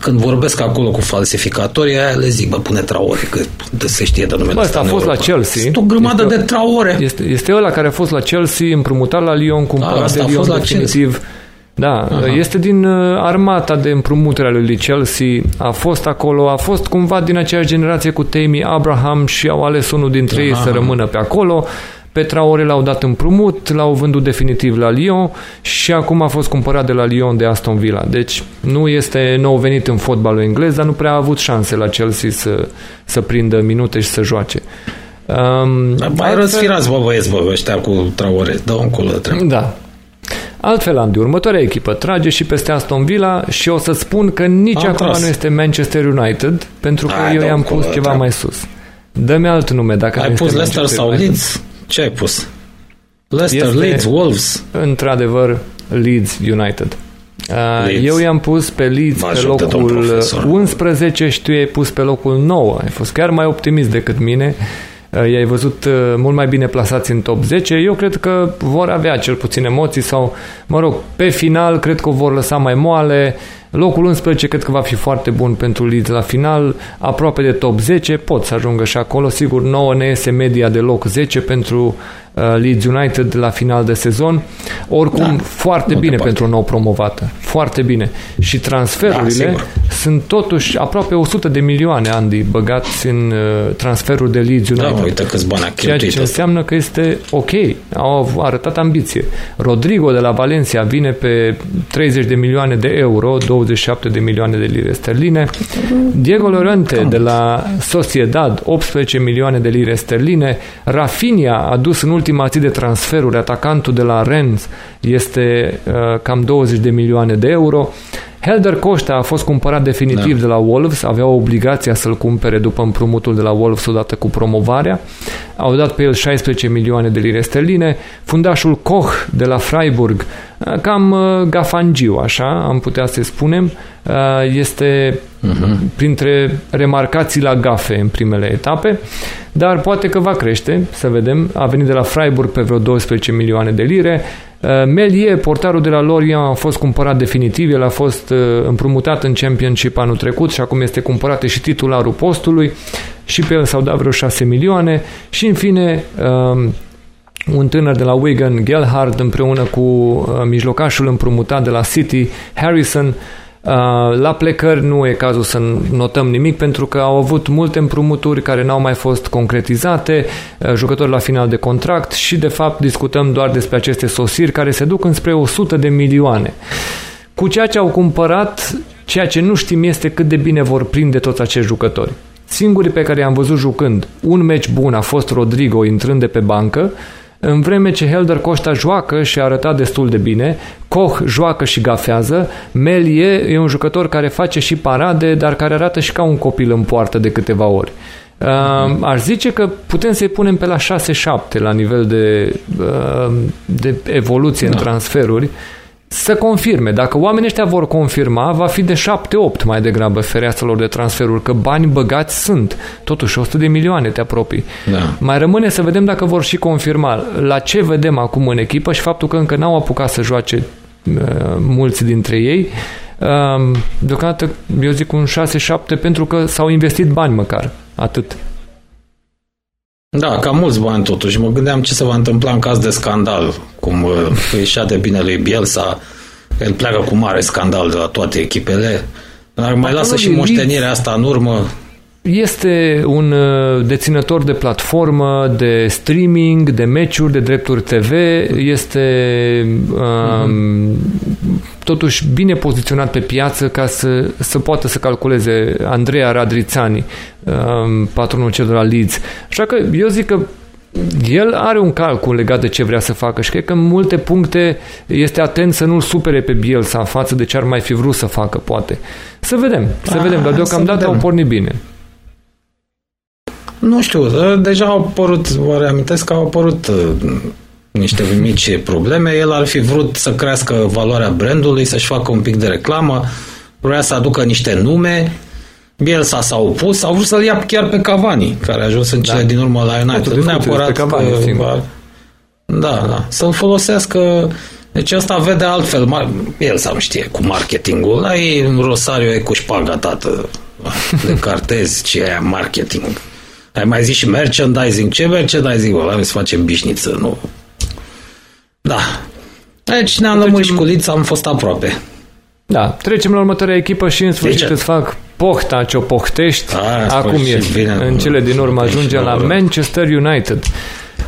când vorbesc acolo cu falsificatorii, aia le zic, bă, pune traore, că se știe de numele ăsta a fost Europa. la Chelsea. Este o grămadă este, de traore. Este, este ăla care a fost la Chelsea, împrumutat la Lyon, cumpărat da, de Lyon definitiv. Da, Aha. este din uh, armata de împrumutere a lui Chelsea, a fost acolo, a fost cumva din aceeași generație cu Tammy Abraham și au ales unul dintre ei să rămână pe acolo. Pe Traore l-au dat împrumut, l-au vândut definitiv la Lyon și acum a fost cumpărat de la Lyon de Aston Villa. Deci nu este nou venit în fotbalul englez, dar nu prea a avut șanse la Chelsea să, să prindă minute și să joace. Um, Dar mai răsfirați, bă, băieți, bă, ăștia cu Traore. Dă un colo de treabă. Da. Altfel, Andy, următoarea echipă trage și peste Aston Villa și o să spun că nici acum nu este Manchester United, pentru că Hai, eu i-am pus ceva treabă. mai sus. Dă-mi alt nume dacă Ai pus Leicester sau Leeds? Ce ai pus? Leicester, este, Leeds, Wolves. Într-adevăr, Leeds United. Uh, Leeds. Eu i-am pus pe Leeds pe locul 11 și tu i-ai pus pe locul 9. Ai fost chiar mai optimist decât mine. Uh, i-ai văzut uh, mult mai bine plasați în top 10. Eu cred că vor avea cel puțin emoții sau, mă rog, pe final cred că o vor lăsa mai moale. Locul 11 cred că va fi foarte bun pentru Leeds la final, aproape de top 10, pot să ajungă și acolo, sigur 9 ne iese media de loc 10 pentru uh, Leeds United la final de sezon, oricum da, foarte bine pentru o nou promovată, foarte bine. Și transferurile da, sunt totuși aproape 100 de milioane, Andy, băgați în uh, transferul de Leeds United. Da, uite câți bani a Ceea ce înseamnă că este ok. Au arătat ambiție. Rodrigo de la Valencia vine pe 30 de milioane de euro, 27 de milioane de lire sterline. Diego Lorente de la Sociedad, 18 milioane de lire sterline. Rafinha a dus în ultima zi de transferuri atacantul de la Rennes este uh, cam 20 de milioane de euro. Helder Costa a fost cumpărat definitiv da. de la Wolves, avea obligația să-l cumpere după împrumutul de la Wolves odată cu promovarea. Au dat pe el 16 milioane de lire sterline. Fundașul Koch de la Freiburg, uh, cam uh, gafangiu, așa am putea să spunem, uh, este uh-huh. printre remarcații la gafe în primele etape, dar poate că va crește, să vedem. A venit de la Freiburg pe vreo 12 milioane de lire. Uh, Melie, portarul de la Lorient, a fost cumpărat definitiv, el a fost uh, împrumutat în Championship anul trecut și acum este cumpărat și titularul postului. Și pe el s-au dat vreo 6 milioane. Și în fine um, un tânăr de la Wigan, Gelhard, împreună cu uh, mijlocașul împrumutat de la City, Harrison, Uh, la plecări nu e cazul să notăm nimic pentru că au avut multe împrumuturi care n-au mai fost concretizate, uh, jucători la final de contract și de fapt discutăm doar despre aceste sosiri care se duc înspre 100 de milioane. Cu ceea ce au cumpărat, ceea ce nu știm este cât de bine vor prinde toți acești jucători. Singurii pe care i-am văzut jucând un meci bun a fost Rodrigo intrând de pe bancă, în vreme ce Helder Costa joacă și a arătat destul de bine, Koch joacă și gafează, Melie e un jucător care face și parade, dar care arată și ca un copil în poartă de câteva ori. Uh, aș zice că putem să-i punem pe la 6-7 la nivel de, uh, de evoluție da. în transferuri să confirme. Dacă oamenii ăștia vor confirma, va fi de 7-8 mai degrabă fereastrelor de transferuri, că bani băgați sunt. Totuși, 100 de milioane te apropii. Da. Mai rămâne să vedem dacă vor și confirma. La ce vedem acum în echipă și faptul că încă n-au apucat să joace uh, mulți dintre ei, uh, deocamdată eu zic un 6-7 pentru că s-au investit bani măcar. Atât. Da, cam mulți bani totuși. Mă gândeam ce se va întâmpla în caz de scandal, cum uh, ieșea de bine lui Bielsa, el pleacă cu mare scandal de la toate echipele, dar mai lasă și moștenirea asta în urmă. Este un uh, deținător de platformă, de streaming, de meciuri, de drepturi TV, este um, totuși bine poziționat pe piață ca să, să poată să calculeze Andreea Radrițani, um, patronul cel de la Leeds. Așa că eu zic că el are un calcul legat de ce vrea să facă și cred că în multe puncte este atent să nu-l supere pe Bielsa față de ce ar mai fi vrut să facă, poate. Să vedem, să A, vedem, dar deocamdată au pornit bine. Nu știu, deja au apărut, vă reamintesc că au apărut uh, niște mici probleme. El ar fi vrut să crească valoarea brandului, să-și facă un pic de reclamă, vrea să aducă niște nume, Bielsa s-a opus, au vrut să-l ia chiar pe Cavani, care a ajuns în cele da. din urmă la United. Nu neapărat Cavani, că, da, da, să-l folosească deci asta vede altfel. El sau știe cu marketingul. La ei în Rosario e cu șpaga, tată. De cartezi, ce e marketing. Ai mai zis și merchandising. Ce merchandising? Bă, să facem bișniță, nu? Da. Deci ne-am lămurit și cu Lița, am fost aproape. Da, trecem la următoarea echipă și în sfârșit deci, îți fac pohta ce o pohtești. A, Acum e, bine, în cele din urmă ajunge la Manchester United.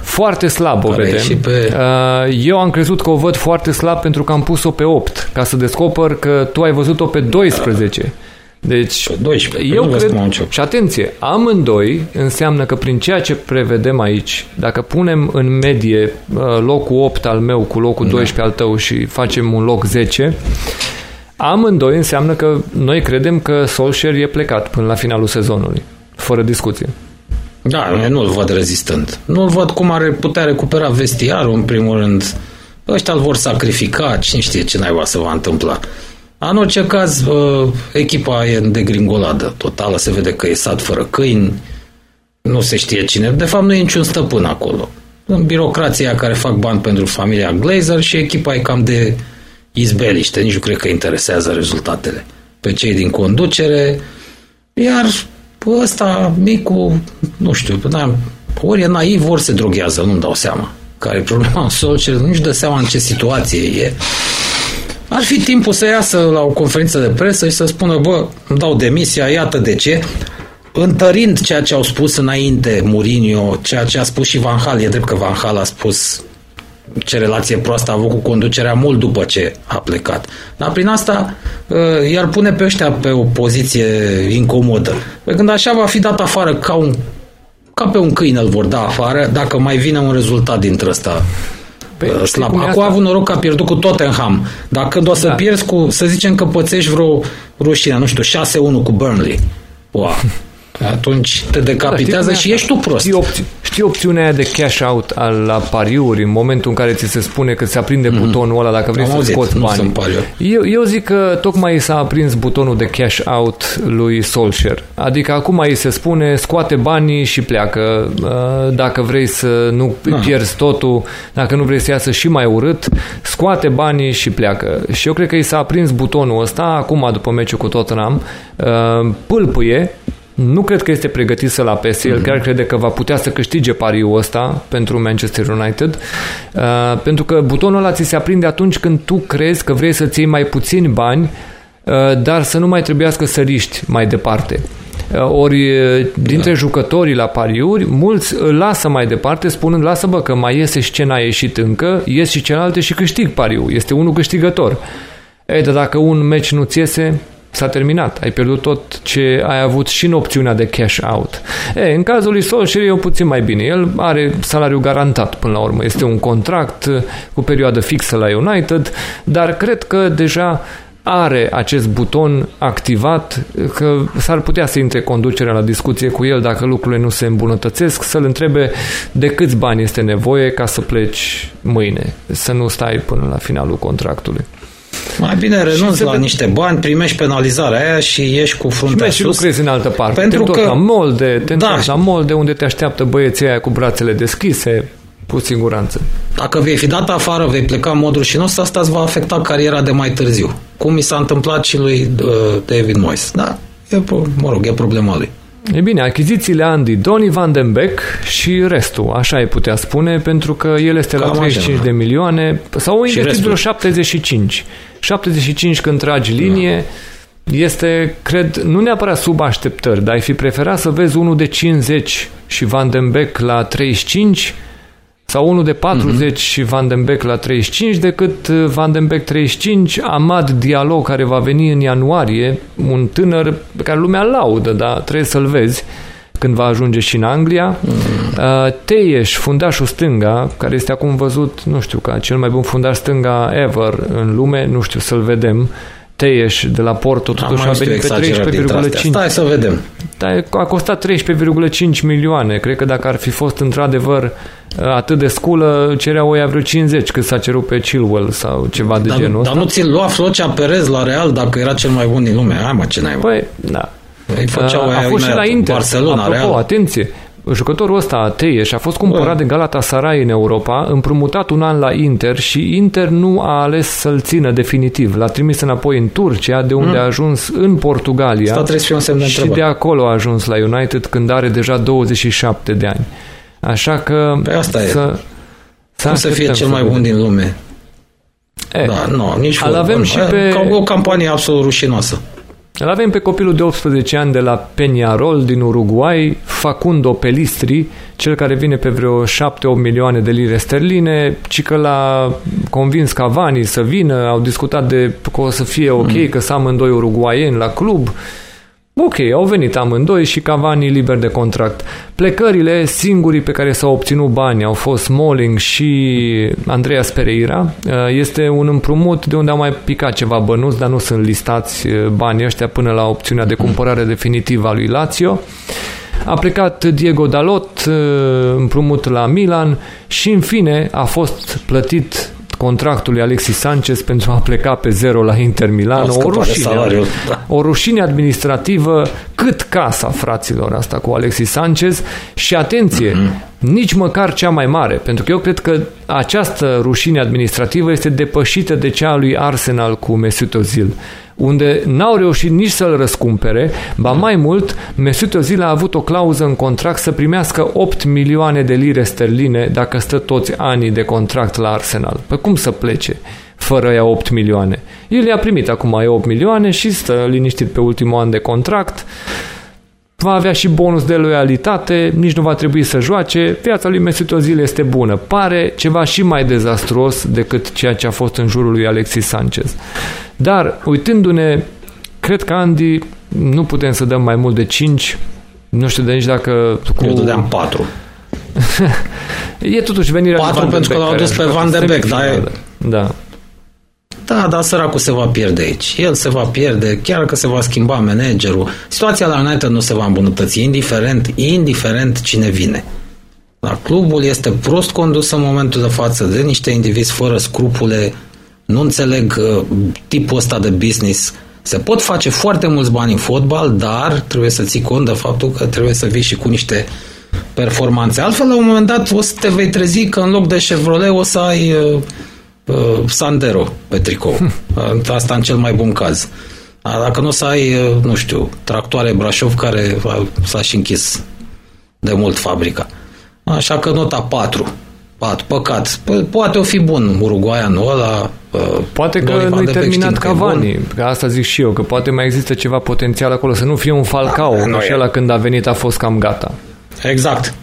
Foarte slab o vedem. Și pe... Uh, eu am crezut că o văd foarte slab pentru că am pus-o pe 8, ca să descoper că tu ai văzut-o pe 12. Da. Deci, pe 12, eu cred, și atenție, amândoi înseamnă că prin ceea ce prevedem aici, dacă punem în medie uh, locul 8 al meu cu locul 12 da. al tău și facem un loc 10, Amândoi înseamnă că noi credem că Solskjaer e plecat până la finalul sezonului, fără discuție. Da, eu nu-l văd rezistent. Nu văd cum ar putea recupera vestiarul, în primul rând. Ăștia îl vor sacrifica, cine știe ce naiba se va întâmpla. În orice caz, uh, echipa e în degringoladă totală, se vede că e sat fără câini, nu se știe cine. De fapt, nu e niciun stăpân acolo. În birocrația care fac bani pentru familia Glazer și echipa e cam de izbeliște, nici nu cred că interesează rezultatele pe cei din conducere, iar ăsta micu, nu știu, da, ori e naiv, ori se droghează, nu-mi dau seama. Care e problema în Solskjaer, nu-și dă seama în ce situație e. Ar fi timpul să iasă la o conferință de presă și să spună, bă, îmi dau demisia, iată de ce, întărind ceea ce au spus înainte Mourinho, ceea ce a spus și Van Hal, e drept că Van Hal a spus ce relație proastă a avut cu conducerea mult după ce a plecat. Dar prin asta uh, i-ar pune pe ăștia pe o poziție incomodă. Pe când așa va fi dat afară ca un ca pe un câine îl vor da afară dacă mai vine un rezultat dintre ăsta Păi, uh, slab. Acum a avut noroc că a pierdut cu Tottenham. Dacă când o să da. pierzi cu, să zicem că pățești vreo rușine, nu știu, 6-1 cu Burnley. Wow. atunci te decapitează da, și ești tu prost. Știi, opți- știi opțiunea aia de cash out al, la pariuri în momentul în care ți se spune că se aprinde mm-hmm. butonul ăla dacă vrei Am să auzit, scoți bani. Eu, eu zic că tocmai s-a aprins butonul de cash out lui Solskjaer. Adică acum îi se spune scoate banii și pleacă. Uh, dacă vrei să nu da. pierzi totul, dacă nu vrei să iasă și mai urât, scoate banii și pleacă. Și eu cred că i s-a aprins butonul ăsta acum după meciul cu Tottenham. Uh, pâlpâie nu cred că este pregătit să-l apese. El mm-hmm. chiar crede că va putea să câștige pariul ăsta pentru Manchester United. Uh, pentru că butonul ăla ți se aprinde atunci când tu crezi că vrei să-ți iei mai puțini bani, uh, dar să nu mai trebuiască să riști mai departe. Uh, ori uh, dintre da. jucătorii la pariuri, mulți îl lasă mai departe spunând lasă bă că mai iese și ce n-a ieșit încă, ies și celelalte și câștig pariul. Este unul câștigător. Ei, dar dacă un meci nu-ți iese, s-a terminat. Ai pierdut tot ce ai avut și în opțiunea de cash out. E, în cazul lui Solskjaer e puțin mai bine. El are salariu garantat până la urmă. Este un contract cu perioadă fixă la United, dar cred că deja are acest buton activat, că s-ar putea să intre conducerea la discuție cu el dacă lucrurile nu se îmbunătățesc, să-l întrebe de câți bani este nevoie ca să pleci mâine, să nu stai până la finalul contractului. Mai bine renunți la niște bani, primești penalizarea aia și ieși cu fruntea și sus. Și lucrezi în altă parte. Pentru te că... la molde, te da. la molde unde te așteaptă băieții aia cu brațele deschise, cu siguranță. Dacă vei fi dat afară, vei pleca în modul și nostru, asta îți va afecta cariera de mai târziu. Cum mi s-a întâmplat și lui uh, David Moyes. Da, e, mă rog, e problema lui. E bine, achizițiile Andy, Donny Van Den Beek și restul, așa ai putea spune, pentru că el este Cam la 35 așa, de milioane, sau investit vreo 75. 75 când tragi linie, da. este, cred, nu neapărat sub așteptări, dar ai fi preferat să vezi unul de 50 și Van Den Beek la 35 sau unul de 40 uh-huh. și Van den Beek la 35 decât uh, Van den Beek 35, Amad Dialog care va veni în ianuarie, un tânăr pe care lumea laudă, dar trebuie să-l vezi când va ajunge și în Anglia. Uh-huh. Teieș, fundașul stânga, care este acum văzut, nu știu, ca cel mai bun fundaș stânga ever în lume, nu știu, să-l vedem. Teieș de la Porto totuși a venit pe 13,5. Stai să vedem. Da, a costat 13,5 milioane. Cred că dacă ar fi fost într-adevăr atât de sculă, cerea o ia vreo 50 cât s-a cerut pe Chilwell sau ceva de dar, genul ăsta. Dar nu ți-l lua Flocea Perez la Real dacă era cel mai bun din lume? Hai mă, ce n-ai Păi, da. Păi, a, a fost și la Inter. Barcelona, Apropo, Real. atenție, jucătorul ăsta, Teie, și a fost cumpărat Bă. de Galatasaray în Europa, împrumutat un an la Inter și Inter nu a ales să-l țină definitiv. L-a trimis înapoi în Turcia, de unde mm. a ajuns în Portugalia. Asta trebuie să fie un semn de și de acolo a ajuns la United când are deja 27 de ani. Așa că... Pe asta să, e. Să Cum să fie cel mai bun din lume? E, da, nu, nici Al avem și pe... Ca o campanie absolut rușinoasă. Îl avem pe copilul de 18 ani de la Peñarol din Uruguay, Facundo Pelistri, cel care vine pe vreo 7-8 milioane de lire sterline, ci că l-a convins Cavani să vină, au discutat de că o să fie ok, mm. că să amândoi uruguaieni la club. Ok, au venit amândoi și Cavani liber de contract. Plecările, singurii pe care s-au obținut bani au fost Smalling și Andreas Pereira. Uh, este un împrumut de unde au mai picat ceva bănuți, dar nu sunt listați uh, banii ăștia până la opțiunea de cumpărare definitivă a lui Lazio. A plecat Diego Dalot, uh, împrumut la Milan și în fine a fost plătit contractul lui Alexis Sanchez pentru a pleca pe zero la Inter Milan. O rușine, da. o rușine administrativă cât casa fraților asta cu Alexis Sanchez și atenție, mm-hmm. nici măcar cea mai mare, pentru că eu cred că această rușine administrativă este depășită de cea a lui Arsenal cu Mesut Özil unde n-au reușit nici să-l răscumpere, ba mai mult, Mesut Özil a avut o clauză în contract să primească 8 milioane de lire sterline dacă stă toți anii de contract la Arsenal. Păi cum să plece? fără ea 8 milioane. El i-a primit acum ai 8 milioane și stă liniștit pe ultimul an de contract va avea și bonus de loialitate, nici nu va trebui să joace, viața lui Mesut Ozil este bună. Pare ceva și mai dezastruos decât ceea ce a fost în jurul lui Alexis Sanchez. Dar, uitându-ne, cred că Andy nu putem să dăm mai mult de 5, nu știu de nici dacă... Cu... Eu dădeam 4. e totuși venirea 4 pentru că l-au adus pe Van de Beek, da, da. Da, dar săracul se va pierde aici. El se va pierde, chiar că se va schimba managerul. Situația la United nu se va îmbunătăți, indiferent, indiferent cine vine. La clubul este prost condus în momentul de față de niște indivizi fără scrupule. Nu înțeleg uh, tipul ăsta de business. Se pot face foarte mulți bani în fotbal, dar trebuie să ții cont de faptul că trebuie să vii și cu niște performanțe. Altfel, la un moment dat, o să te vei trezi că în loc de Chevrolet o să ai uh, uh, Sandero pe tricou. Hm. Asta în cel mai bun caz. Dacă nu o să ai, uh, nu știu, tractoare Brașov care s-a și închis de mult fabrica. Așa că nota 4. 4. Păcat. P- poate o fi bun uruguaianul ăla. Uh, poate că nu-i terminat Cavani. Că asta zic și eu, că poate mai există ceva potențial acolo. Să nu fie un Falcao. Da, și ăla când a venit a fost cam gata. Exact.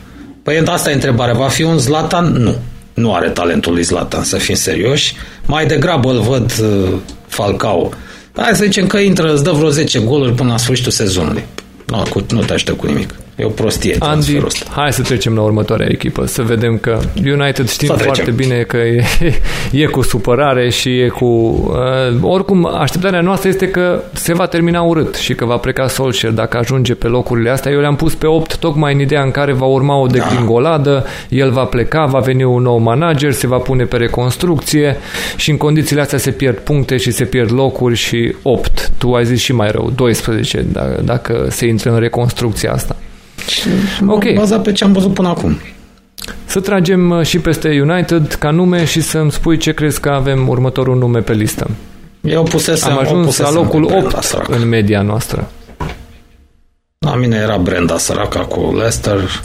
Păi asta e întrebarea. Va fi un Zlatan? Nu nu are talentul lui Zlatan, să fim serioși. Mai degrabă îl văd uh, Falcao. Hai să zicem că intră, îți dă vreo 10 goluri până la sfârșitul sezonului. Nu, nu te aștept cu nimic. E o prostie Andy, hai să trecem la următoarea echipă, să vedem că United știm să foarte trecem. bine că e, e cu supărare și e cu... Uh, oricum, așteptarea noastră este că se va termina urât și că va pleca Solskjaer dacă ajunge pe locurile astea. Eu le-am pus pe 8 tocmai în ideea în care va urma o declingoladă, da. el va pleca, va veni un nou manager, se va pune pe reconstrucție și în condițiile astea se pierd puncte și se pierd locuri și 8. Tu ai zis și mai rău, 12 dacă, dacă se intră în reconstrucția asta. Ok. Baza pe ce am văzut până acum. Să tragem uh, și peste United ca nume și să-mi spui ce crezi că avem următorul nume pe listă. Eu pusesem, Am ajuns pusesem la locul 8 în media noastră. La mine era Brenda săraca cu Leicester.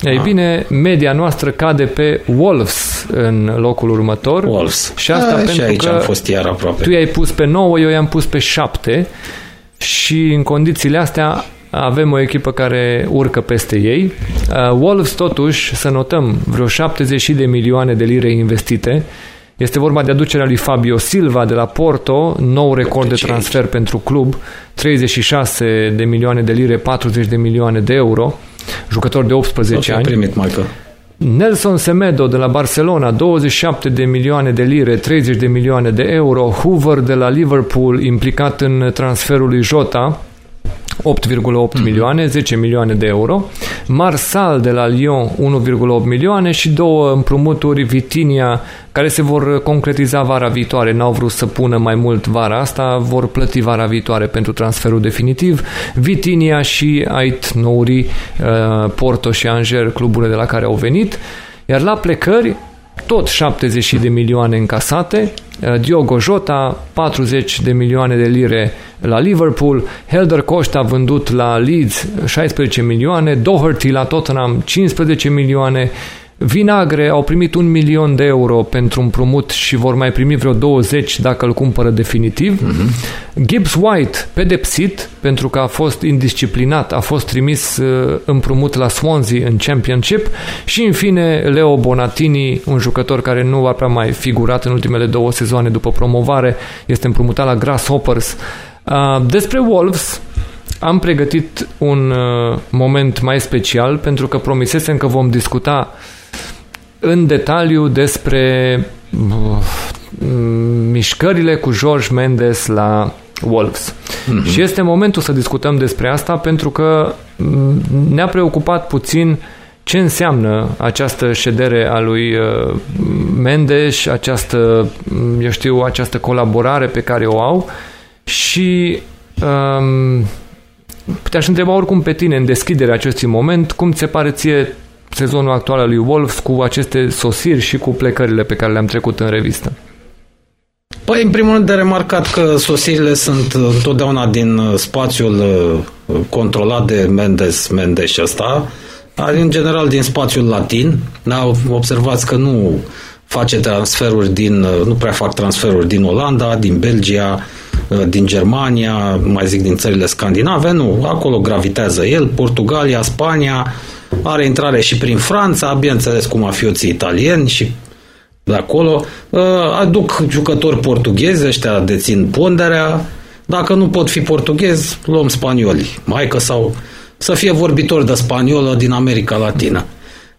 Ei ah. bine, media noastră cade pe Wolves în locul următor. Wolves. Și asta A, pentru și aici că am fost iar aproape. tu i-ai pus pe 9, eu i-am pus pe 7 și în condițiile astea avem o echipă care urcă peste ei. Uh, Wolves, totuși, să notăm, vreo 70 de milioane de lire investite. Este vorba de aducerea lui Fabio Silva de la Porto, nou record de transfer pentru club, 36 de milioane de lire, 40 de milioane de euro, jucător de 18 ani. primit, Michael. Nelson Semedo de la Barcelona, 27 de milioane de lire, 30 de milioane de euro. Hoover de la Liverpool, implicat în transferul lui Jota, 8,8 mm-hmm. milioane, 10 milioane de euro. Marsal de la Lyon 1,8 milioane și două împrumuturi Vitinia care se vor concretiza vara viitoare. N-au vrut să pună mai mult vara asta, vor plăti vara viitoare pentru transferul definitiv. Vitinia și Ait Nouri, uh, Porto și Anger, cluburile de la care au venit. Iar la plecări, tot 70 de milioane încasate, uh, Diogo Jota 40 de milioane de lire la Liverpool, Helder Costa vândut la Leeds 16 milioane, Doherty la Tottenham 15 milioane, Vinagre au primit un milion de euro pentru un promut și vor mai primi vreo 20 dacă îl cumpără definitiv. Mm-hmm. Gibbs White pedepsit pentru că a fost indisciplinat, a fost trimis uh, împrumut la Swansea în Championship și în fine Leo Bonatini, un jucător care nu a prea mai figurat în ultimele două sezoane după promovare, este împrumutat la Grasshoppers. Uh, despre Wolves, am pregătit un uh, moment mai special pentru că promisesem că vom discuta în detaliu despre uh, mișcările cu George Mendes la Wolves. Mm-hmm. Și este momentul să discutăm despre asta pentru că mm, ne-a preocupat puțin ce înseamnă această ședere a lui uh, Mendes, această, mm, eu știu, această colaborare pe care o au și um, te-aș întreba oricum pe tine în deschiderea acestui moment, cum ți se pare ție sezonul actual al lui Wolves cu aceste sosiri și cu plecările pe care le-am trecut în revistă? Păi, în primul rând de remarcat că sosirile sunt întotdeauna din uh, spațiul uh, controlat de Mendes, Mendes și ăsta, în general din spațiul latin. Da, observați că nu face transferuri din, nu prea fac transferuri din Olanda, din Belgia, din Germania, mai zic din țările scandinave, nu, acolo gravitează el, Portugalia, Spania, are intrare și prin Franța, bineînțeles cu mafioții italieni și de acolo, aduc jucători portughezi, ăștia dețin ponderea, dacă nu pot fi portughezi, luăm spanioli, maică sau să fie vorbitori de spaniolă din America Latină.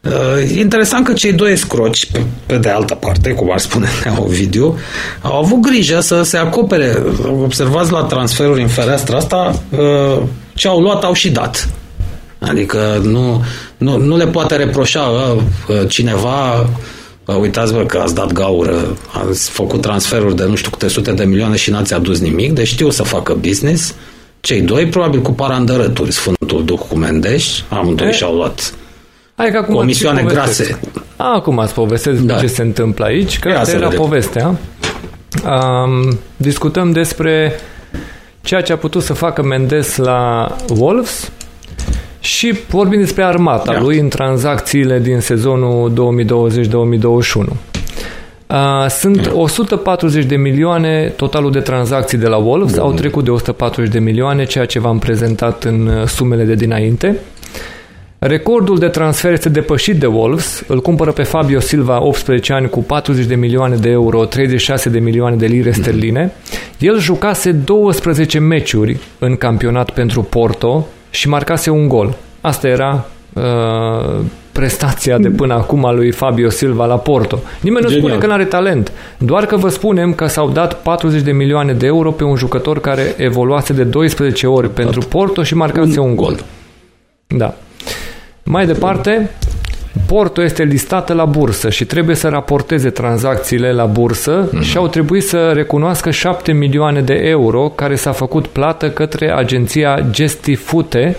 Uh, interesant că cei doi escroci, pe, pe de altă parte, cum ar spune Ovidiu, au avut grijă să se acopere. Observați la transferuri în fereastra asta, uh, ce au luat au și dat. Adică nu, nu, nu le poate reproșa uh, cineva uitați-vă că ați dat gaură, ați făcut transferuri de nu știu câte sute de milioane și n-ați adus nimic, deci știu să facă business. Cei doi, probabil cu parandărături, Sfântul Duh cu Mendeș, amândoi și-au luat Hai că acum comisioane grase. Acum ați povestesc da. ce se întâmplă aici, că asta era povestea. Um, discutăm despre ceea ce a putut să facă Mendes la Wolves și vorbim despre armata da. lui în tranzacțiile din sezonul 2020-2021. Uh, sunt da. 140 de milioane totalul de tranzacții de la Wolves, Bun. au trecut de 140 de milioane, ceea ce v-am prezentat în uh, sumele de dinainte. Recordul de transfer este depășit de Wolves, îl cumpără pe Fabio Silva 18 ani cu 40 de milioane de euro, 36 de milioane de lire sterline. El jucase 12 meciuri în campionat pentru Porto și marcase un gol. Asta era uh, prestația de până acum a lui Fabio Silva la Porto. Nimeni Genial. nu spune că nu are talent, doar că vă spunem că s-au dat 40 de milioane de euro pe un jucător care evoluase de 12 ori pentru Porto și marcase un, un gol. Da. Mai departe, Porto este listată la bursă și trebuie să raporteze tranzacțiile la bursă mm-hmm. și au trebuit să recunoască 7 milioane de euro care s-a făcut plată către agenția Gestifute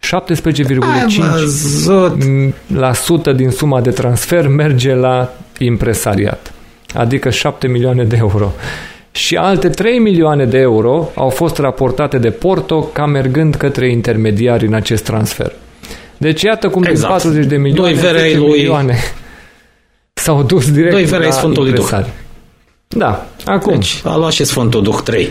17,5% din suma de transfer merge la impresariat, adică 7 milioane de euro. Și alte 3 milioane de euro au fost raportate de Porto ca mergând către intermediari în acest transfer. Deci iată cum exact. din 40 de milioane, Doi verei lui... milioane s-au dus direct Doi verei la Sfântul Duh. Da, acum. Deci, a luat și Sfântul Duh 3.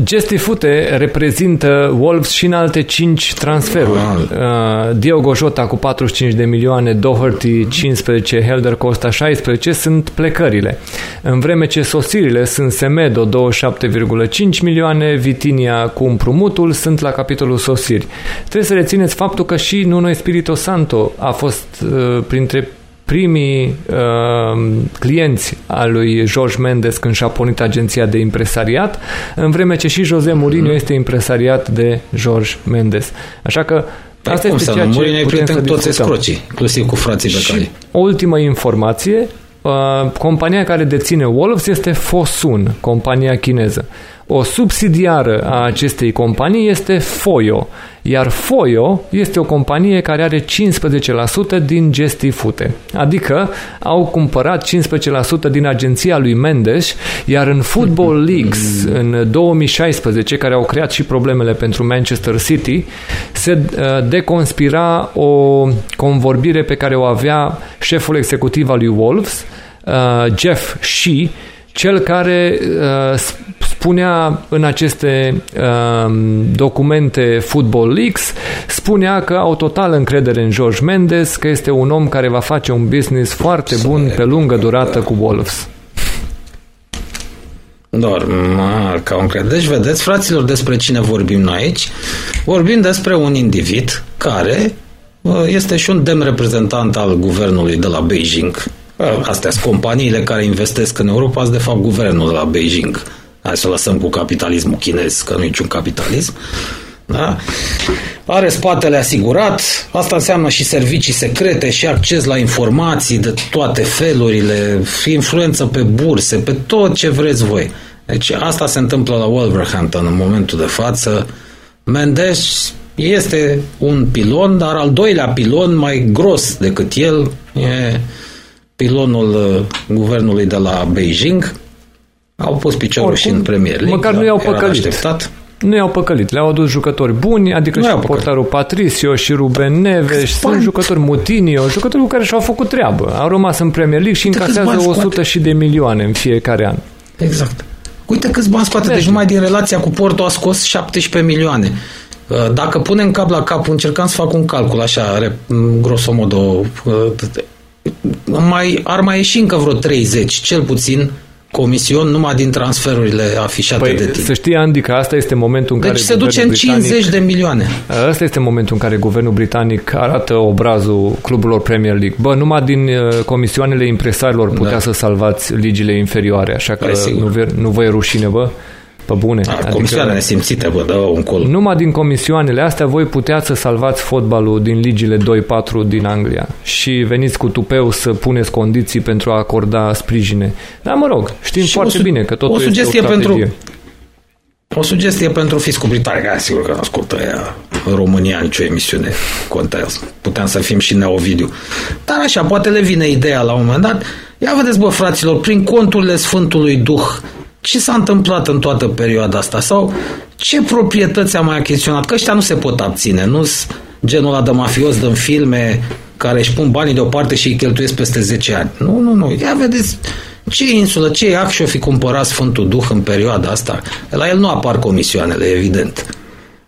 Gestifute reprezintă Wolves și în alte 5 transferuri. Uh, Diogo Jota cu 45 de milioane, Doherty 15, Helder Costa 16 sunt plecările. În vreme ce sosirile sunt Semedo 27,5 milioane, Vitinia cu împrumutul sunt la capitolul sosiri. Trebuie să rețineți faptul că și Nuno Espirito Santo a fost uh, printre primii uh, clienți al lui George Mendes când și-a pornit agenția de impresariat, în vreme ce și Jose Mourinho mm. este impresariat de George Mendes. Așa că Păi Asta cum este ceea ce putem să toți escrocii, inclusiv cu frații pe care. O ultimă informație, uh, compania care deține Wolves este Fosun, compania chineză. O subsidiară a acestei companii este Foyo, iar Foyo este o companie care are 15% din Gestifute, adică au cumpărat 15% din agenția lui Mendes, iar în Football Leagues în 2016, care au creat și problemele pentru Manchester City, se uh, deconspira o convorbire pe care o avea șeful executiv al lui Wolves, uh, Jeff Shee, cel care uh, spunea în aceste uh, documente Football Leaks, spunea că au total încredere în George Mendes, că este un om care va face un business foarte bun pe lungă durată cu Wolves. Doar, ca încredere. Deci, vedeți, fraților, despre cine vorbim noi aici? Vorbim despre un individ care uh, este și un demn reprezentant al guvernului de la Beijing. Uh, astea sunt companiile care investesc în Europa, sunt de fapt guvernul de la Beijing Hai să lăsăm cu capitalismul chinez, că nu e niciun capitalism. Da? Are spatele asigurat, asta înseamnă și servicii secrete și acces la informații de toate felurile, influență pe burse, pe tot ce vreți voi. Deci asta se întâmplă la Wolverhampton în momentul de față. Mendes este un pilon, dar al doilea pilon mai gros decât el e pilonul uh, guvernului de la Beijing, au pus piciorul Oricum, și în Premier League. Măcar nu i-au păcălit. Așteptat. Nu i-au păcălit. Le-au adus jucători buni, adică nu și portarul Patricio și Ruben Neves. Sunt jucători Mutinio, jucători care și-au făcut treabă. Au rămas în Premier League și încasează 100 și de milioane în fiecare an. Exact. Uite câți bani scoate. Deci numai din relația cu Porto a scos 17 milioane. Uh, dacă punem cap la cap, încercam să fac un calcul așa, grosomodo, uh, mai, ar mai ieși încă vreo 30, cel puțin, comision numai din transferurile afișate păi, de tine. Să știi, Andy, că asta este momentul în deci care se duce în 50 de milioane. Asta este momentul în care guvernul britanic arată obrazul cluburilor Premier League. Bă, numai din uh, comisioanele impresarilor putea da. să salvați ligile inferioare, așa că păi, nu, nu vă e rușine, bă. Pe bune. A, adică, comisioane nesimțite, vă dă un col. Numai din comisioanele astea voi puteați să salvați fotbalul din ligile 2-4 din Anglia și veniți cu tupeu să puneți condiții pentru a acorda sprijine. Dar mă rog, știm și foarte su- bine că totul o sugestie este o pentru o sugestie pentru fiscul britanic, da, sigur că ascultă ea în România nicio emisiune contează. Puteam să fim și neovidiu. Dar așa, poate le vine ideea la un moment dat. Ia vedeți, bă, fraților, prin conturile Sfântului Duh, ce s-a întâmplat în toată perioada asta? Sau ce proprietăți a mai achiziționat? Că ăștia nu se pot abține, nu genul ăla de mafios din filme care își pun banii deoparte și îi cheltuiesc peste 10 ani. Nu, nu, nu. Ia vedeți ce insulă, ce iac și-o fi cumpărat Sfântul Duh în perioada asta. La el nu apar comisioanele, evident.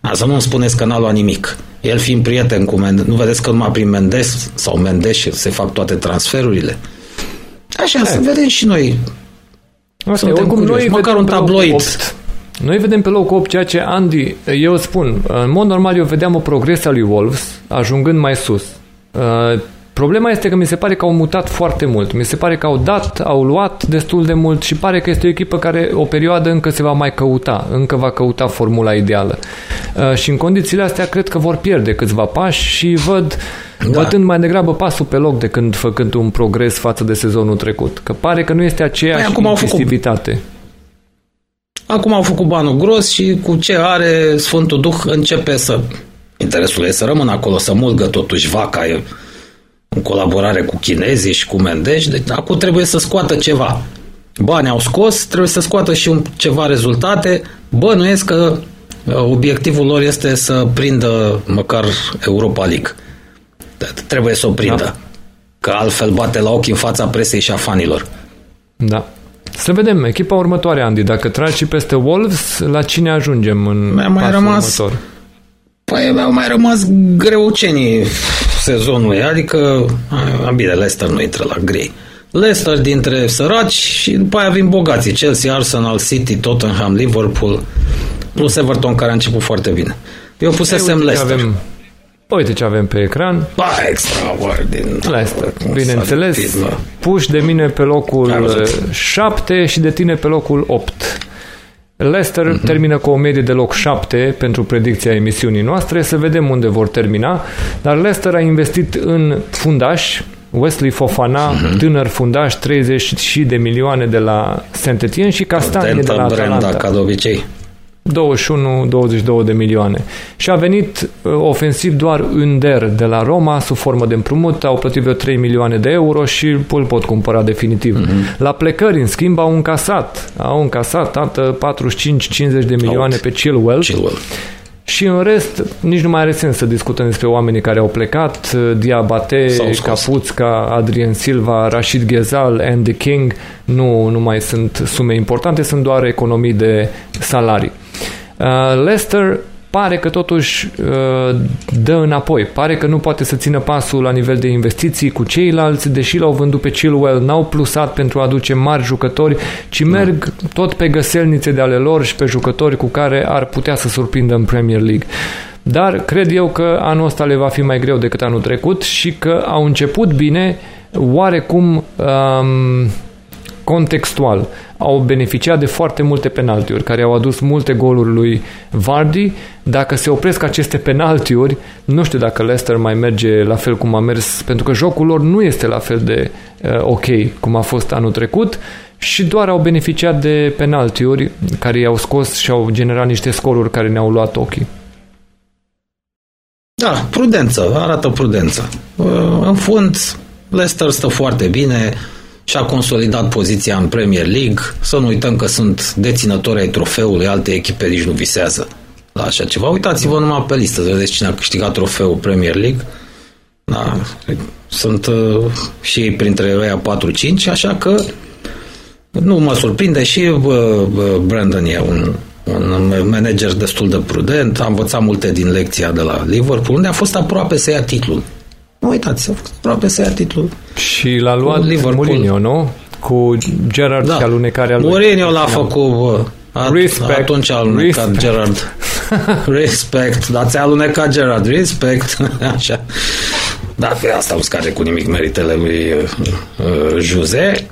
Asta nu-mi spuneți că n-a luat nimic. El fiind prieten cu Mendes, nu vedeți că numai prin Mendes sau Mendes se fac toate transferurile? Așa, e. să vedem și noi Asta Suntem oricum noi măcar un tabloid. 8. Noi vedem pe loc 8 ceea ce Andy, eu spun, în mod normal eu vedeam o progresie a lui Wolves ajungând mai sus. Uh, problema este că mi se pare că au mutat foarte mult. Mi se pare că au dat, au luat destul de mult și pare că este o echipă care o perioadă încă se va mai căuta, încă va căuta formula ideală. Uh, și în condițiile astea cred că vor pierde câțiva pași și văd da. bătând mai degrabă pasul pe loc decât făcând un progres față de sezonul trecut. Că pare că nu este aceeași păi, acum intensivitate. Făcut... Acum au făcut banul gros și cu ce are Sfântul Duh începe să... Interesul e să rămână acolo, să mulgă totuși vaca e în colaborare cu chinezii și cu mendești, deci acum trebuie să scoată ceva. Banii au scos, trebuie să scoată și un, ceva rezultate. Bănuiesc că uh, obiectivul lor este să prindă măcar Europa League. Trebuie să o prindă. Da. Că altfel bate la ochi în fața presei și a fanilor. Da. Să vedem, echipa următoare, Andy, dacă tragi și peste Wolves, la cine ajungem în Mi-a mai rămas, următor? Păi mi-au mai rămas greucenii sezonului, adică a, bine, Leicester nu intră la grei. Leicester dintre săraci și după aia vin bogații, Chelsea, Arsenal, City, Tottenham, Liverpool, plus Everton care a început foarte bine. Eu pusesem Leicester. Avem Uite ce avem pe ecran. Ba, extraordinar. Leicester, bineînțeles. Puși de mine pe locul 7 și de tine pe locul 8. Leicester uh-huh. termină cu o medie de loc 7 pentru predicția emisiunii noastre, să vedem unde vor termina, dar Leicester a investit în fundaș, Wesley Fofana, uh-huh. tânăr fundaș, 30 de milioane de la Saint Etienne și Castanie de la Atalanta. Brenda, ca de obicei. 21-22 de milioane. Și a venit uh, ofensiv doar Under de la Roma sub formă de împrumut, au plătit vreo 3 milioane de euro și îl pot cumpăra definitiv. Mm-hmm. La plecări, în schimb, au încasat, au încasat, tată, 45-50 de milioane Out. pe Chilwell. Chilwell. Și în rest, nici nu mai are sens să discutăm despre oamenii care au plecat, uh, Diabate, Capuțca, Adrien Silva, Rashid Ghezal, Andy King, nu, nu mai sunt sume importante, sunt doar economii de salarii. Uh, Leicester pare că totuși uh, dă înapoi. Pare că nu poate să țină pasul la nivel de investiții cu ceilalți, deși l-au vândut pe Chilwell, n-au plusat pentru a aduce mari jucători, ci da. merg tot pe găselnițe de ale lor și pe jucători cu care ar putea să surprindă în Premier League. Dar cred eu că anul ăsta le va fi mai greu decât anul trecut și că au început bine, oarecum um, contextual. Au beneficiat de foarte multe penaltiuri care au adus multe goluri lui Vardy. Dacă se opresc aceste penaltiuri, nu știu dacă Leicester mai merge la fel cum a mers, pentru că jocul lor nu este la fel de uh, ok cum a fost anul trecut și doar au beneficiat de penaltiuri care i-au scos și au generat niște scoruri care ne-au luat ochii. Da, prudență, arată prudență. Uh, în fund, Leicester stă foarte bine, și-a consolidat poziția în Premier League. Să nu uităm că sunt deținători ai trofeului, alte echipe nici nu visează. la așa ceva. Uitați-vă numai pe listă, să vedeți cine a câștigat trofeul Premier League. Da, sunt uh, și ei printre ăia 4-5, așa că nu mă surprinde și uh, Brandon e un, un manager destul de prudent, a învățat multe din lecția de la Liverpool, unde a fost aproape să ia titlul. Nu uitați, a fost aproape să ia titlul. Și l-a luat Liverpool. Mourinho, nu? Cu Gerard da. și alunecarea lui. Mourinho l-a făcut, bă. At, respect. Atunci a alunecat respect. Gerard. respect. Dar ți-a alunecat Gerard. Respect. Așa. Da, pe asta nu scade cu nimic meritele lui uh, uh, Jose.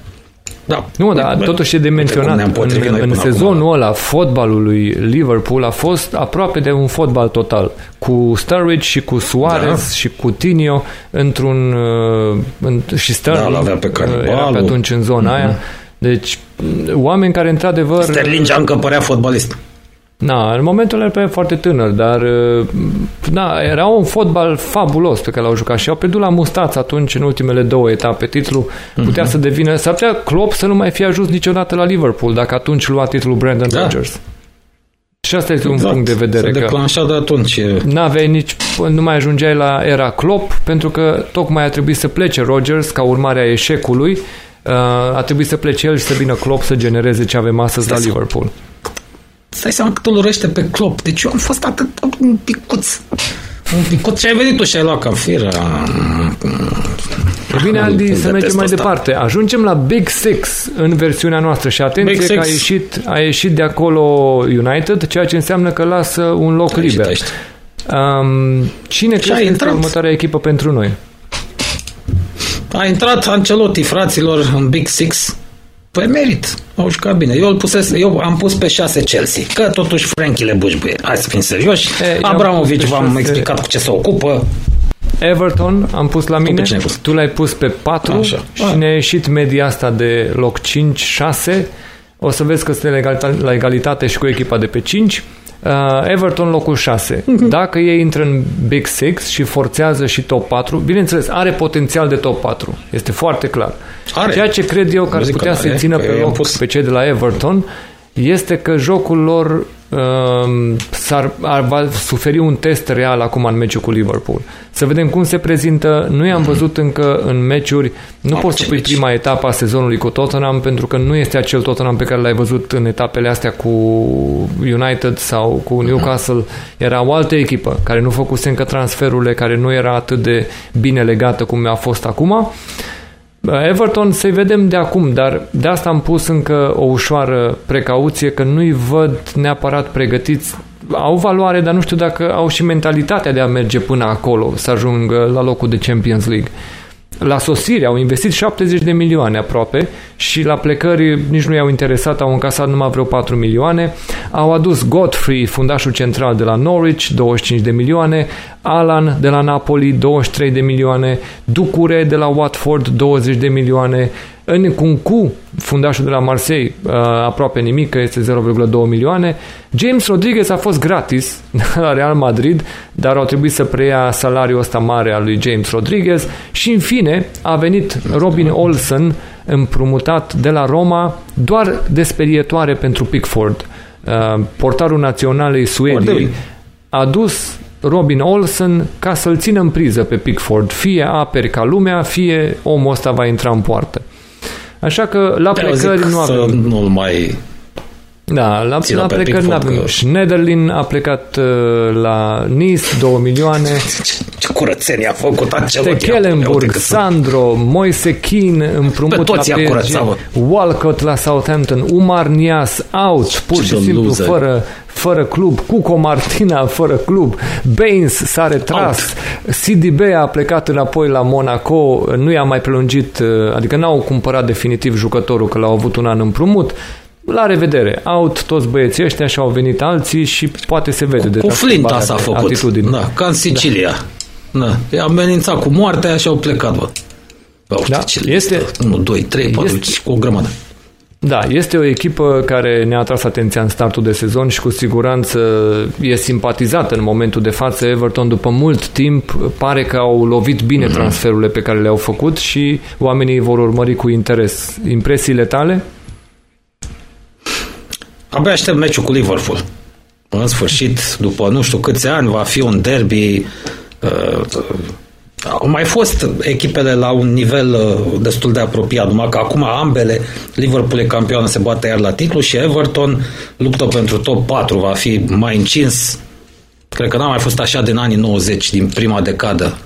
Da. Nu, dar totuși e de menționat. În, în sezonul acum. ăla, fotbalul lui Liverpool a fost aproape de un fotbal total. Cu Sturridge și cu Suarez da. și cu Tinio într-un... Uh, în, și Sterling da, avea pe uh, era pe atunci în zona uh-huh. aia. Deci, oameni care într-adevăr... Sterling încă părea fotbalist. Na, în momentul ăla era foarte tânăr, dar da, era un fotbal fabulos pe care l-au jucat și au pierdut la mustață atunci în ultimele două etape. Titlul putea uh-huh. să devină, s-ar putea Klopp să nu mai fie ajuns niciodată la Liverpool dacă atunci lua titlul Brandon da. Rodgers. Și asta este exact. un punct de vedere. Se declanșa de atunci. N-aveai nici, nu mai ajungeai la era Klopp, pentru că tocmai a trebuit să plece Rodgers ca urmare a eșecului. Uh, a trebuit să plece el și să vină Klopp să genereze ce avem astăzi Stai la Liverpool. Să stai seama cât îl urăște pe Klopp. Deci eu am fost atât un picuț. Un picuț și ai venit tu și ai luat ca firă. Bine, Andy, să mergem mai departe. Ajungem la Big Six în versiunea noastră și atenție că a ieșit, a ieșit de acolo United, ceea ce înseamnă că lasă un loc liber. Um, cine crezi că este următoarea echipă pentru noi? A intrat Ancelotti, fraților, în Big Six Păi merit. Au jucat bine. Eu, îl pusese, eu am pus pe 6 Chelsea. Că totuși Frankie le bușbuie. Hai să fim serioși. E, Abramovic v-am 6... explicat cu ce se ocupă. Everton am pus la mine, tu, pus? tu l-ai pus pe 4 Așa. și A. ne-a ieșit media asta de loc 5-6. O să vezi că suntem la egalitate și cu echipa de pe 5. Uh, Everton locul 6. Mhm. Dacă ei intră în Big Six și forțează și top 4, bineînțeles, are potențial de top 4. Este foarte clar. Are. Ceea ce cred eu că ar putea să țină pe loc pus... pe cei de la Everton este că jocul lor uh, s-ar, ar, va suferi un test real acum în meciul cu Liverpool. Să vedem cum se prezintă. Nu i-am văzut încă în meciuri. Nu poți să pui prima etapă a sezonului cu Tottenham pentru că nu este acel Tottenham pe care l-ai văzut în etapele astea cu United sau cu Newcastle. Era o altă echipă care nu făcuse încă transferurile, care nu era atât de bine legată cum a fost acum. Everton să-i vedem de acum, dar de asta am pus încă o ușoară precauție că nu-i văd neapărat pregătiți. Au valoare, dar nu știu dacă au și mentalitatea de a merge până acolo, să ajungă la locul de Champions League la sosire au investit 70 de milioane aproape și la plecări nici nu i-au interesat, au încasat numai vreo 4 milioane. Au adus Godfrey, fundașul central de la Norwich, 25 de milioane, Alan de la Napoli, 23 de milioane, Ducure de la Watford, 20 de milioane, în Cuncu, fundașul de la Marseille, uh, aproape nimic, că este 0,2 milioane. James Rodriguez a fost gratis la Real Madrid, dar au trebuit să preia salariul ăsta mare al lui James Rodriguez și în fine a venit Robin Olsen împrumutat de la Roma doar desperietoare pentru Pickford. Uh, portarul național Suediei a dus Robin Olsen ca să-l țină în priză pe Pickford. Fie aperi ca lumea, fie omul ăsta va intra în poartă. Așa că la plecări nu avem... nu mai da, la, la plecări nu avem. Că... Schneiderlin a plecat uh, la Nice, 2 milioane. Ce, ce curățenie a făcut acela. Tekelenburg, Sandro, Moise Keane, împrumut la PSG, Walcott la Southampton, Umar Nias, out, pur și simplu, loser. fără, fără club, Cuco Martina fără club, Baines s-a retras, Out. CDB a plecat înapoi la Monaco, nu i-a mai prelungit, uh, adică n-au cumpărat definitiv jucătorul, că l-au avut un an împrumut, la revedere, out toți băieții ăștia și au venit alții și poate se vede de Cu Flinta s-a făcut, atitudine. da, ca în Sicilia. Da. Da. I-a amenințat cu moartea și au plecat, bă. da. este, 1, 2, 3, 4, este, o grămadă. Da, este o echipă care ne-a atras atenția în startul de sezon și cu siguranță e simpatizată în momentul de față. Everton după mult timp pare că au lovit bine mm-hmm. transferurile pe care le-au făcut și oamenii vor urmări cu interes. Impresiile tale? Abia aștept meciul cu Liverpool. în sfârșit, după nu știu câți ani, va fi un derby. Au mai fost echipele la un nivel destul de apropiat, numai că acum ambele, Liverpool e campioană, se bate iar la titlu și Everton luptă pentru top 4, va fi mai încins. Cred că n-a mai fost așa din anii 90, din prima decadă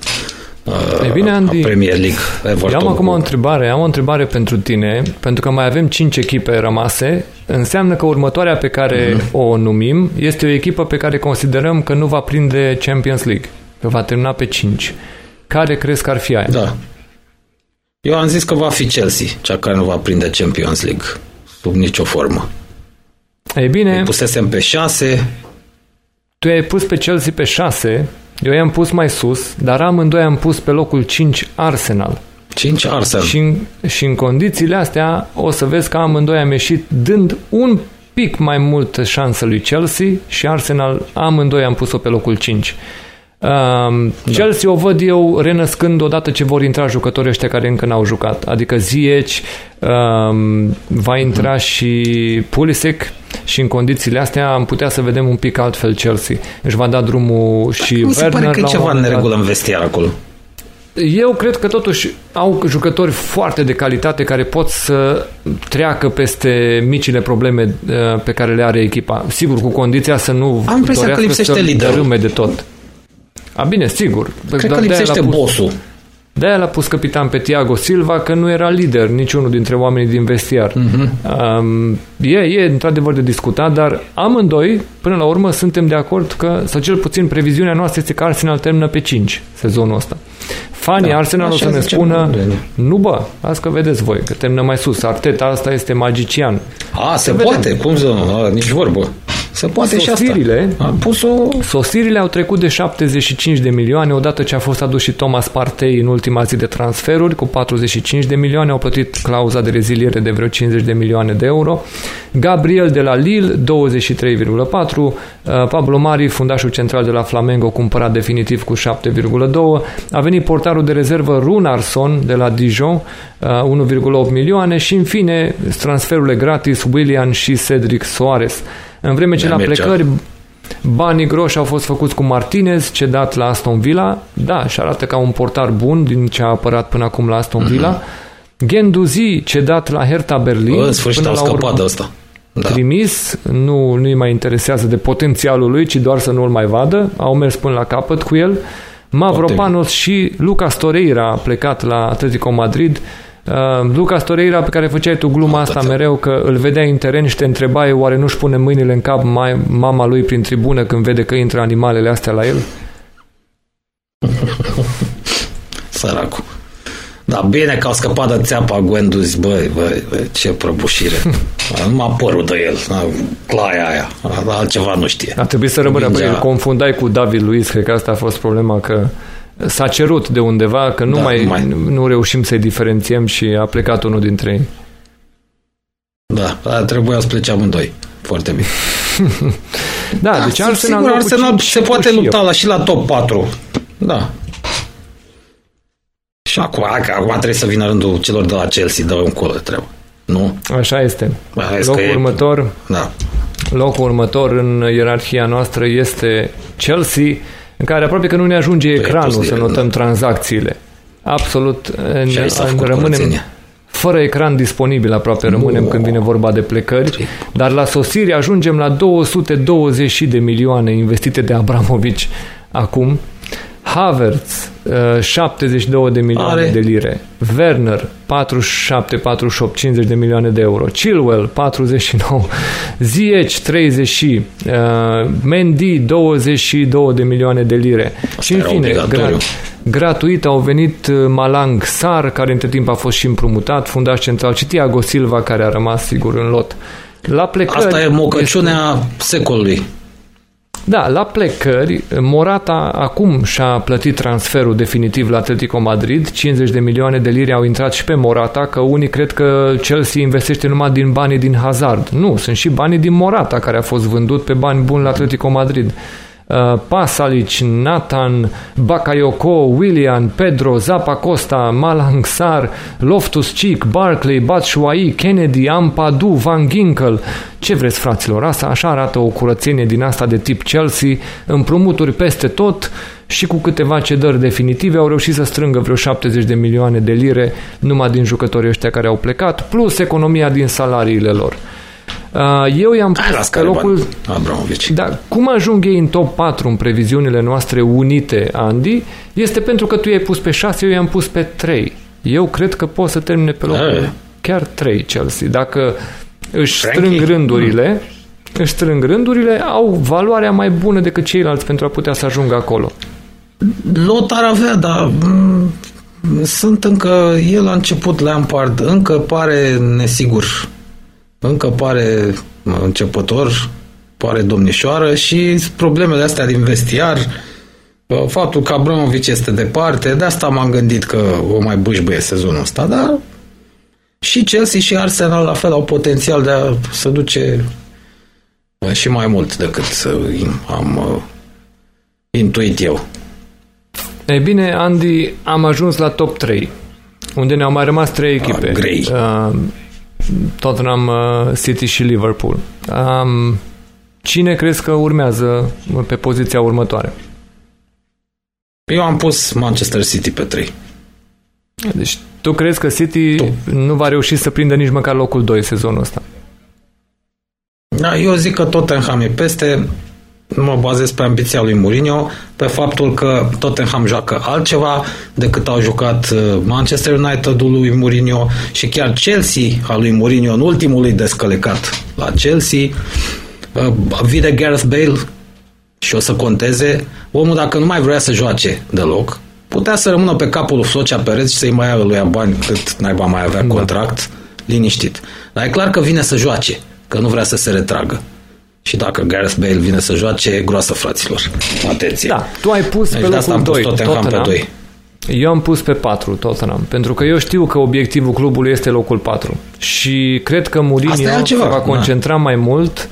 e bine, Andy, Premier League. Everton eu am acum o întrebare, am o întrebare pentru tine, pentru că mai avem 5 echipe rămase, înseamnă că următoarea pe care mm-hmm. o numim este o echipă pe care considerăm că nu va prinde Champions League, că va termina pe 5. Care crezi că ar fi aia? Da. Eu am zis că va fi Chelsea, cea care nu va prinde Champions League, sub nicio formă. Ei bine... pusesem pe 6. Tu ai pus pe Chelsea pe 6 eu i-am pus mai sus, dar amândoi am pus pe locul 5 Arsenal. 5 Arsenal. Și în, și în condițiile astea o să vezi că amândoi am ieșit dând un pic mai multă șansă lui Chelsea și Arsenal amândoi am pus-o pe locul 5. Um, da. Chelsea o văd eu renăscând odată ce vor intra jucătorii ăștia care încă n-au jucat. Adică Ziyech, um, va intra uh-huh. și Pulisic și în condițiile astea am putea să vedem un pic altfel Chelsea. Își va da drumul și Mi se Werner pare că e ceva în regulă în vestiar acolo. Eu cred că totuși au jucători foarte de calitate care pot să treacă peste micile probleme uh, pe care le are echipa. Sigur, cu condiția să nu Am impresia că lipsește liderul. de tot. A, bine, sigur. Cred că lipsește bossul. De-aia l-a pus capitan pe Tiago Silva că nu era lider niciunul dintre oamenii din vestiar. Uh-huh. Um, e, e într-adevăr de discutat, dar amândoi, până la urmă, suntem de acord că, sau cel puțin previziunea noastră este că Arsenal termină pe 5 sezonul ăsta. Fanii da, Arsenal o să ne spună nu bă, azi că vedeți voi, că termină mai sus. Arteta asta este magician. A, se, se poate, vedem. cum să nu, nici vorbă. Se poate sosirile, și asta. pus-o... Sosirile au trecut de 75 de milioane odată ce a fost adus și Thomas Partey în ultima zi de transferuri cu 45 de milioane, au plătit clauza de reziliere de vreo 50 de milioane de euro. Gabriel de la Lille 23,4, uh, Pablo Mari, fundașul central de la Flamengo, cumpărat definitiv cu 7,2, a venit portarul de rezervă Runarson de la Dijon, 1,8 uh, milioane și în fine transferurile gratis William și Cedric Soares. În vreme ce la plecări banii groși au fost făcuți cu Martinez, cedat la Aston Villa, da, și arată ca un portar bun din ce a apărat până acum la Aston mhm. Villa. Mm-hmm. Genduzi, cedat la Hertha Berlin. În sfârșit până au scăpat de asta. Da. Trimis, nu, nu-i mai interesează de potențialul lui, ci doar să nu-l mai vadă. Au mers până la capăt cu el. Mavropanos și Lucas Torreira a plecat la Atletico Madrid. Uh, Lucas Torreira, pe care făceai tu gluma asta mereu, că îl vedeai în teren și te întrebai oare nu-și pune mâinile în cap mai, mama lui prin tribună când vede că intră animalele astea la el? Săracul. Da, bine că au scăpat de țeapa Gwenduz, băi, băi, băi, ce prăbușire. nu m-a părut de el, claia aia, altceva nu știe. A trebuit să rămână, băi, îl confundai cu David Luiz, cred că asta a fost problema, că s-a cerut de undeva că nu da, mai, mai nu reușim să-i diferențiem și a plecat unul dintre ei. Da, trebuia să plece amândoi. Foarte bine. da, da, deci Arsenal, sigur, Arsenal se poate lupta la, și la top 4. Da. Și acum, acum trebuie să vină rândul celor de la Chelsea, dă un col de treabă. Nu? Așa este. Ba, locul e... următor, da. locul următor în ierarhia noastră este Chelsea, în care aproape că nu ne ajunge păi ecranul să notăm da. tranzacțiile. Absolut ne, rămânem fără ecran disponibil aproape rămânem oh. când vine vorba de plecări, dar la sosire ajungem la 220 de milioane investite de Abramovici acum. Havertz, 72 uh, de milioane Are. de lire. Werner, 47, 48, 50 de milioane de euro. Chilwell, 49. Ziyech, 30. Uh, Mendy, 22 de milioane de lire. Asta și în fine, gra- gratuit au venit uh, Malang Sar, care între timp a fost și împrumutat, fundaș central, și Tiago Silva, care a rămas sigur în lot. La plecări, Asta e mocăciunea este... secolului. Da, la plecări, Morata acum și-a plătit transferul definitiv la Atletico Madrid, 50 de milioane de lire au intrat și pe Morata, că unii cred că Chelsea investește numai din banii din Hazard. Nu, sunt și banii din Morata, care a fost vândut pe bani buni la Atletico Madrid. Uh, Pasalic, Nathan, Bakayoko, William, Pedro, Zapa Costa, Malang Sar, Loftus Cheek, Barclay, Batshuayi, Kennedy, Ampadu, Van Ginkel. Ce vreți, fraților? Asta așa arată o curățenie din asta de tip Chelsea, împrumuturi peste tot și cu câteva cedări definitive au reușit să strângă vreo 70 de milioane de lire numai din jucătorii ăștia care au plecat, plus economia din salariile lor. Uh, eu i-am pus pe locul... Abramovici. Da, cum ajung ei în top 4 în previziunile noastre unite, Andy, este pentru că tu i-ai pus pe 6, eu i-am pus pe 3. Eu cred că pot să termine pe locul A. chiar 3 Chelsea. Dacă își Frankie? strâng rândurile, mm. își strâng rândurile, au valoarea mai bună decât ceilalți pentru a putea să ajungă acolo. Lot ar avea, dar mm, sunt încă, el a început Lampard, încă pare nesigur încă pare începător, pare domnișoară și problemele astea din vestiar, faptul că Abramovic este departe, de asta m-am gândit că o mai bâșbăie sezonul ăsta, dar și Chelsea și Arsenal la fel au potențial de a să duce și mai mult decât am uh, intuit eu. Ei bine, Andy, am ajuns la top 3, unde ne-au mai rămas trei echipe. Ah, grei. Uh, Tottenham, uh, City și Liverpool. Um, cine crezi că urmează pe poziția următoare? Eu am pus Manchester City pe 3. Deci tu crezi că City tu. nu va reuși să prindă nici măcar locul 2 sezonul ăsta? Da, eu zic că Tottenham e peste mă bazez pe ambiția lui Mourinho, pe faptul că Tottenham joacă altceva decât au jucat uh, Manchester United-ul lui Mourinho și chiar Chelsea al lui Mourinho în ultimul lui descălecat la Chelsea. Uh, vide Gareth Bale și o să conteze. Omul dacă nu mai vrea să joace deloc, putea să rămână pe capul lui Flocea Perez și să-i mai ia lui bani cât naiba mai avea da. contract, liniștit. Dar e clar că vine să joace, că nu vrea să se retragă. Și dacă Gareth Bale vine să joace, e groasă, fraților. Atenție. Da, tu ai pus deci pe locul am 2, pus Tottenham, Tottenham pe 2. Eu am pus pe 4 Tottenham, pentru că eu știu că obiectivul clubului este locul 4 și cred că Mourinho se va da. concentra da. mai mult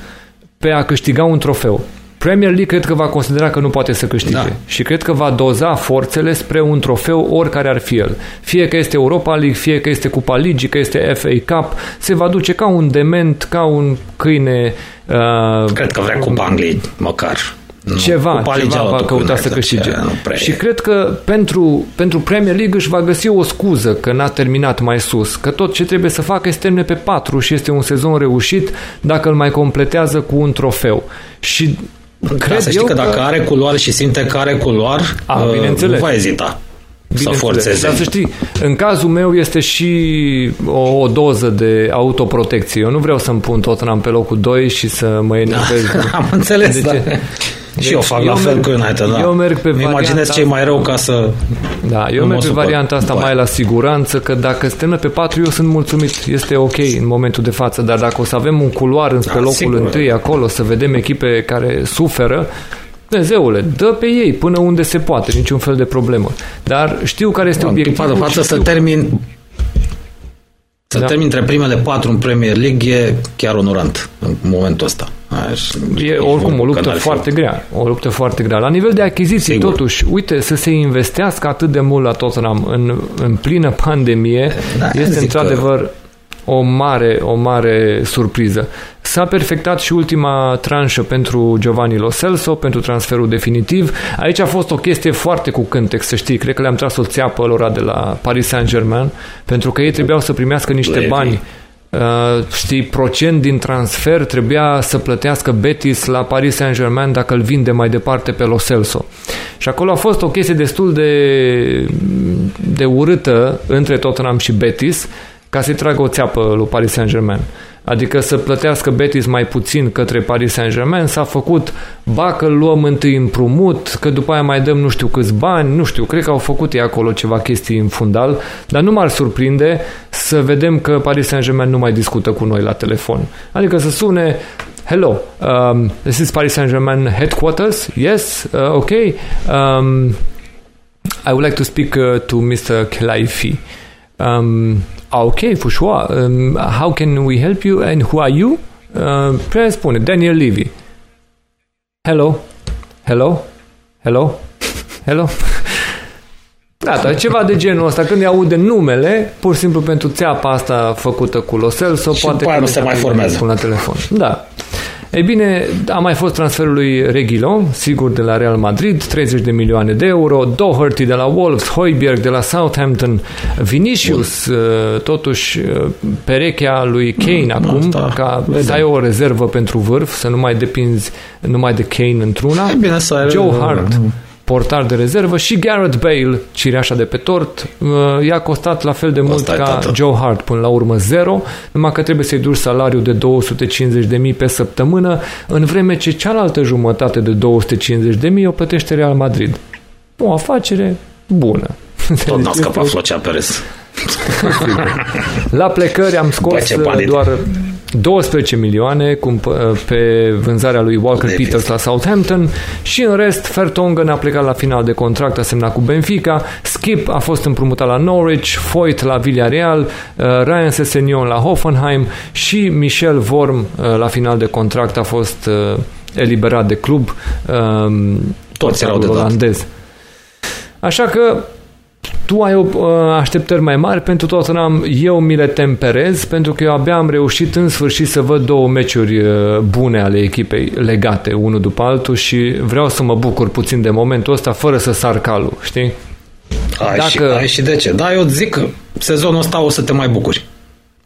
pe a câștiga un trofeu. Premier League cred că va considera că nu poate să câștige da. și cred că va doza forțele spre un trofeu oricare ar fi el. Fie că este Europa League, fie că este Cupa Ligii, că este FA Cup, se va duce ca un dement, ca un câine. Uh, cred că vrea Cupa Angliei, măcar. Nu, ceva, ceva va căuta să câștige. Și cred că pentru, pentru Premier League își va găsi o scuză că n-a terminat mai sus, că tot ce trebuie să facă este termine pe 4 și este un sezon reușit dacă îl mai completează cu un trofeu. Și Cred să știi că, că dacă are culoare și simte că are culoare, A, uh, nu va ezita să forțeze. Dar să știi, în cazul meu este și o, o doză de autoprotecție. Eu nu vreau să-mi pun Tottenham pe locul 2 și să mă enervez. Da, am înțeles, de da. Deci, și eu fac eu la fel cu United, da. Eu merg pe Imaginez ce e mai rău ca să... Da, eu merg pe varianta asta mai la siguranță, că dacă suntem pe 4, eu sunt mulțumit. Este ok în momentul de față, dar dacă o să avem un culoar înspre da, locul sigur. întâi acolo, să vedem echipe care suferă, Dumnezeule, dă pe ei până unde se poate, niciun fel de problemă. Dar știu care este da, obiectivul. De față să termin să da. termin între primele patru în Premier League e chiar onorant în momentul ăsta. Aș, e oricum o luptă foarte grea. O luptă foarte grea. La nivel de achiziții, Sigur. totuși, uite, să se investească atât de mult la Tottenham în, în plină pandemie, da, este într-adevăr că o mare, o mare surpriză. S-a perfectat și ultima tranșă pentru Giovanni Lo Celso, pentru transferul definitiv. Aici a fost o chestie foarte cu cântec, să știi. Cred că le-am tras o țeapă lor de la Paris Saint-Germain, pentru că ei trebuiau să primească niște Levi. bani Uh, știi, procent din transfer trebuia să plătească Betis la Paris Saint-Germain dacă îl vinde mai departe pe Lo Celso. Și acolo a fost o chestie destul de, de urâtă între Tottenham și Betis, ca să-i tragă o țeapă lui Paris Saint-Germain. Adică să plătească Betis mai puțin către Paris Saint-Germain, s-a făcut, ba că luăm întâi împrumut, că după aia mai dăm nu știu câți bani, nu știu, cred că au făcut ei acolo ceva chestii în fundal, dar nu m-ar surprinde să vedem că Paris Saint-Germain nu mai discută cu noi la telefon. Adică să sune, hello, um, this is Paris Saint-Germain headquarters, yes, uh, ok, um, I would like to speak uh, to Mr. Kelaifi. Um, okay, for sure. Um, how can we help you and who are you? Uh, spune, Daniel Levy. Hello. Hello? Hello? Hello? Gata, ceva de genul ăsta. Când îi aude numele, pur și simplu pentru țeapa asta făcută cu Losel, sau poate că nu se mai formează. La telefon. Da. Ei bine, a mai fost transferul lui Reguilo, sigur de la Real Madrid, 30 de milioane de euro, Doherty de la Wolves, Hoiberg de la Southampton, Vinicius, Bun. Uh, totuși uh, perechea lui Kane mm, acum, asta, ca vedem. să ai o rezervă pentru vârf, să nu mai depinzi numai de Kane într-una. bine să Joe Hart, portar de rezervă și Garrett Bale, cireașa de pe tort, uh, i-a costat la fel de mult ca tată. Joe Hart până la urmă zero, numai că trebuie să-i duci salariul de 250.000 pe săptămână, în vreme ce cealaltă jumătate de 250.000 o plătește Real Madrid. O afacere bună. Tot n-a scăpat Flocea Perez. La plecări am scos doar 12 milioane pe vânzarea lui Walker Peters la Southampton și în rest Fertongen a plecat la final de contract, a semnat cu Benfica, Skip a fost împrumutat la Norwich, Foyt la Villarreal, uh, Ryan Sessegnon la Hoffenheim și Michel Vorm uh, la final de contract a fost uh, eliberat de club. Um, Toți erau de olandez. Așa că tu ai uh, așteptări mai mari pentru Tottenham, eu mi le temperez pentru că eu abia am reușit în sfârșit să văd două meciuri uh, bune ale echipei legate unul după altul și vreau să mă bucur puțin de momentul ăsta fără să sar calul, știi? Ai, Dacă... și, ai și de ce. Da, eu zic că sezonul ăsta o să te mai bucuri.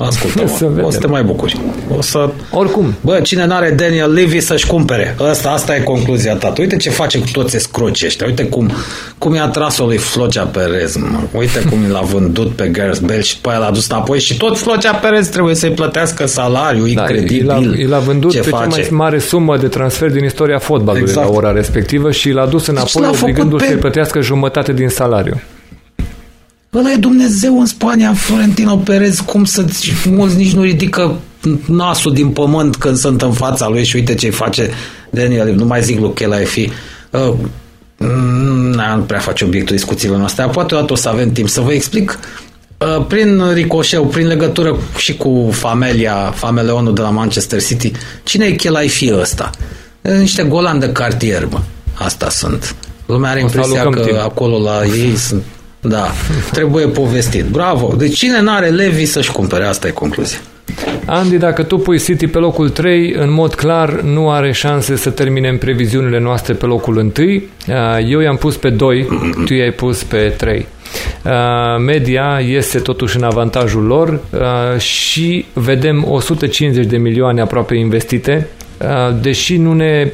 Ascultă, să o să te mai bucuri. O să... Oricum. Bă, cine n-are Daniel Levy să-și cumpere. Asta, asta e concluzia ta. Uite ce face cu toți escroci ăștia. Uite cum, cum i-a tras-o lui Flocea Perez. Mă. Uite cum l-a vândut pe Gareth Bale și pe aia l-a dus înapoi și tot Flocea Perez trebuie să-i plătească salariu da, incredibil. l-a, l-a vândut ce pe face. cea mai mare sumă de transfer din istoria fotbalului exact. la ora respectivă și l-a dus înapoi deci obligându-l pe... să-i plătească jumătate din salariu. Ăla e Dumnezeu în Spania, Florentino Perez, cum să mulți nici nu ridică nasul din pământ când sunt în fața lui și uite ce face Daniel, nu mai zic lui Chelaefi. Uh, nu prea face obiectul discuțiilor noastre, poate odată o să avem timp să vă explic uh, prin ricoșeu, prin legătură și cu familia, fameleonul de la Manchester City, cine e Chelaefi ăsta? Niște golan de cartier, mă. Asta sunt. Lumea are impresia că timp. acolo la ei sunt da, trebuie povestit. Bravo! Deci cine n-are Levi să-și cumpere? Asta e concluzia. Andy, dacă tu pui City pe locul 3, în mod clar nu are șanse să termine în previziunile noastre pe locul 1. Eu i-am pus pe 2, tu i-ai pus pe 3. Media este totuși în avantajul lor și vedem 150 de milioane aproape investite, deși nu ne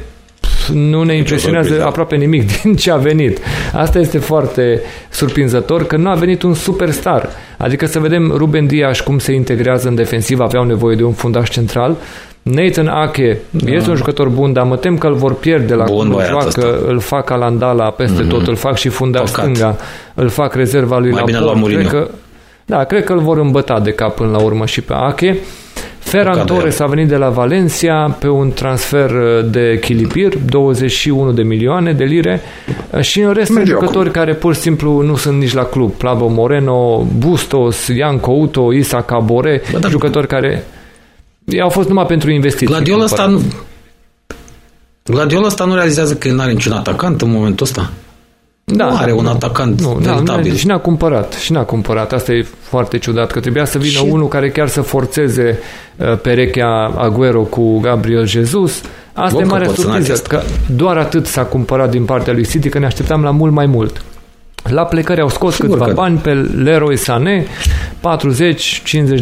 nu ne impresionează aproape nimic din ce a venit. Asta este foarte surprinzător că nu a venit un superstar. Adică să vedem Ruben Dias cum se integrează în defensivă, aveau nevoie de un fundaș central. Nathan Ake da. este un jucător bun, dar mă tem că îl vor pierde la bun, cum joacă, îl fac Alandala peste mm-hmm. tot, îl fac și fundaș Păcat. stânga, îl fac rezerva lui Mai la bine Cred că, da, cred că îl vor îmbăta de cap până la urmă și pe Ake. Ferran Torres a venit de la Valencia pe un transfer uh, de echilibir, 21 de milioane de lire uh, și în rest jucători care pur și simplu nu sunt nici la club. Plabo Moreno, Bustos, Ian Couto, Isa Cabore, Bă, dar... jucători care au fost numai pentru investiții. Gladiola ăsta nu... Gladiola ăsta nu realizează că el nu are niciun atacant în momentul ăsta. Da, nu are un nu, atacant nu, da, și n-a cumpărat. Și n-a cumpărat. Asta e foarte ciudat, că trebuia să vină și... unul care chiar să forțeze uh, perechea Aguero cu Gabriel Jesus. Asta Bun, e mare surpriză, că doar atât s-a cumpărat din partea lui City, că ne așteptam la mult mai mult. La plecări au scos Sigur câțiva că... bani pe Leroy Sané, 40-50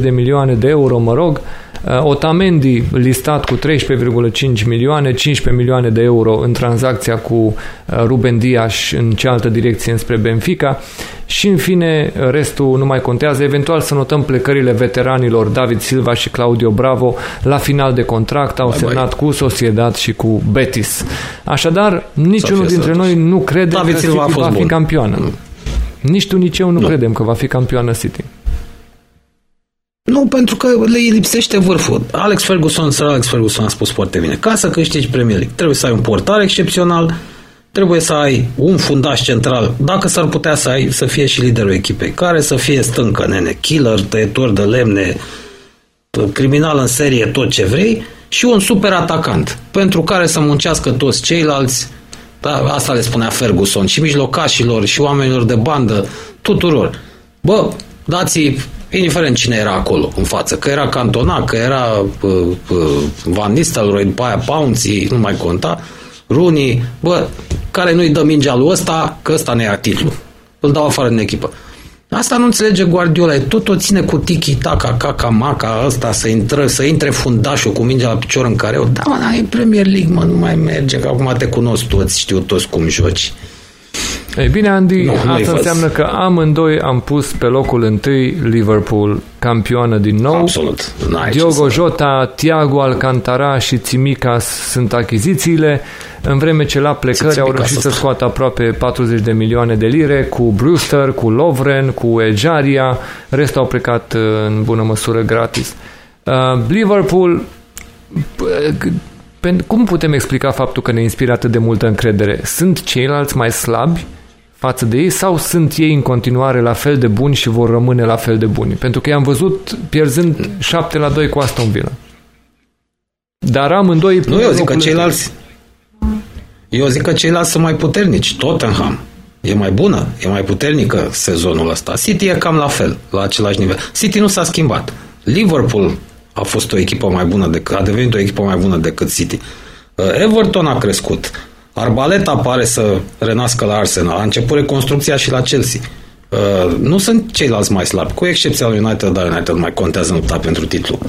de milioane de euro, mă rog, Uh, Otamendi listat cu 13,5 milioane, 15 milioane de euro în tranzacția cu uh, Ruben Dias în cealaltă direcție înspre Benfica și în fine restul nu mai contează. Eventual să notăm plecările veteranilor David Silva și Claudio Bravo la final de contract au bye semnat bye. cu Sociedad și cu Betis. Așadar, niciunul dintre noi nu crede David că Silva City va fi bun. campioană. Mm. Nici tu, nici eu nu, nu credem că va fi campioană City. Nu, pentru că le lipsește vârful. Alex Ferguson, Sir Alex Ferguson a spus foarte bine. Ca să câștigi Premier League, trebuie să ai un portar excepțional, trebuie să ai un fundaș central, dacă s-ar putea să ai, să fie și liderul echipei, care să fie stâncă, nene, killer, tăietor de lemne, criminal în serie, tot ce vrei, și un super atacant, pentru care să muncească toți ceilalți. Da, asta le spunea Ferguson. Și mijlocașilor și oamenilor de bandă, tuturor. Bă, dați indiferent cine era acolo în față, că era Cantona, că era uh, uh, Van Nistelrooy, după aia Pouncy, nu mai conta, Rooney, bă, care nu-i dă mingea lui ăsta, că ăsta ne ia titlu. Îl dau afară din echipă. Asta nu înțelege Guardiola, tot o ține cu tiki-taka, caca-maca, ăsta să intre, să intre fundașul cu mingea la picior în care, da, mă, e Premier League, mă, nu mai merge, că acum te cunosc toți, știu toți cum joci. Ei bine, Andy, nu, asta înseamnă că amândoi am pus pe locul întâi Liverpool campioană din nou. Absolut. Diogo Jota, Thiago Alcantara și Tsimikas sunt achizițiile, în vreme ce la plecări au reușit să scoată aproape 40 de milioane de lire cu Brewster, cu Lovren, cu Ejaria, restul au plecat uh, în bună măsură gratis. Uh, Liverpool cum putem explica faptul că ne inspiră atât de multă încredere? Sunt ceilalți mai slabi față de ei sau sunt ei în continuare la fel de buni și vor rămâne la fel de buni? Pentru că i-am văzut pierzând 7 la 2 cu Aston Villa. Dar amândoi... Nu, eu zic că ceilalți... Eu zic că ceilalți sunt mai puternici. Tottenham e mai bună, e mai puternică sezonul ăsta. City e cam la fel, la același nivel. City nu s-a schimbat. Liverpool a fost o echipă mai bună decât, a devenit o echipă mai bună decât City. Uh, Everton a crescut. Arbaleta pare să renască la Arsenal. A început reconstrucția și la Chelsea. Uh, nu sunt ceilalți mai slabi, cu excepția lui United, dar United mai contează în lupta pentru titlu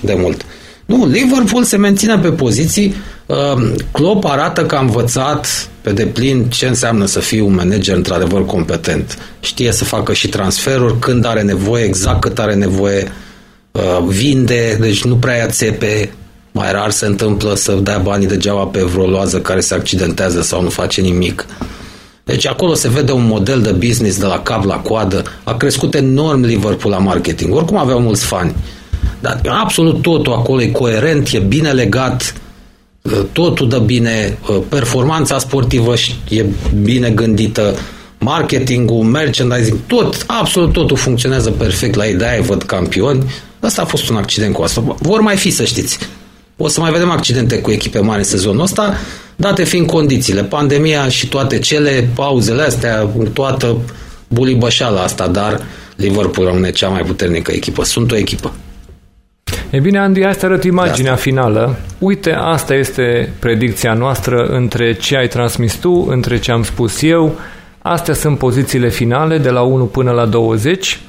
de mult. Nu, Liverpool se menține pe poziții. Uh, Klopp arată că a învățat pe deplin ce înseamnă să fii un manager într-adevăr competent. Știe să facă și transferuri când are nevoie, exact cât are nevoie, uh, vinde, deci nu prea ia țepe, mai rar se întâmplă să dea banii degeaba pe vreo loază care se accidentează sau nu face nimic. Deci acolo se vede un model de business de la cap la coadă. A crescut enorm Liverpool la marketing. Oricum aveau mulți fani. Dar absolut totul acolo e coerent, e bine legat, totul dă bine, performanța sportivă e bine gândită, marketingul, merchandising, tot, absolut totul funcționează perfect la ei, de văd campioni. Asta a fost un accident cu asta. Vor mai fi, să știți. O să mai vedem accidente cu echipe mari în sezonul ăsta, date fiind condițiile, pandemia și toate cele, pauzele astea, toată bulibășala asta, dar Liverpool rămâne cea mai puternică echipă. Sunt o echipă. E bine, Andy, asta arăt imaginea finală. Uite, asta este predicția noastră între ce ai transmis tu, între ce am spus eu. Astea sunt pozițiile finale de la 1 până la 20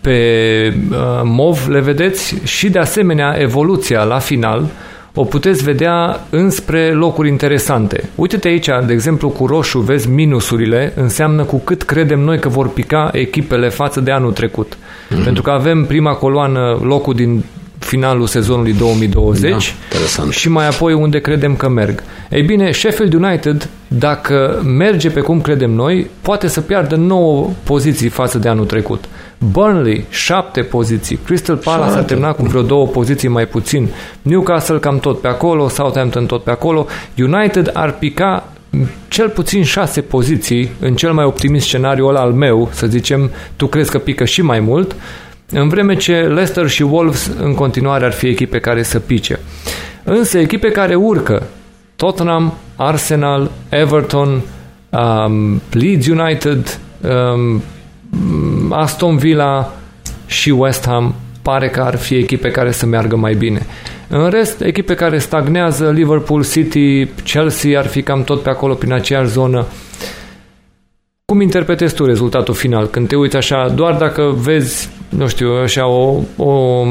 pe uh, MOV le vedeți și de asemenea evoluția la final o puteți vedea înspre locuri interesante. Uite-te aici, de exemplu, cu roșu vezi minusurile, înseamnă cu cât credem noi că vor pica echipele față de anul trecut. Mm-hmm. Pentru că avem prima coloană, locul din finalul sezonului 2020 da, și mai apoi unde credem că merg. Ei bine, Sheffield United, dacă merge pe cum credem noi, poate să piardă 9 poziții față de anul trecut. Burnley, 7 poziții. Crystal Palace a terminat cu vreo două poziții mai puțin. Newcastle cam tot pe acolo, Southampton tot pe acolo. United ar pica cel puțin șase poziții în cel mai optimist scenariu ăla al meu, să zicem, tu crezi că pică și mai mult, în vreme ce Leicester și Wolves în continuare ar fi echipe care să pice. Însă echipe care urcă, Tottenham, Arsenal, Everton, um, Leeds United, um, Aston Villa și West Ham pare că ar fi echipe care să meargă mai bine. În rest, echipe care stagnează, Liverpool City, Chelsea ar fi cam tot pe acolo, prin aceeași zonă. Cum interpretezi tu rezultatul final? Când te uiți așa, doar dacă vezi, nu știu, așa o, o,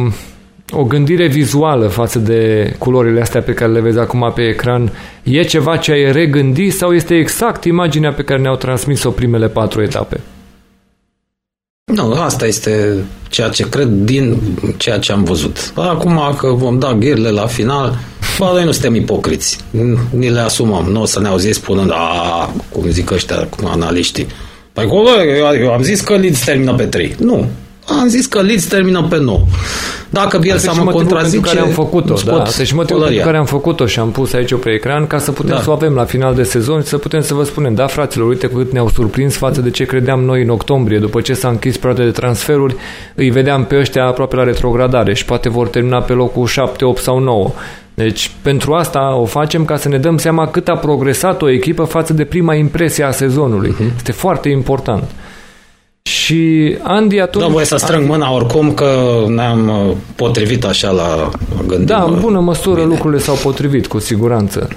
o gândire vizuală față de culorile astea pe care le vezi acum pe ecran, e ceva ce ai regândi sau este exact imaginea pe care ne-au transmis-o primele patru etape? Nu, asta este ceea ce cred din ceea ce am văzut. Acum că vom da gherile la final, bă, noi nu suntem ipocriți. Ni le asumăm. Nu o să ne auziți spunând, a, cum zic ăștia, cum analiștii. Păi, eu am zis că Leeds termină pe 3. Nu, am zis că Leeds termină pe 9. Dacă Bielsa mă contrazice, care am făcut-o, da. Deci motivul pentru care am făcut-o și am pus aici pe ecran ca să putem da. să o avem la final de sezon și să putem să vă spunem, da, fraților, uite cât ne-au surprins față de ce credeam noi în octombrie, după ce s-a închis perioada de transferuri, îi vedeam pe ăștia aproape la retrogradare și poate vor termina pe locul 7, 8 sau 9. Deci pentru asta o facem ca să ne dăm seama cât a progresat o echipă față de prima impresie a sezonului. Uh-huh. Este foarte important. Și Andy atunci... Da, voi să strâng mâna oricum că ne-am uh, potrivit așa la gândire. Da, în bună măsură bine. lucrurile s-au potrivit, cu siguranță.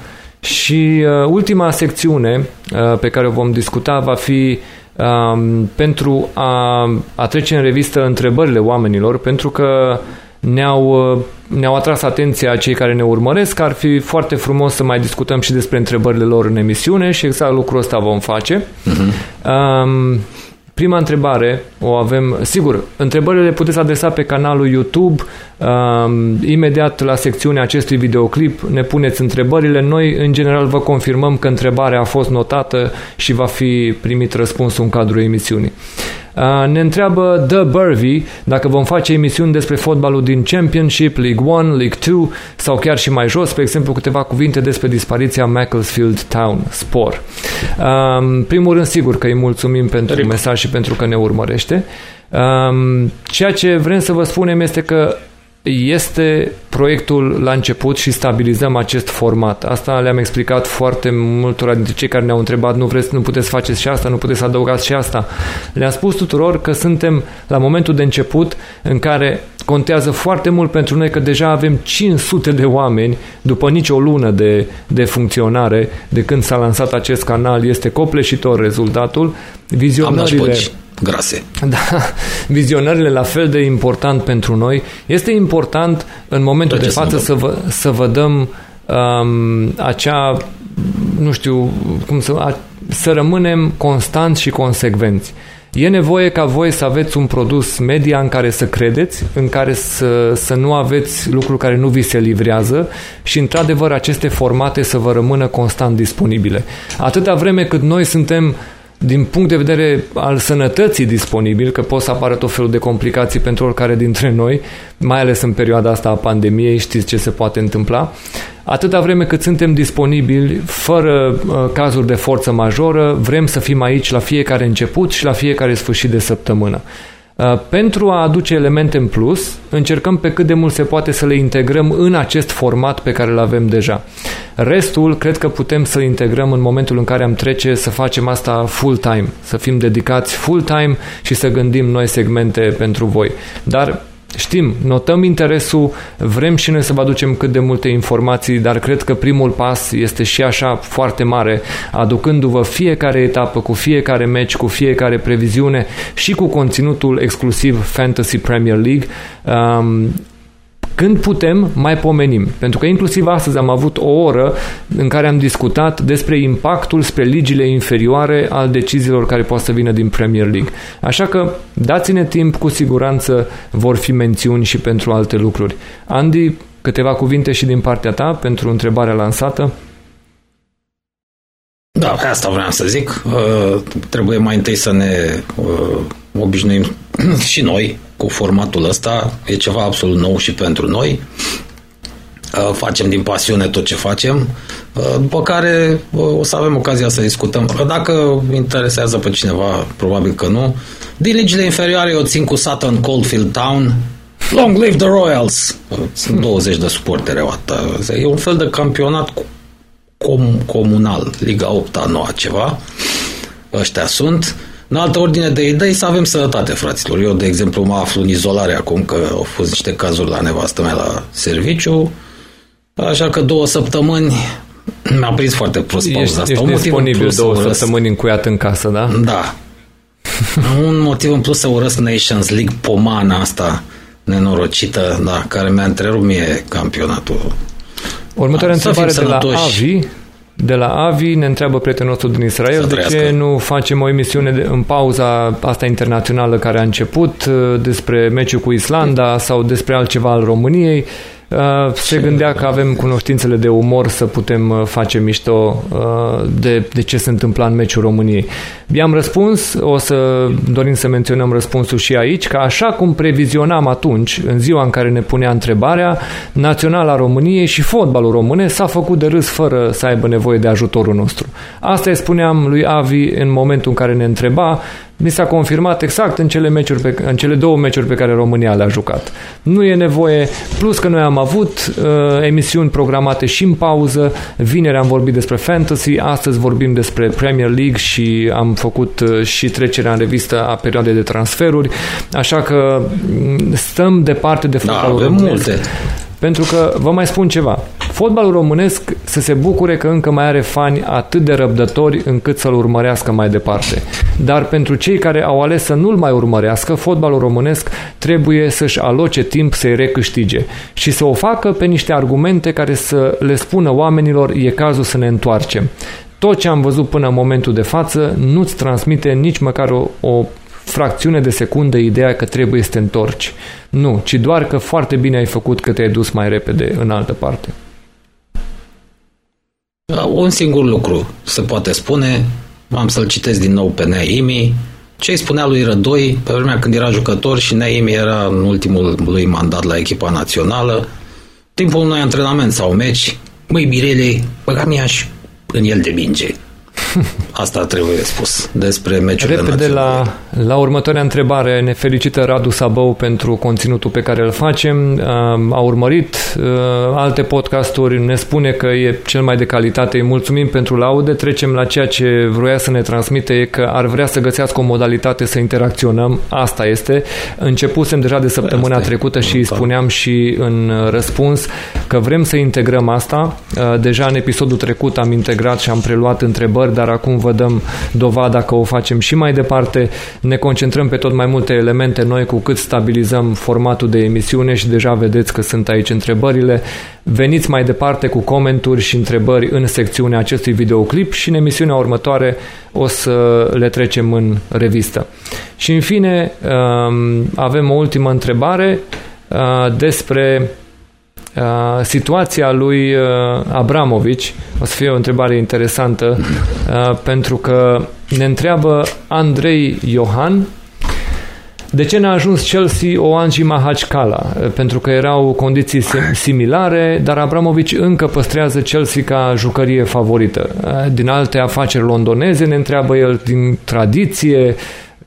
Și uh, ultima secțiune uh, pe care o vom discuta va fi um, pentru a, a trece în revistă întrebările oamenilor, pentru că ne-au, uh, ne-au atras atenția cei care ne urmăresc, ar fi foarte frumos să mai discutăm și despre întrebările lor în emisiune și exact lucrul ăsta vom face. Uh-huh. Um, Prima întrebare o avem, sigur, întrebările le puteți adresa pe canalul YouTube, um, imediat la secțiunea acestui videoclip ne puneți întrebările. Noi, în general, vă confirmăm că întrebarea a fost notată și va fi primit răspunsul în cadrul emisiunii. Ne întreabă The Burvey dacă vom face emisiuni despre fotbalul din Championship, League 1, League 2 sau chiar și mai jos, pe exemplu câteva cuvinte despre dispariția Macclesfield Town Sport. În primul rând, sigur că îi mulțumim pentru Rip. mesaj și pentru că ne urmărește. Ceea ce vrem să vă spunem este că este proiectul la început și stabilizăm acest format. Asta le-am explicat foarte multora dintre cei care ne-au întrebat nu vreți, nu puteți faceți și asta, nu puteți să adăugați și asta. Le-am spus tuturor că suntem la momentul de început în care contează foarte mult pentru noi că deja avem 500 de oameni după nicio lună de, de funcționare de când s-a lansat acest canal. Este copleșitor rezultatul. Vizionările grase. Da, vizionările la fel de important pentru noi. Este important în momentul de față să vă, să vă dăm um, acea, nu știu, cum să, a, să rămânem constanți și consecvenți. E nevoie ca voi să aveți un produs media în care să credeți, în care să, să nu aveți lucruri care nu vi se livrează și, într-adevăr, aceste formate să vă rămână constant disponibile. Atâta vreme cât noi suntem din punct de vedere al sănătății disponibil, că pot să apară tot felul de complicații pentru oricare dintre noi, mai ales în perioada asta a pandemiei, știți ce se poate întâmpla, atâta vreme cât suntem disponibili, fără uh, cazuri de forță majoră, vrem să fim aici la fiecare început și la fiecare sfârșit de săptămână. Uh, pentru a aduce elemente în plus, încercăm pe cât de mult se poate să le integrăm în acest format pe care îl avem deja. Restul, cred că putem să integrăm în momentul în care am trece să facem asta full-time, să fim dedicați full-time și să gândim noi segmente pentru voi. Dar Știm, notăm interesul, vrem și noi să vă aducem cât de multe informații, dar cred că primul pas este și așa foarte mare, aducându-vă fiecare etapă, cu fiecare meci, cu fiecare previziune și cu conținutul exclusiv Fantasy Premier League. Um, când putem, mai pomenim. Pentru că inclusiv astăzi am avut o oră în care am discutat despre impactul spre ligile inferioare al deciziilor care poate să vină din Premier League. Așa că dați-ne timp, cu siguranță vor fi mențiuni și pentru alte lucruri. Andy, câteva cuvinte și din partea ta pentru întrebarea lansată. Da, asta vreau să zic. Uh, trebuie mai întâi să ne uh, obișnuim și noi cu formatul ăsta. E ceva absolut nou și pentru noi. Uh, facem din pasiune tot ce facem, uh, după care uh, o să avem ocazia să discutăm. Dacă interesează pe cineva, probabil că nu. Din legile inferioare eu țin cu Sutton Coldfield Town, Long live the Royals! Sunt 20 de suportere E un fel de campionat com- comunal, Liga 8 a noua ceva. Ăștia sunt. În altă ordine de idei, să avem sănătate, fraților. Eu, de exemplu, mă aflu în izolare acum, că au fost niște cazuri la nevastă mea la serviciu, așa că două săptămâni mi-a prins foarte prost pauza asta. Ești disponibil două săptămâni încuiat în casă, da? Da. un motiv în plus să urăsc Nations League, pomana asta nenorocită, da, care mi-a întrerupt mie campionatul. Următoarea întrebare de la Avi de la Avi, ne întreabă prietenul nostru din Israel de ce nu facem o emisiune de, în pauza asta internațională care a început uh, despre meciul cu Islanda sau despre altceva al României. Uh, se gândea că avem cunoștințele de umor să putem uh, face mișto uh, de, de ce se întâmpla în meciul României. I-am răspuns, o să dorim să menționăm răspunsul și aici, că așa cum previzionam atunci, în ziua în care ne punea întrebarea, Naționala României și fotbalul românesc s-a făcut de râs fără să aibă nevoie de ajutorul nostru. Asta îi spuneam lui Avi în momentul în care ne întreba, mi s-a confirmat exact în cele, meciuri pe, în cele două meciuri pe care România le-a jucat. Nu e nevoie, plus că noi am avut uh, emisiuni programate și în pauză, vineri am vorbit despre fantasy, astăzi vorbim despre Premier League și am făcut uh, și trecerea în revistă a perioadei de transferuri, așa că mm, stăm departe de Da, fotbalul avem românesc. multe. Pentru că, vă mai spun ceva, fotbalul românesc să se bucure că încă mai are fani atât de răbdători încât să-l urmărească mai departe. Dar pentru cei care au ales să nu-l mai urmărească, fotbalul românesc trebuie să-și aloce timp să-i recâștige și să o facă pe niște argumente care să le spună oamenilor e cazul să ne întoarcem. Tot ce am văzut până în momentul de față nu-ți transmite nici măcar o, o fracțiune de secundă ideea că trebuie să te întorci. Nu, ci doar că foarte bine ai făcut că te-ai dus mai repede în altă parte. Un singur lucru se poate spune, am să-l citesc din nou pe Neimi, ce îi spunea lui Rădoi pe vremea când era jucător și Neimi era în ultimul lui mandat la echipa națională, timpul unui antrenament sau meci, măi Birele, băga mi-aș în el de minge. Asta trebuie spus despre meciurile Repede naționale. la, la următoarea întrebare. Ne felicită Radu Sabău pentru conținutul pe care îl facem. A urmărit uh, alte podcasturi, ne spune că e cel mai de calitate. Îi mulțumim pentru laude. Trecem la ceea ce vroia să ne transmite, e că ar vrea să găsească o modalitate să interacționăm. Asta este. Începusem deja de săptămâna Asta e. trecută și îi Da. spuneam și în răspuns că vrem să integrăm asta. Uh, Deja în episodul trecut am integrat și am preluat întrebări, dar acum vă dăm dovada că o facem și mai departe. Ne concentrăm pe tot mai multe elemente noi cu cât stabilizăm formatul de emisiune și deja vedeți că sunt aici întrebările. Veniți mai departe cu comenturi și întrebări în secțiunea acestui videoclip și în emisiunea următoare o să le trecem în revistă. Și în fine, um, avem o ultimă întrebare uh, despre uh, situația lui uh, Abramovici. O să fie o întrebare interesantă uh, pentru că ne întreabă Andrei Iohan de ce n-a ajuns Chelsea o Angi Mahachkala? Pentru că erau condiții sim- similare, dar Abramovici încă păstrează Chelsea ca jucărie favorită. Din alte afaceri londoneze ne întreabă el din tradiție,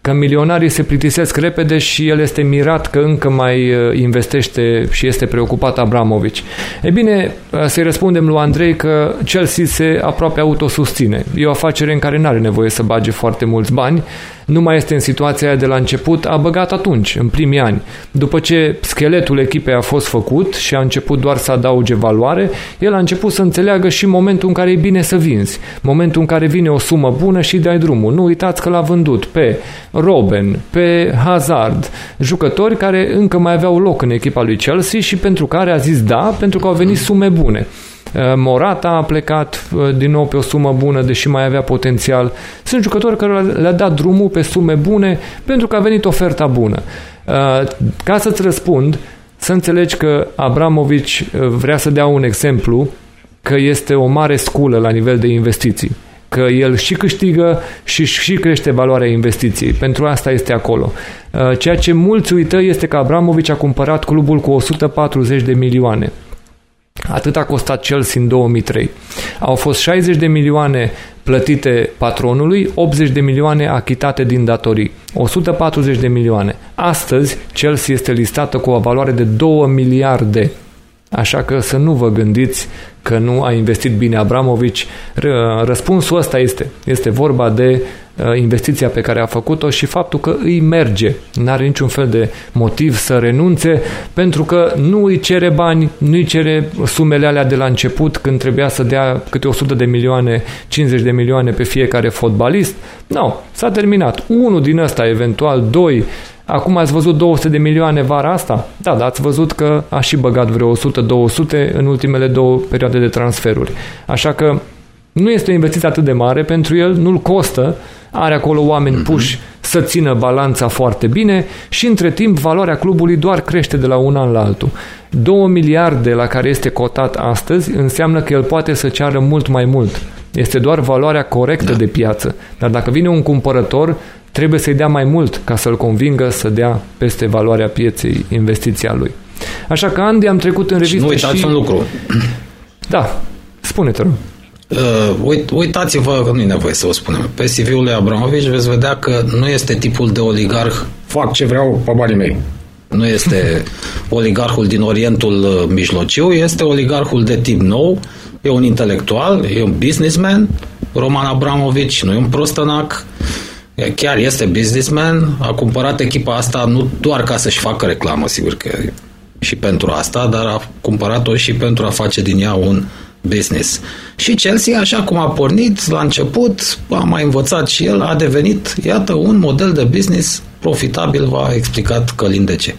că milionarii se plictisesc repede și el este mirat că încă mai uh, investește și este preocupat Abramovici. E bine, uh, să-i răspundem lui Andrei că Chelsea se aproape autosustine. E o afacere în care nu are nevoie să bage foarte mulți bani, nu mai este în situația aia de la început, a băgat atunci, în primii ani. După ce scheletul echipei a fost făcut și a început doar să adauge valoare, el a început să înțeleagă și momentul în care e bine să vinzi, momentul în care vine o sumă bună și dai drumul. Nu uitați că l-a vândut pe Robben, pe Hazard, jucători care încă mai aveau loc în echipa lui Chelsea și pentru care a zis da, pentru că au venit sume bune. Morata a plecat uh, din nou pe o sumă bună, deși mai avea potențial. Sunt jucători care le-a dat drumul pe sume bune pentru că a venit oferta bună. Uh, Ca să-ți răspund, să înțelegi că Abramovici uh, vrea să dea un exemplu că este o mare sculă la nivel de investiții că el și câștigă și, și crește valoarea investiției. Pentru asta este acolo. Ceea ce mulți uită este că Abramovici a cumpărat clubul cu 140 de milioane. Atât a costat Chelsea în 2003. Au fost 60 de milioane plătite patronului, 80 de milioane achitate din datorii. 140 de milioane. Astăzi, Chelsea este listată cu o valoare de 2 miliarde. Așa că să nu vă gândiți că nu a investit bine Abramovici. Răspunsul ăsta este. Este vorba de investiția pe care a făcut-o și faptul că îi merge. N-are niciun fel de motiv să renunțe pentru că nu îi cere bani, nu îi cere sumele alea de la început când trebuia să dea câte 100 de milioane, 50 de milioane pe fiecare fotbalist. Nu, no, s-a terminat. Unul din ăsta, eventual doi, Acum ați văzut 200 de milioane vara asta? Da, dar ați văzut că a și băgat vreo 100-200 în ultimele două perioade de transferuri. Așa că nu este o investiție atât de mare pentru el, nu-l costă, are acolo oameni puși să țină balanța foarte bine și între timp valoarea clubului doar crește de la un an la altul. 2 miliarde la care este cotat astăzi înseamnă că el poate să ceară mult mai mult. Este doar valoarea corectă da. de piață. Dar dacă vine un cumpărător, trebuie să-i dea mai mult ca să-l convingă să dea peste valoarea pieței investiția lui. Așa că, Andy, am trecut în revistă și... Nu uitați și... un lucru. Da, spune-te, rog. Uh, uitați-vă, că nu e nevoie să o spunem, pe CV-ul lui Abramovici veți vedea că nu este tipul de oligarh fac ce vreau pe banii mei. Nu este oligarhul din Orientul uh, Mijlociu, este oligarhul de tip nou, e un intelectual, e un businessman, Roman Abramovici, nu e un prostănac, chiar este businessman, a cumpărat echipa asta nu doar ca să-și facă reclamă, sigur că și pentru asta, dar a cumpărat-o și pentru a face din ea un business. Și Chelsea, așa cum a pornit la început, a mai învățat și el, a devenit, iată, un model de business profitabil, v-a explicat Călin de ce.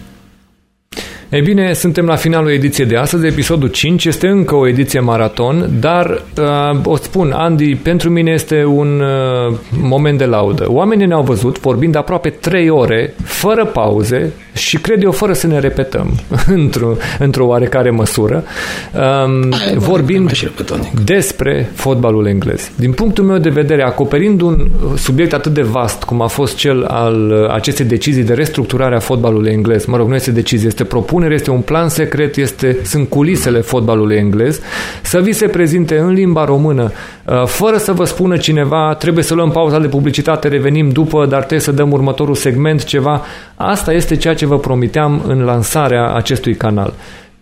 Ei bine, suntem la finalul ediției de astăzi, episodul 5, este încă o ediție maraton, dar uh, o spun, Andy, pentru mine este un uh, moment de laudă. Oamenii ne-au văzut vorbind aproape 3 ore, fără pauze și cred eu fără să ne repetăm într-o, într-o oarecare măsură, um, Ai, vorbind despre fotbalul englez. Din punctul meu de vedere, acoperind un subiect atât de vast cum a fost cel al uh, acestei decizii de restructurare a fotbalului englez, mă rog, nu este decizie, este propunere propunere, este un plan secret, este, sunt culisele fotbalului englez, să vi se prezinte în limba română, uh, fără să vă spună cineva, trebuie să luăm pauza de publicitate, revenim după, dar trebuie să dăm următorul segment, ceva. Asta este ceea ce vă promiteam în lansarea acestui canal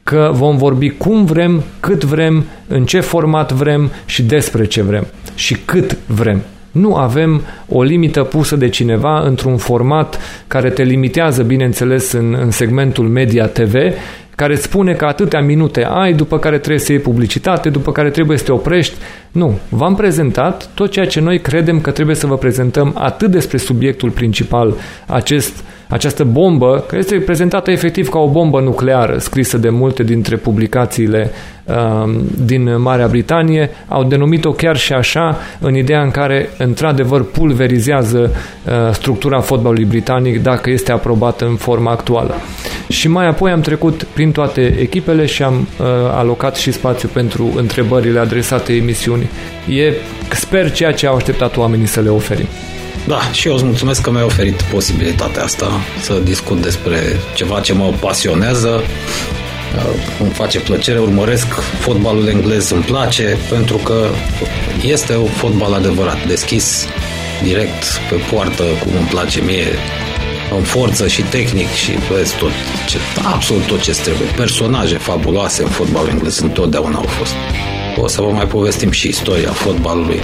că vom vorbi cum vrem, cât vrem, în ce format vrem și despre ce vrem și cât vrem. Nu avem o limită pusă de cineva într-un format care te limitează, bineînțeles, în, în segmentul Media TV, care îți spune că atâtea minute ai, după care trebuie să iei publicitate, după care trebuie să te oprești. Nu, v-am prezentat tot ceea ce noi credem că trebuie să vă prezentăm atât despre subiectul principal, acest această bombă, care este prezentată efectiv ca o bombă nucleară, scrisă de multe dintre publicațiile uh, din Marea Britanie, au denumit-o chiar și așa, în ideea în care, într-adevăr, pulverizează uh, structura fotbalului britanic dacă este aprobată în forma actuală. Și mai apoi am trecut prin toate echipele și am uh, alocat și spațiu pentru întrebările adresate emisiunii. E, sper, ceea ce au așteptat oamenii să le oferim. Da, și eu îți mulțumesc că mi-ai oferit posibilitatea asta să discut despre ceva ce mă pasionează. Uh, îmi face plăcere, urmăresc fotbalul englez, îmi place, pentru că este un fotbal adevărat, deschis direct pe poartă, cum îmi place mie, în forță și tehnic și vezi tot ce, absolut tot ce trebuie. Personaje fabuloase în fotbalul englez întotdeauna au fost. O să vă mai povestim și istoria fotbalului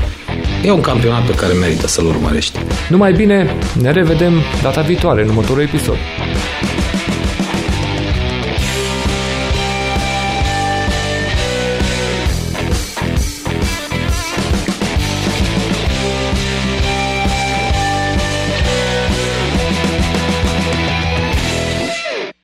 E un campionat pe care merită să-l urmărești. Numai bine, ne revedem data viitoare în următorul episod.